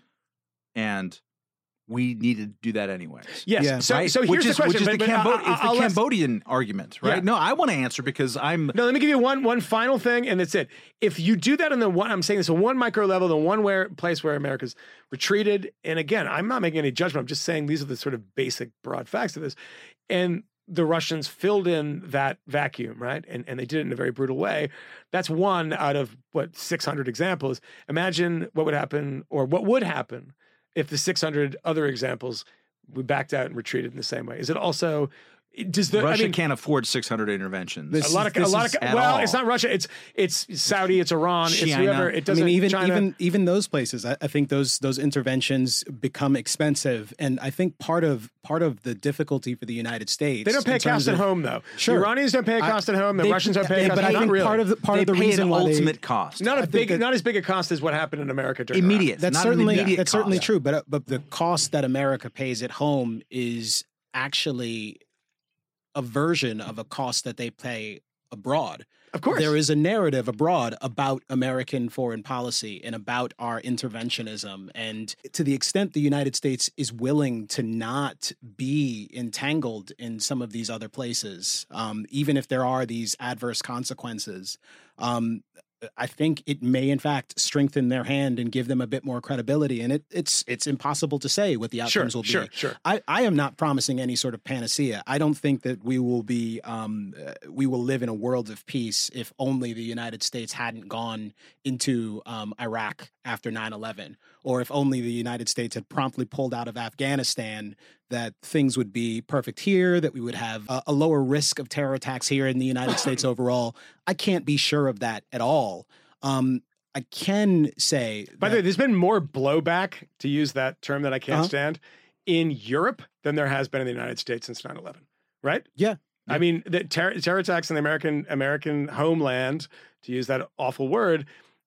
E: and we need to do that anyways.
D: Yes.
A: Yeah.
D: So,
E: right?
D: so here's
E: which
D: the
E: is,
D: question.
E: which is
D: but-
E: the,
D: but
E: Cambo-
D: I-
E: it's the
D: I'll let-
E: Cambodian argument, right?
D: Yeah.
E: No, I want to answer because I'm.
D: No, let me give you one one final thing, and that's it. If you do that in the one, I'm saying this on one micro level, the one where place where America's retreated, and again, I'm not making any judgment. I'm just saying these are the sort of basic broad facts of this, and the Russians filled in that vacuum, right? And and they did it in a very brutal way. That's one out of what 600 examples. Imagine what would happen, or what would happen, if the 600 other examples we backed out and retreated in the same way. Is it also does the
E: Russia
D: I mean,
E: can't afford 600 interventions.
A: This
D: a lot of
A: this
D: a lot of well,
E: all.
D: it's not Russia. It's it's Saudi. It's Iran. It's whoever. It doesn't.
A: mean, even
D: China.
A: even even those places, I, I think those those interventions become expensive, and I think part of part of the difficulty for the United States
D: they don't pay
A: in
D: a cost
A: terms
D: at home though.
A: Sure.
D: The Iranians don't pay a
A: I-
D: cost at home. The
A: they-
D: Russians don't pay a
A: yeah,
D: cost.
A: but I
D: not
A: think
D: really.
A: part of the part
E: they
A: of the reason
E: an
A: why they-
E: ultimate cost.
D: not
A: I
D: as big,
A: that-
D: not as big a cost as what happened in America during Iraq.
E: immediate.
A: That's
E: not
A: certainly
E: immediate
A: that's certainly true, but uh, but the cost that America pays at home is actually a version of a cost that they pay abroad.
D: Of course,
A: There is a narrative abroad about American foreign policy and about our interventionism. And to the extent the United States is willing to not be entangled in some of these other places, um, even if there are these adverse consequences, um, I think it may in fact strengthen their hand and give them a bit more credibility. And it, it's it's impossible to say what the
D: Sure,
A: outcomes will be.
D: sure, sure.
A: I, I am not promising any sort of panacea. I don't think that we will be um, uh, we will live in a world of peace if only the United States hadn't gone into um, Iraq after 9/11, or if only the United States had promptly pulled out of Afghanistan. That things would be perfect here. That we would have a, a lower risk of terror attacks here in the United States overall. I can't be sure of that at all. Um, I can say,
D: By the way, there's been more blowback to use that term that I can't
A: Uh-huh.
D: stand in Europe than there has been in the United States since 9/11. Right?
A: yeah,
D: I mean, the terror, terror attacks in the American American homeland, to use that awful word,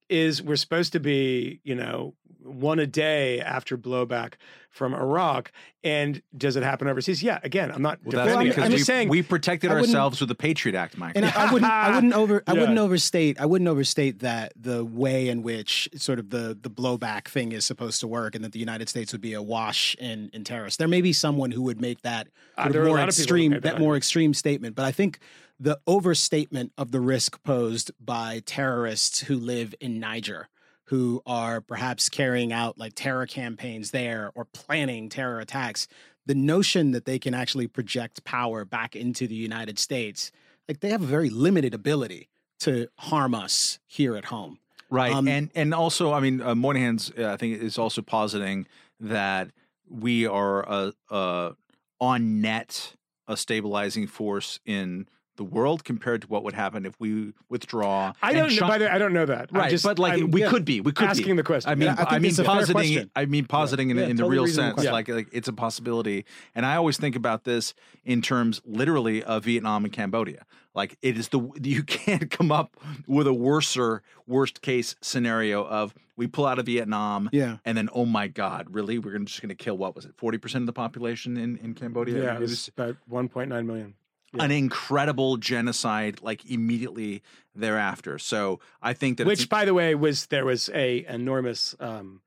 D: is we're supposed to be, you know, one a day after blowback from Iraq. And does it happen overseas? Yeah. Again, I'm not
E: Well, that's
D: defending it.
E: because
D: I'm
E: we,
D: just saying
E: we protected ourselves with the Patriot Act, Mike.
A: And I, I wouldn't, I wouldn't over, I
D: Yeah.
A: wouldn't overstate, I wouldn't overstate that the way in which sort of the the blowback thing is supposed to work, and that the United States would be awash in in terrorists. There may be someone who would make that
D: Uh,
A: sort
D: there
A: of
D: are a
A: more
D: lot of people who
A: extreme, that,
D: that
A: more extreme statement, but I think the overstatement of the risk posed by terrorists who live in Niger. Who are perhaps carrying out like terror campaigns there or planning terror attacks? The notion that they can actually project power back into the United States like they have a very limited ability to harm us here at home.
E: Right,
A: Um,
E: and and also, I mean, uh, Moynihan's uh, I think is also positing that we are a, a on net a stabilizing force in the world compared to what would happen if we withdraw.
D: I don't know.
E: Chi-
D: By the I don't know that.
E: Right,
D: just-
E: but like
D: I'm-
E: we
D: yeah,
E: could be, we could
D: asking
E: be.
D: the question.
E: I mean,
A: Yeah, I
E: I, mean,
A: it's a fair
E: positing. I mean, positing
A: Yeah,
E: in, in the real sense,
A: question.
E: like like it's a possibility. And I always think about this in terms, literally, of Vietnam and Cambodia. Like it is the you can't come up with a worser worst case scenario of we pull out of Vietnam,
A: Yeah.
E: and then oh my god, really, we're just going to kill what was it, forty percent of the population in in Cambodia?
D: yeah, it
E: It
D: was about 1.9 million.
E: An incredible genocide, like immediately thereafter. So I think that
D: Which, by the way, was there was a enormous um,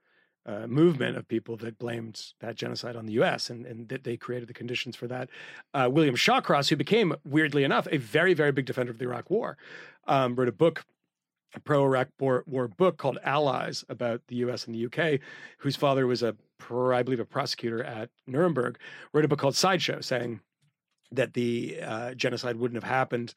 D: uh, movement of people that blamed that genocide on the U.S. and, and that they created the conditions for that. Uh, William Shawcross, who became, weirdly enough, a very very big defender of the Iraq War, um, wrote a book. A pro-Iraq war, war book called "Allies" about the U.S. and the U.K., whose father was a, I believe, a prosecutor at Nuremberg. Wrote a book called "Sideshow," saying that the uh, genocide wouldn't have happened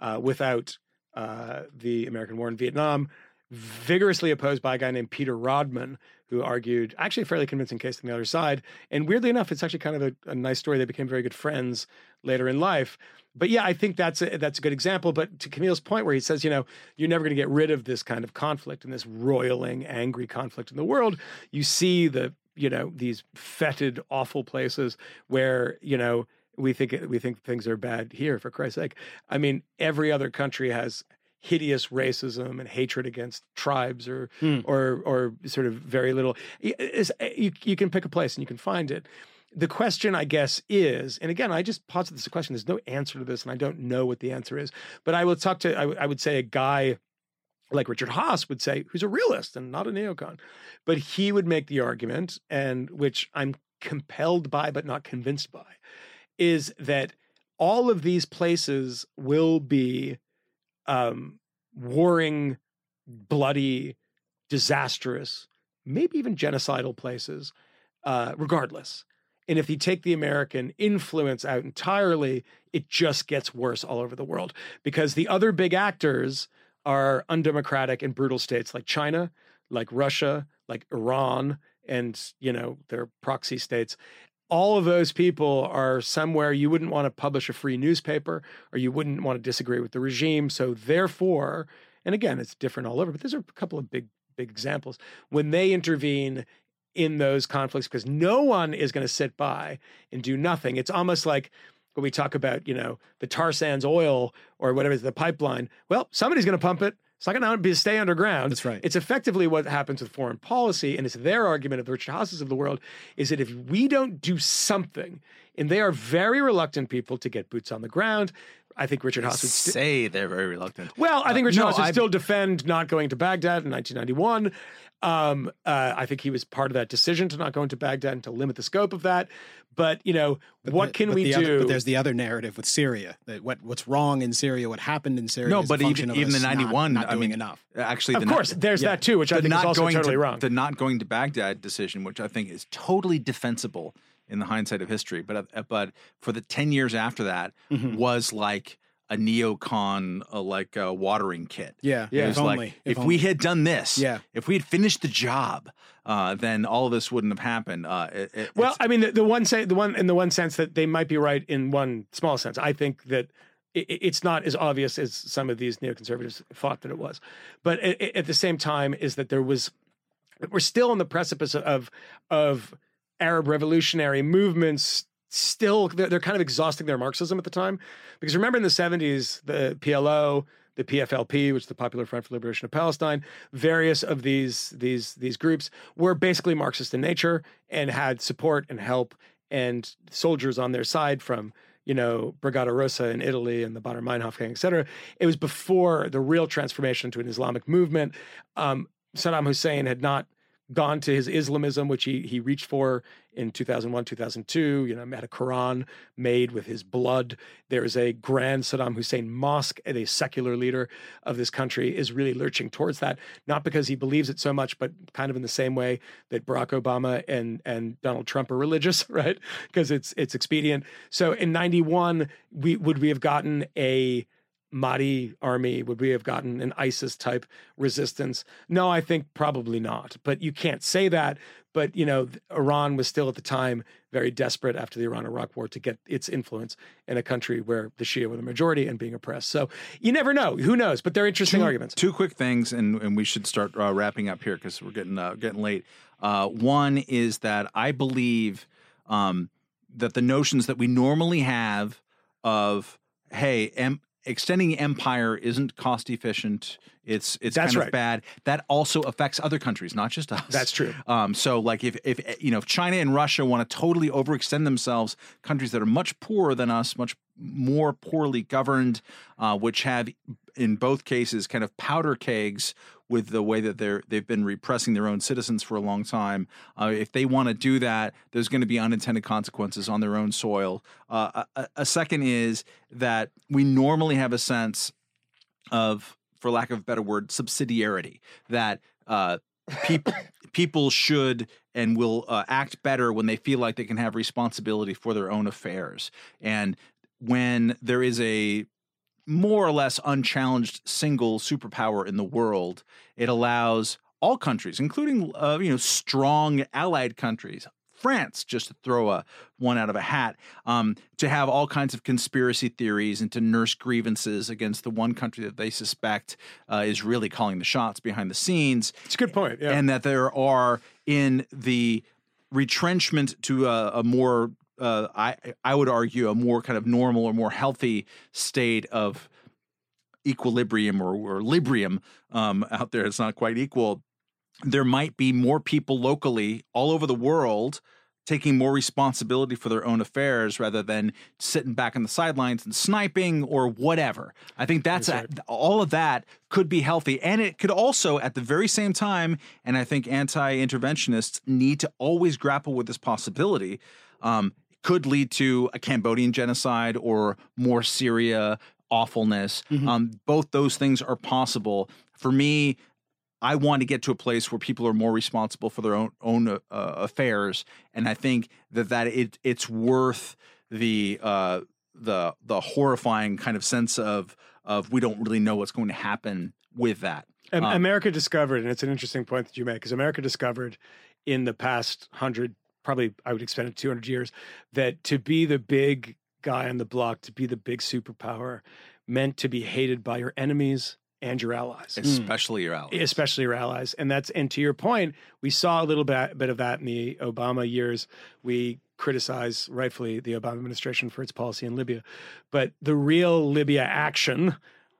D: uh, without uh, the American war in Vietnam, vigorously opposed by a guy named Peter Rodman, who argued actually a fairly convincing case on the other side. And weirdly enough, it's actually kind of a, a nice story. They became very good friends later in life. But yeah, I think that's a, that's a good example. But to Kmele's point, where he says, you know, you're never going to get rid of this kind of conflict and this roiling, angry conflict in the world. You see the you know these fetid, awful places where you know we think we think things are bad here. For Christ's sake, I mean, every other country has hideous racism and hatred against tribes or
A: Hmm.
D: or or sort of very little. You you can pick a place and you can find it. The question, I guess, is, and again, I just posit this question. There's no answer to this, and I don't know what the answer is. But I will talk to. I, I would say a guy like Richard Haass would say, who's a realist and not a neocon, but he would make the argument, and which I'm compelled by but not convinced by, is that all of these places will be um, warring, bloody, disastrous, maybe even genocidal places, uh, regardless. And if you take the American influence out entirely, it just gets worse all over the world because the other big actors are undemocratic and brutal states like China, like Russia, like Iran, and you know their proxy states. All of those people are somewhere you wouldn't want to publish a free newspaper or you wouldn't want to disagree with the regime. So therefore, and again, it's different all over, but these are a couple of big, big examples. When they intervene in those conflicts, because no one is going to sit by and do nothing. It's almost like when we talk about, you know, the tar sands oil or whatever is the pipeline. Well, somebody's going to pump it. It's not going to be stay underground.
A: That's right.
D: It's effectively what happens with foreign policy, and it's their argument of the Richard Houses of the world is that if we don't do something, and they are very reluctant people to get boots on the ground. I think Richard Haass would st-
E: say they're very reluctant.
D: well, I think
E: Uh,
D: Richard
E: no,
D: Haass would
E: I-
D: still defend not going to Baghdad in 1991. Um, uh, I think he was part of that decision to not go into Baghdad and to limit the scope of that. But you know, what
A: But-
D: can we do?
A: Other, but there's the other narrative with Syria. That what what's wrong in Syria, what happened in Syria.
E: No,
A: is a
E: but
A: function
E: even,
A: of
E: even the
A: us not-
E: '91,
A: not,
E: I mean,
A: enough.
E: Actually,
D: Of
E: the
D: course, there's that too, which I
E: the
D: think is
E: not
D: also
E: going
D: totally
E: to,
D: wrong.
E: The not going to Baghdad decision, which I think is totally defensible in the hindsight of history, but uh, but for the ten years after that
A: Mhm.
E: was like a neocon, uh, like a watering kit.
A: Yeah,
E: It
A: if
E: was like
A: only,
E: if,
A: if
E: we had done this,
A: Yeah.
E: if we had finished the job, uh, then all of this wouldn't have happened. Uh, it, it-
D: Well, I mean, the, the one say the one in the one sense that they might be right in one small sense. I think that i i- it's not as obvious as some of these neoconservatives thought that it was, but at the same time, is that there was we're still on the precipice of of Arab revolutionary movements. Still, they're, they're kind of exhausting their Marxism at the time, because remember in the seventies, the PLO, the PFLP, which is the Popular Front for Liberation of Palestine, various of these these these groups were basically Marxist in nature and had support and help and soldiers on their side from you know Brigata Rossa in Italy and the Baader Meinhof gang, et cetera. It was before the real transformation to an Islamic movement. Um, Saddam Hussein had not gone to his Islamism, which he he reached for in 2001, 2002. You know, had a Quran made with his blood. There is a grand Saddam Hussein mosque, and a secular leader of this country is really lurching towards that, not because he believes it so much, but kind of in the same way that Barack Obama and and Donald Trump are religious, right? Because it's it's expedient. So in '91, we would we have gotten a Mahdi army? Would we have gotten an ISIS type resistance? No, I think probably not. But you can't say that. But you know, Iran was still at the time very desperate after the Iran-Iraq war to get its influence in a country where the Shia were the majority and being oppressed. So you never know. Who knows? But they're interesting arguments.
E: Two quick things, and, and we should start uh, wrapping up here because we're getting uh, getting late. Uh, one is that I believe um, that the notions that we normally have of hey, em- extending empire isn't cost efficient. It's it's
D: That's
E: kind
D: right.
E: of bad. That also affects other countries, not just us.
D: That's true.
E: Um, so like if if you know if China and Russia want to totally overextend themselves, countries that are much poorer than us, much more poorly governed, uh, which have in both cases kind of powder kegs with the way that they're they've been repressing their own citizens for a long time. Uh, if they want to do that, there's going to be unintended consequences on their own soil. Uh, a, a second is that we normally have a sense of, for lack of a better word, subsidiarity that uh, people people should and will uh, act better when they feel like they can have responsibility for their own affairs and when there is a more or less unchallenged single superpower in the world it allows all countries including uh, you know strong allied countries France, just to throw a one out of a hat, um, to have all kinds of conspiracy theories and to nurse grievances against the one country that they suspect uh, is really calling the shots behind the scenes.
D: It's a good point. Yeah.
E: And that there are in the retrenchment to a, a more, uh, I I would argue, a more kind of normal or more healthy state of equilibrium or, or librium um, out there. It's not quite equal there might be more people locally all over the world taking more responsibility for their own affairs rather than sitting back on the sidelines and sniping or whatever. I think that's, a, all of that could be healthy and it could also at the very same time and I think anti-interventionists need to always grapple with this possibility um, could lead to a Cambodian genocide or more Syria awfulness. Um, both those things are possible. For me, I want to get to a place where people are more responsible for their own own uh, affairs, and I think that that it it's worth the uh, the the horrifying kind of sense of of we don't really know what's going to happen with that. Um,
D: America discovered, and it's an interesting point that you make, because America discovered in the past hundred, probably I would extend it two hundred years, that to be the big guy on the block, to be the big superpower, meant to be hated by your enemies and your allies, hmm.
E: especially your allies.
D: especially your allies. And that's and to your point, we saw a little bit bit of that in the Obama years. We criticize rightfully the Obama administration for its policy in Libya, but the real Libya action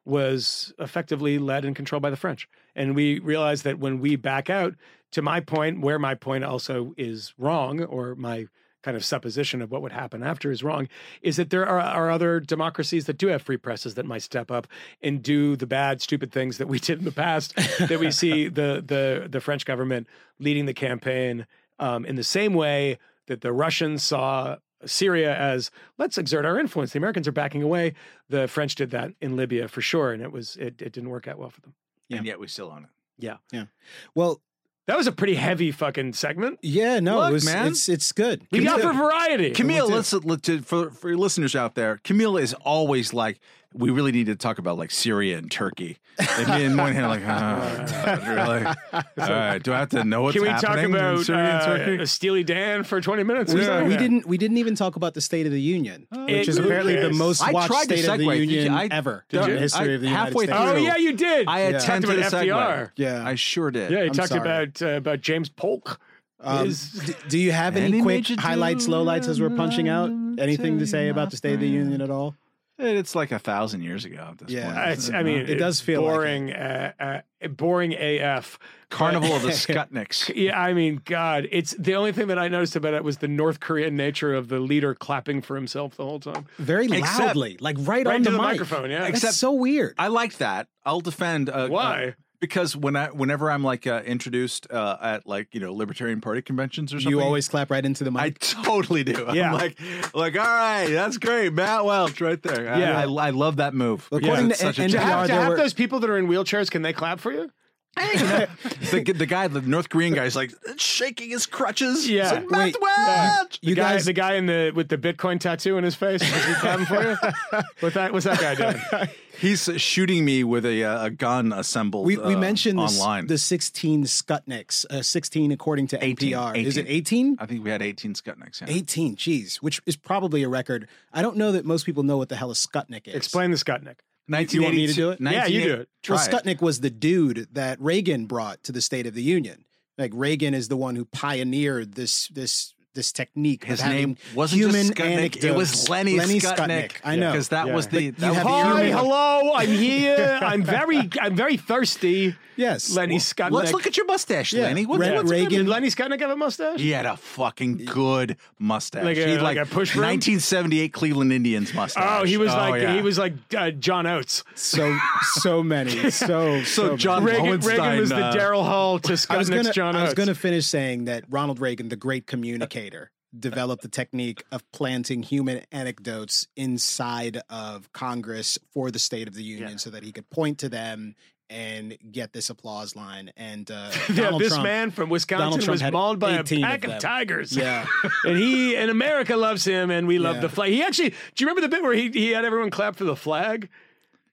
D: was effectively led and controlled by the French. And we realized that when we back out, to my point, where my point also is wrong, or my kind of supposition of what would happen after is wrong, is that there are, are other democracies that do have free presses that might step up and do the bad, stupid things that we did in the past. that we see the the the French government leading the campaign um, in the same way that the Russians saw Syria as let's exert our influence. The Americans are backing away. The French did that in Libya for sure, and it was it, it didn't work out well for them.
E: and yet we still own it.
D: Yeah,
A: Yeah. Well,
D: that was a pretty heavy fucking segment.
A: yeah, no,
E: Look,
A: it was,
E: man.
A: it's it's good.
D: We got for variety.
E: Kmele,
A: do.
E: let's let, to, for for your listeners out there. Kmele is always like, we really need to talk about like Syria and Turkey. And me and one hand like, oh, really? All right, do I have to know what's
D: Can we talk
E: happening in
D: about
E: Syria and
D: uh,
E: Turkey?
D: Steely Dan for twenty minutes? or
A: We,
D: something?
A: we didn't we didn't even talk about the State of the Union, which is
D: Who
A: apparently the most
E: I
A: watched
E: tried to
A: State of the
E: segue.
A: Union
E: I-
A: ever
E: Did
A: in
E: you?
A: the history
E: I-
A: of the
E: halfway
A: United States.
D: Oh yeah, you did.
E: I
A: Yeah.
E: attempted
D: Talked
E: a
D: about
E: segue.
D: FDR.
A: Yeah.
E: I sure did.
D: Yeah, he
A: I'm
D: talked
A: sorry.
D: about uh, about James Polk.
A: Um,
D: His-
A: do you have any
E: Any
A: quick
E: major
A: highlights, lowlights as we're punching out? Anything to say about the State of the Union at all?
E: It's like a thousand years ago at this
A: Yeah.
E: point.
D: It's, I mean,
A: It does feel like
D: boring. uh, uh, boring AF.
E: Carnival of the Skutniks.
D: Yeah, I mean, God, it's the only thing that I noticed about it was the North Korean nature of the leader clapping for himself the whole time.
A: Very
E: Except-
A: loudly, like right,
D: Right
A: on the,
D: the
A: mic.
D: microphone, yeah.
A: That's
E: Except-
A: so weird.
E: I like that. I'll defend. Uh,
D: Why?
E: Because when I, whenever I'm like uh, introduced uh, at like you know Libertarian Party conventions or something,
A: you always clap right into the mic.
E: I totally do.
D: Yeah.
E: I'm like, like, all right, that's great, Matt Welch, right there.
D: Yeah.
E: I, I, love that move.
A: According
E: It's
A: to
E: such a
A: N-
D: To have, to have
A: were-
D: those people that are in wheelchairs, can they clap for you?
E: the, the guy, the North Korean guy, is like shaking his crutches.
D: Yeah.
E: It's like,
A: Wait,
E: "Northwest!"
D: The
A: You
D: guy,
A: guys-
D: the guy in the with the Bitcoin tattoo in his face. Is he coming for you? What that? What's that guy doing?
E: He's shooting me with a, uh, a gun assembled.
A: We, we
E: uh,
A: mentioned
E: online.
A: the 16 Skutniks, uh, 16 according to
E: 18,
A: NPR. Is it
E: 18?
A: 18?
E: I think we had 18 Skutniks. Yeah.
A: 18, geez, which is probably a record. I don't know that most people know what the hell a Skutnik is.
D: Explain the Skutnik.
A: You want me to do it?
D: Yeah, you do it.
A: Well,
E: Try.
A: Skutnik was the dude that Reagan brought to the State of the Union. Like Reagan is the one who pioneered this this this technique.
E: His name wasn't
A: human
E: just Skutnik, it was
A: anecdotes.
E: Lenny,
A: Lenny
E: Skutnik.
A: I know
E: Because that
D: Yeah.
E: was the.
A: But
E: That
A: you
E: was
A: have
E: the
D: Hi,
A: human-
D: hello. I'm here. I'm very, I'm very thirsty.
A: Yes.
D: Lenny
A: Well,
D: Skutnik.
E: Let's look at your mustache,
A: Yeah.
E: Lenny. What's,
A: Re-
E: what's
A: Reagan-
D: Did Lenny Skutnik have a mustache?
E: He had a fucking good mustache.
D: Like a-
E: He had
D: like a push
E: 1978 Cleveland Indians mustache.
D: Oh, he was like
E: yeah.
D: he was like uh, John Oates.
A: so so many. So
E: So
A: many.
E: John
D: Reagan,
E: Lowenstein,
D: Reagan was the
E: uh,
D: Daryl Hall to
A: I
D: Skutnik's
A: gonna
D: John
A: I was gonna finish saying that Ronald Reagan, the great communicator, developed the technique of planting human anecdotes inside of Congress for the State of the Union,
D: Yeah.
A: so that he could point to them and get this applause line. And uh,
D: yeah, this
A: Trump,
D: man from Wisconsin was mauled by a
A: 18 of
D: pack of, tigers.
A: Yeah.
D: and he and America loves him, and we love
A: Yeah.
D: the flag. He actually, do you remember the bit where he, he had everyone clap for the flag?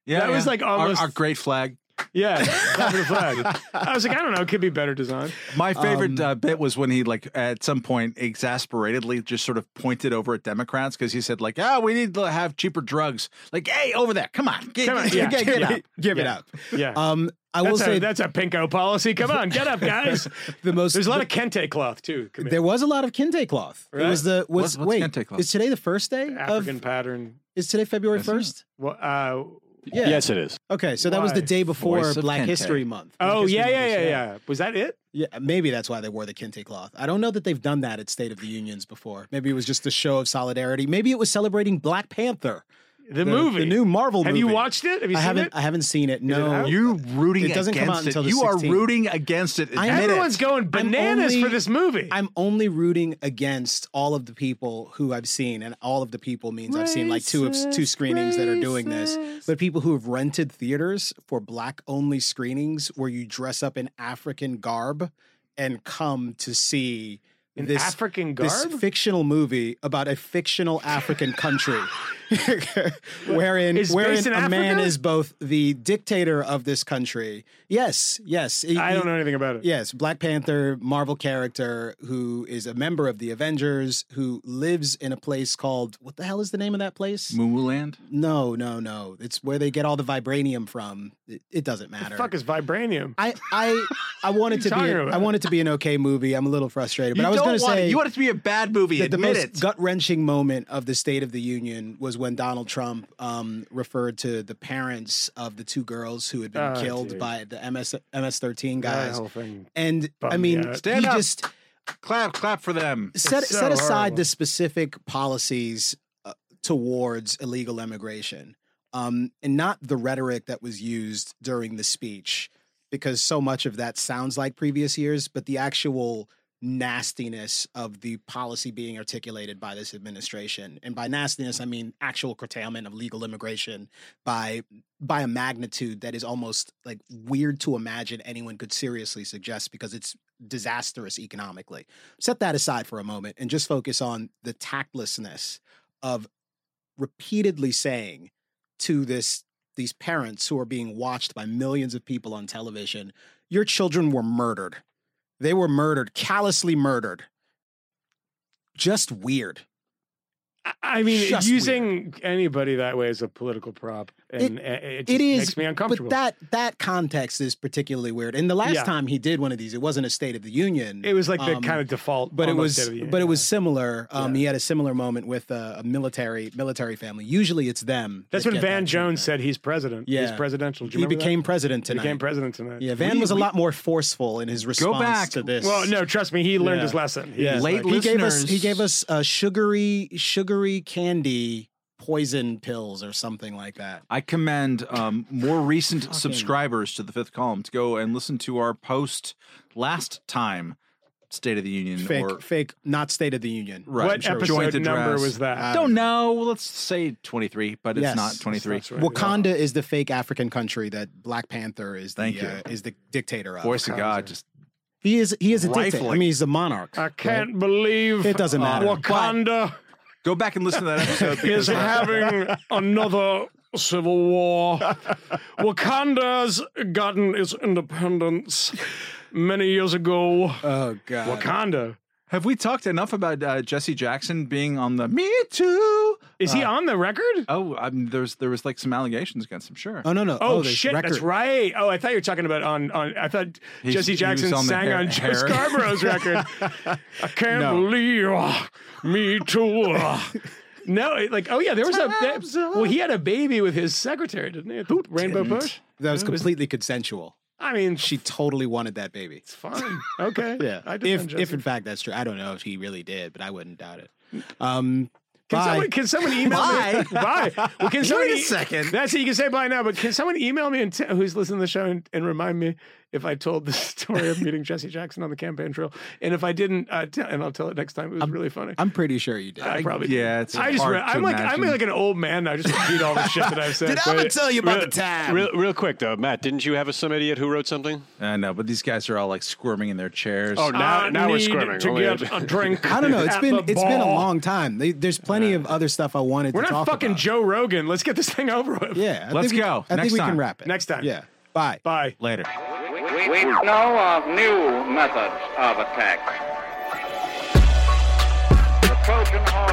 E: Yeah,
D: that was
E: yeah.
D: like
E: Our-
D: almost-
E: our, great flag.
D: Yeah, clap for the flag. I was like, I don't know, it could be better designed.
E: My favorite
A: Um,
E: uh, bit was when he like at some point exasperatedly just sort of pointed over at Democrats because he said like, "Ah, we need to have cheaper drugs." Like, hey, over there, come on, get,
D: Come on,
E: get,
D: yeah.
E: get, get up.
A: give it up.
D: Yeah,
A: Um, I
D: that's
A: will
D: a,
A: say
D: that's a pinko policy. Come on, get up, guys.
A: the most.
D: There's a lot of kente cloth too. Come
A: there was a lot of kente cloth. It was the was
E: What's- what's
A: wait.
E: kente cloth?
A: Is today the first day
D: here. African
A: of?
D: pattern.
A: Is today February first?
D: Well, uh,
A: Yeah.
F: Yes, it is.
A: Okay, so that was the day before
E: Voice of
A: Black
E: Kente.
A: History Month. Black
D: oh
A: History
D: yeah,
A: Month
D: yeah,
A: is
D: yeah, yeah. Was that it?
A: Yeah, maybe that's why they wore the kente cloth. I don't know that they've done that at State of the Unions before. Maybe it was just a show of solidarity. Maybe it was celebrating Black Panther,
D: The, movie,
A: the new Marvel
D: Have
A: movie.
D: you watched it? Have you
A: I
D: seen
A: haven't.
D: it?
A: I haven't seen it.
D: it
A: No,
D: out?
E: You rooting
A: It doesn't come out
E: against
A: until
E: it.
A: the
E: You are rooting against it.
A: I-
E: Admit
D: Everyone's
E: it.
D: going bananas
A: only-
D: for this movie.
A: I'm only rooting against all of the people who I've seen, and all of the people means I've seen like two of two screenings that are doing this. But people who have rented theaters for black only screenings, where you dress up in African garb and come to see
D: In
A: this
D: African
A: this
D: garb?
A: fictional movie about a fictional African country, wherein
D: Is
A: wherein
D: based in
A: a man is both the dictator of this country. Yes, yes. he-
D: I don't know anything about it.
A: Yes, Black Panther, Marvel character who is a member of the Avengers, who lives in a place called what the hell is the name of that place?
E: Moo Land.
A: No, no, no. It's where they get all the vibranium from. It, it doesn't matter.
D: The fuck is vibranium?
A: I I I want it to be
D: talking
A: a-
D: about?
A: I want to be an okay movie. I'm a little frustrated, but
E: you
A: I was going to say
E: it. You want it to be a bad movie.
A: that the most gut wrenching moment of the State of the Union was when Donald Trump um, referred to the parents of the two girls who had been
D: Oh,
A: killed
D: dude.
A: by the MS MS-13 guys. And I mean.
E: Stand
A: he
E: up.
A: just
E: clap, clap for them.
A: set
D: so
A: set aside
D: horrible.
A: the specific policies uh, towards illegal immigration, um, and not the rhetoric that was used during the speech, because so much of that sounds like previous years, but the actual nastiness of the policy being articulated by this administration. And by nastiness i mean actual curtailment of legal immigration by by a magnitude that is almost like weird to imagine anyone could seriously suggest because it's disastrous economically. Set that aside for a moment and just focus on the tactlessness of repeatedly saying to this these parents who are being watched by millions of people on television your children were murdered they were murdered callously murdered. Just weird.
D: I- mean,
A: Just
D: using anybody that way is a political prop, and it, it,
A: it is
D: makes me uncomfortable.
A: but that that context is particularly weird and the last
D: Yeah.
A: time he did one of these it wasn't a state of the union
D: it was like the
A: um,
D: kind of default,
A: but it was
D: State of the Union,
A: but it was similar um, he had a similar moment with a, a military military family usually it's them
D: That's
A: that
D: when Van
A: that
D: Jones said he's president. he's
A: Yeah.
D: presidential.
A: He
D: remember that?
A: became president
D: He became president tonight.
A: yeah van
E: We-
A: was a
E: we-
A: lot more forceful in his response go
E: back.
A: to this
D: Well, no, trust me, he learned
A: Yeah.
D: his lesson. He
A: yeah.
E: Late
D: like-
A: he gave us he gave us uh, sugary sugary candy poison pills or something like that
E: I commend um, more recent
A: Fucking-
E: subscribers to the fifth column to go and listen to our post last time State of the Union
A: Fake,
E: or
A: fake, not State of the Union.
E: Right.
D: What
E: I'm sure.
D: episode number was that?
E: don't know. Well, let's say 23, but it's not 23.
D: Right.
A: Wakanda is the fake African country that Black Panther is the
E: Thank you.
A: uh, is the dictator of.
E: Voice of God, just
A: He is he is a dictator. I mean, he's a monarch.
D: I can't believe
A: It doesn't matter.
D: Wakanda
E: go back and listen to that episode.
D: is having another civil war. Wakanda's gotten its independence many years ago.
A: Oh God.
D: Wakanda.
E: Have we talked enough about uh, Jesse Jackson being on the Me Too?
D: Is he on the record?
E: Oh, I mean, there's there was like some allegations against him. Sure.
A: Oh no no.
D: Oh,
A: there's
D: shit,
A: record.
D: that's right. Oh, I thought you were talking about on on. I thought
E: He's-
D: Jesse Jackson
E: on
D: sang
E: hair-
D: on Joe
E: hair.
D: Scarborough's record. I can't
A: No.
D: believe uh, me too. uh. No, it- like oh yeah, there was a that, well he had a baby with his secretary, didn't he? at the Rainbow PUSH.
A: That was completely consensual.
D: I mean,
A: She totally wanted that baby.
D: it's fine. Okay, yeah. I
A: If if in fact that's true, I don't know if he really did, but I wouldn't doubt it. Um,
D: Can
A: bye.
D: someone, can someone email me? Bye. Well, can someone
E: a
D: e-
E: second.
D: That's it. You can say bye now, but can someone email me and t- who's listening to the show and, and remind me if I told the story of meeting Jesse Jackson on the campaign trail, and if I didn't, uh, t- and I'll tell it next time. It was really funny.
A: I'm pretty sure you did.
D: I probably
E: yeah, it's
D: I just re- I'm like I'm like an old man. now. I just repeat all the shit that I've said.
A: Did I ever tell you about
F: Real,
A: the time?
F: real, real quick though, Matt, didn't you have a, some idiot who wrote something?
E: I know, but these guys are all like squirming in their chairs.
F: Oh, now
D: I
F: now we're squirming.
D: to
F: Only-
D: get a drink.
A: I don't know. It's
D: at
A: been
D: the
A: it's been a long time. They, there's plenty of other stuff I wanted
D: We're
A: to
D: not
A: talk
D: fucking
A: about.
D: Joe Rogan. Let's get this thing over with.
A: Yeah, I
E: Let's go.
A: I
E: Next
A: think we can wrap it
D: Next time.
A: Yeah. Bye.
D: Bye.
E: later.
C: We, we know of new methods of attack. The Trojan horse.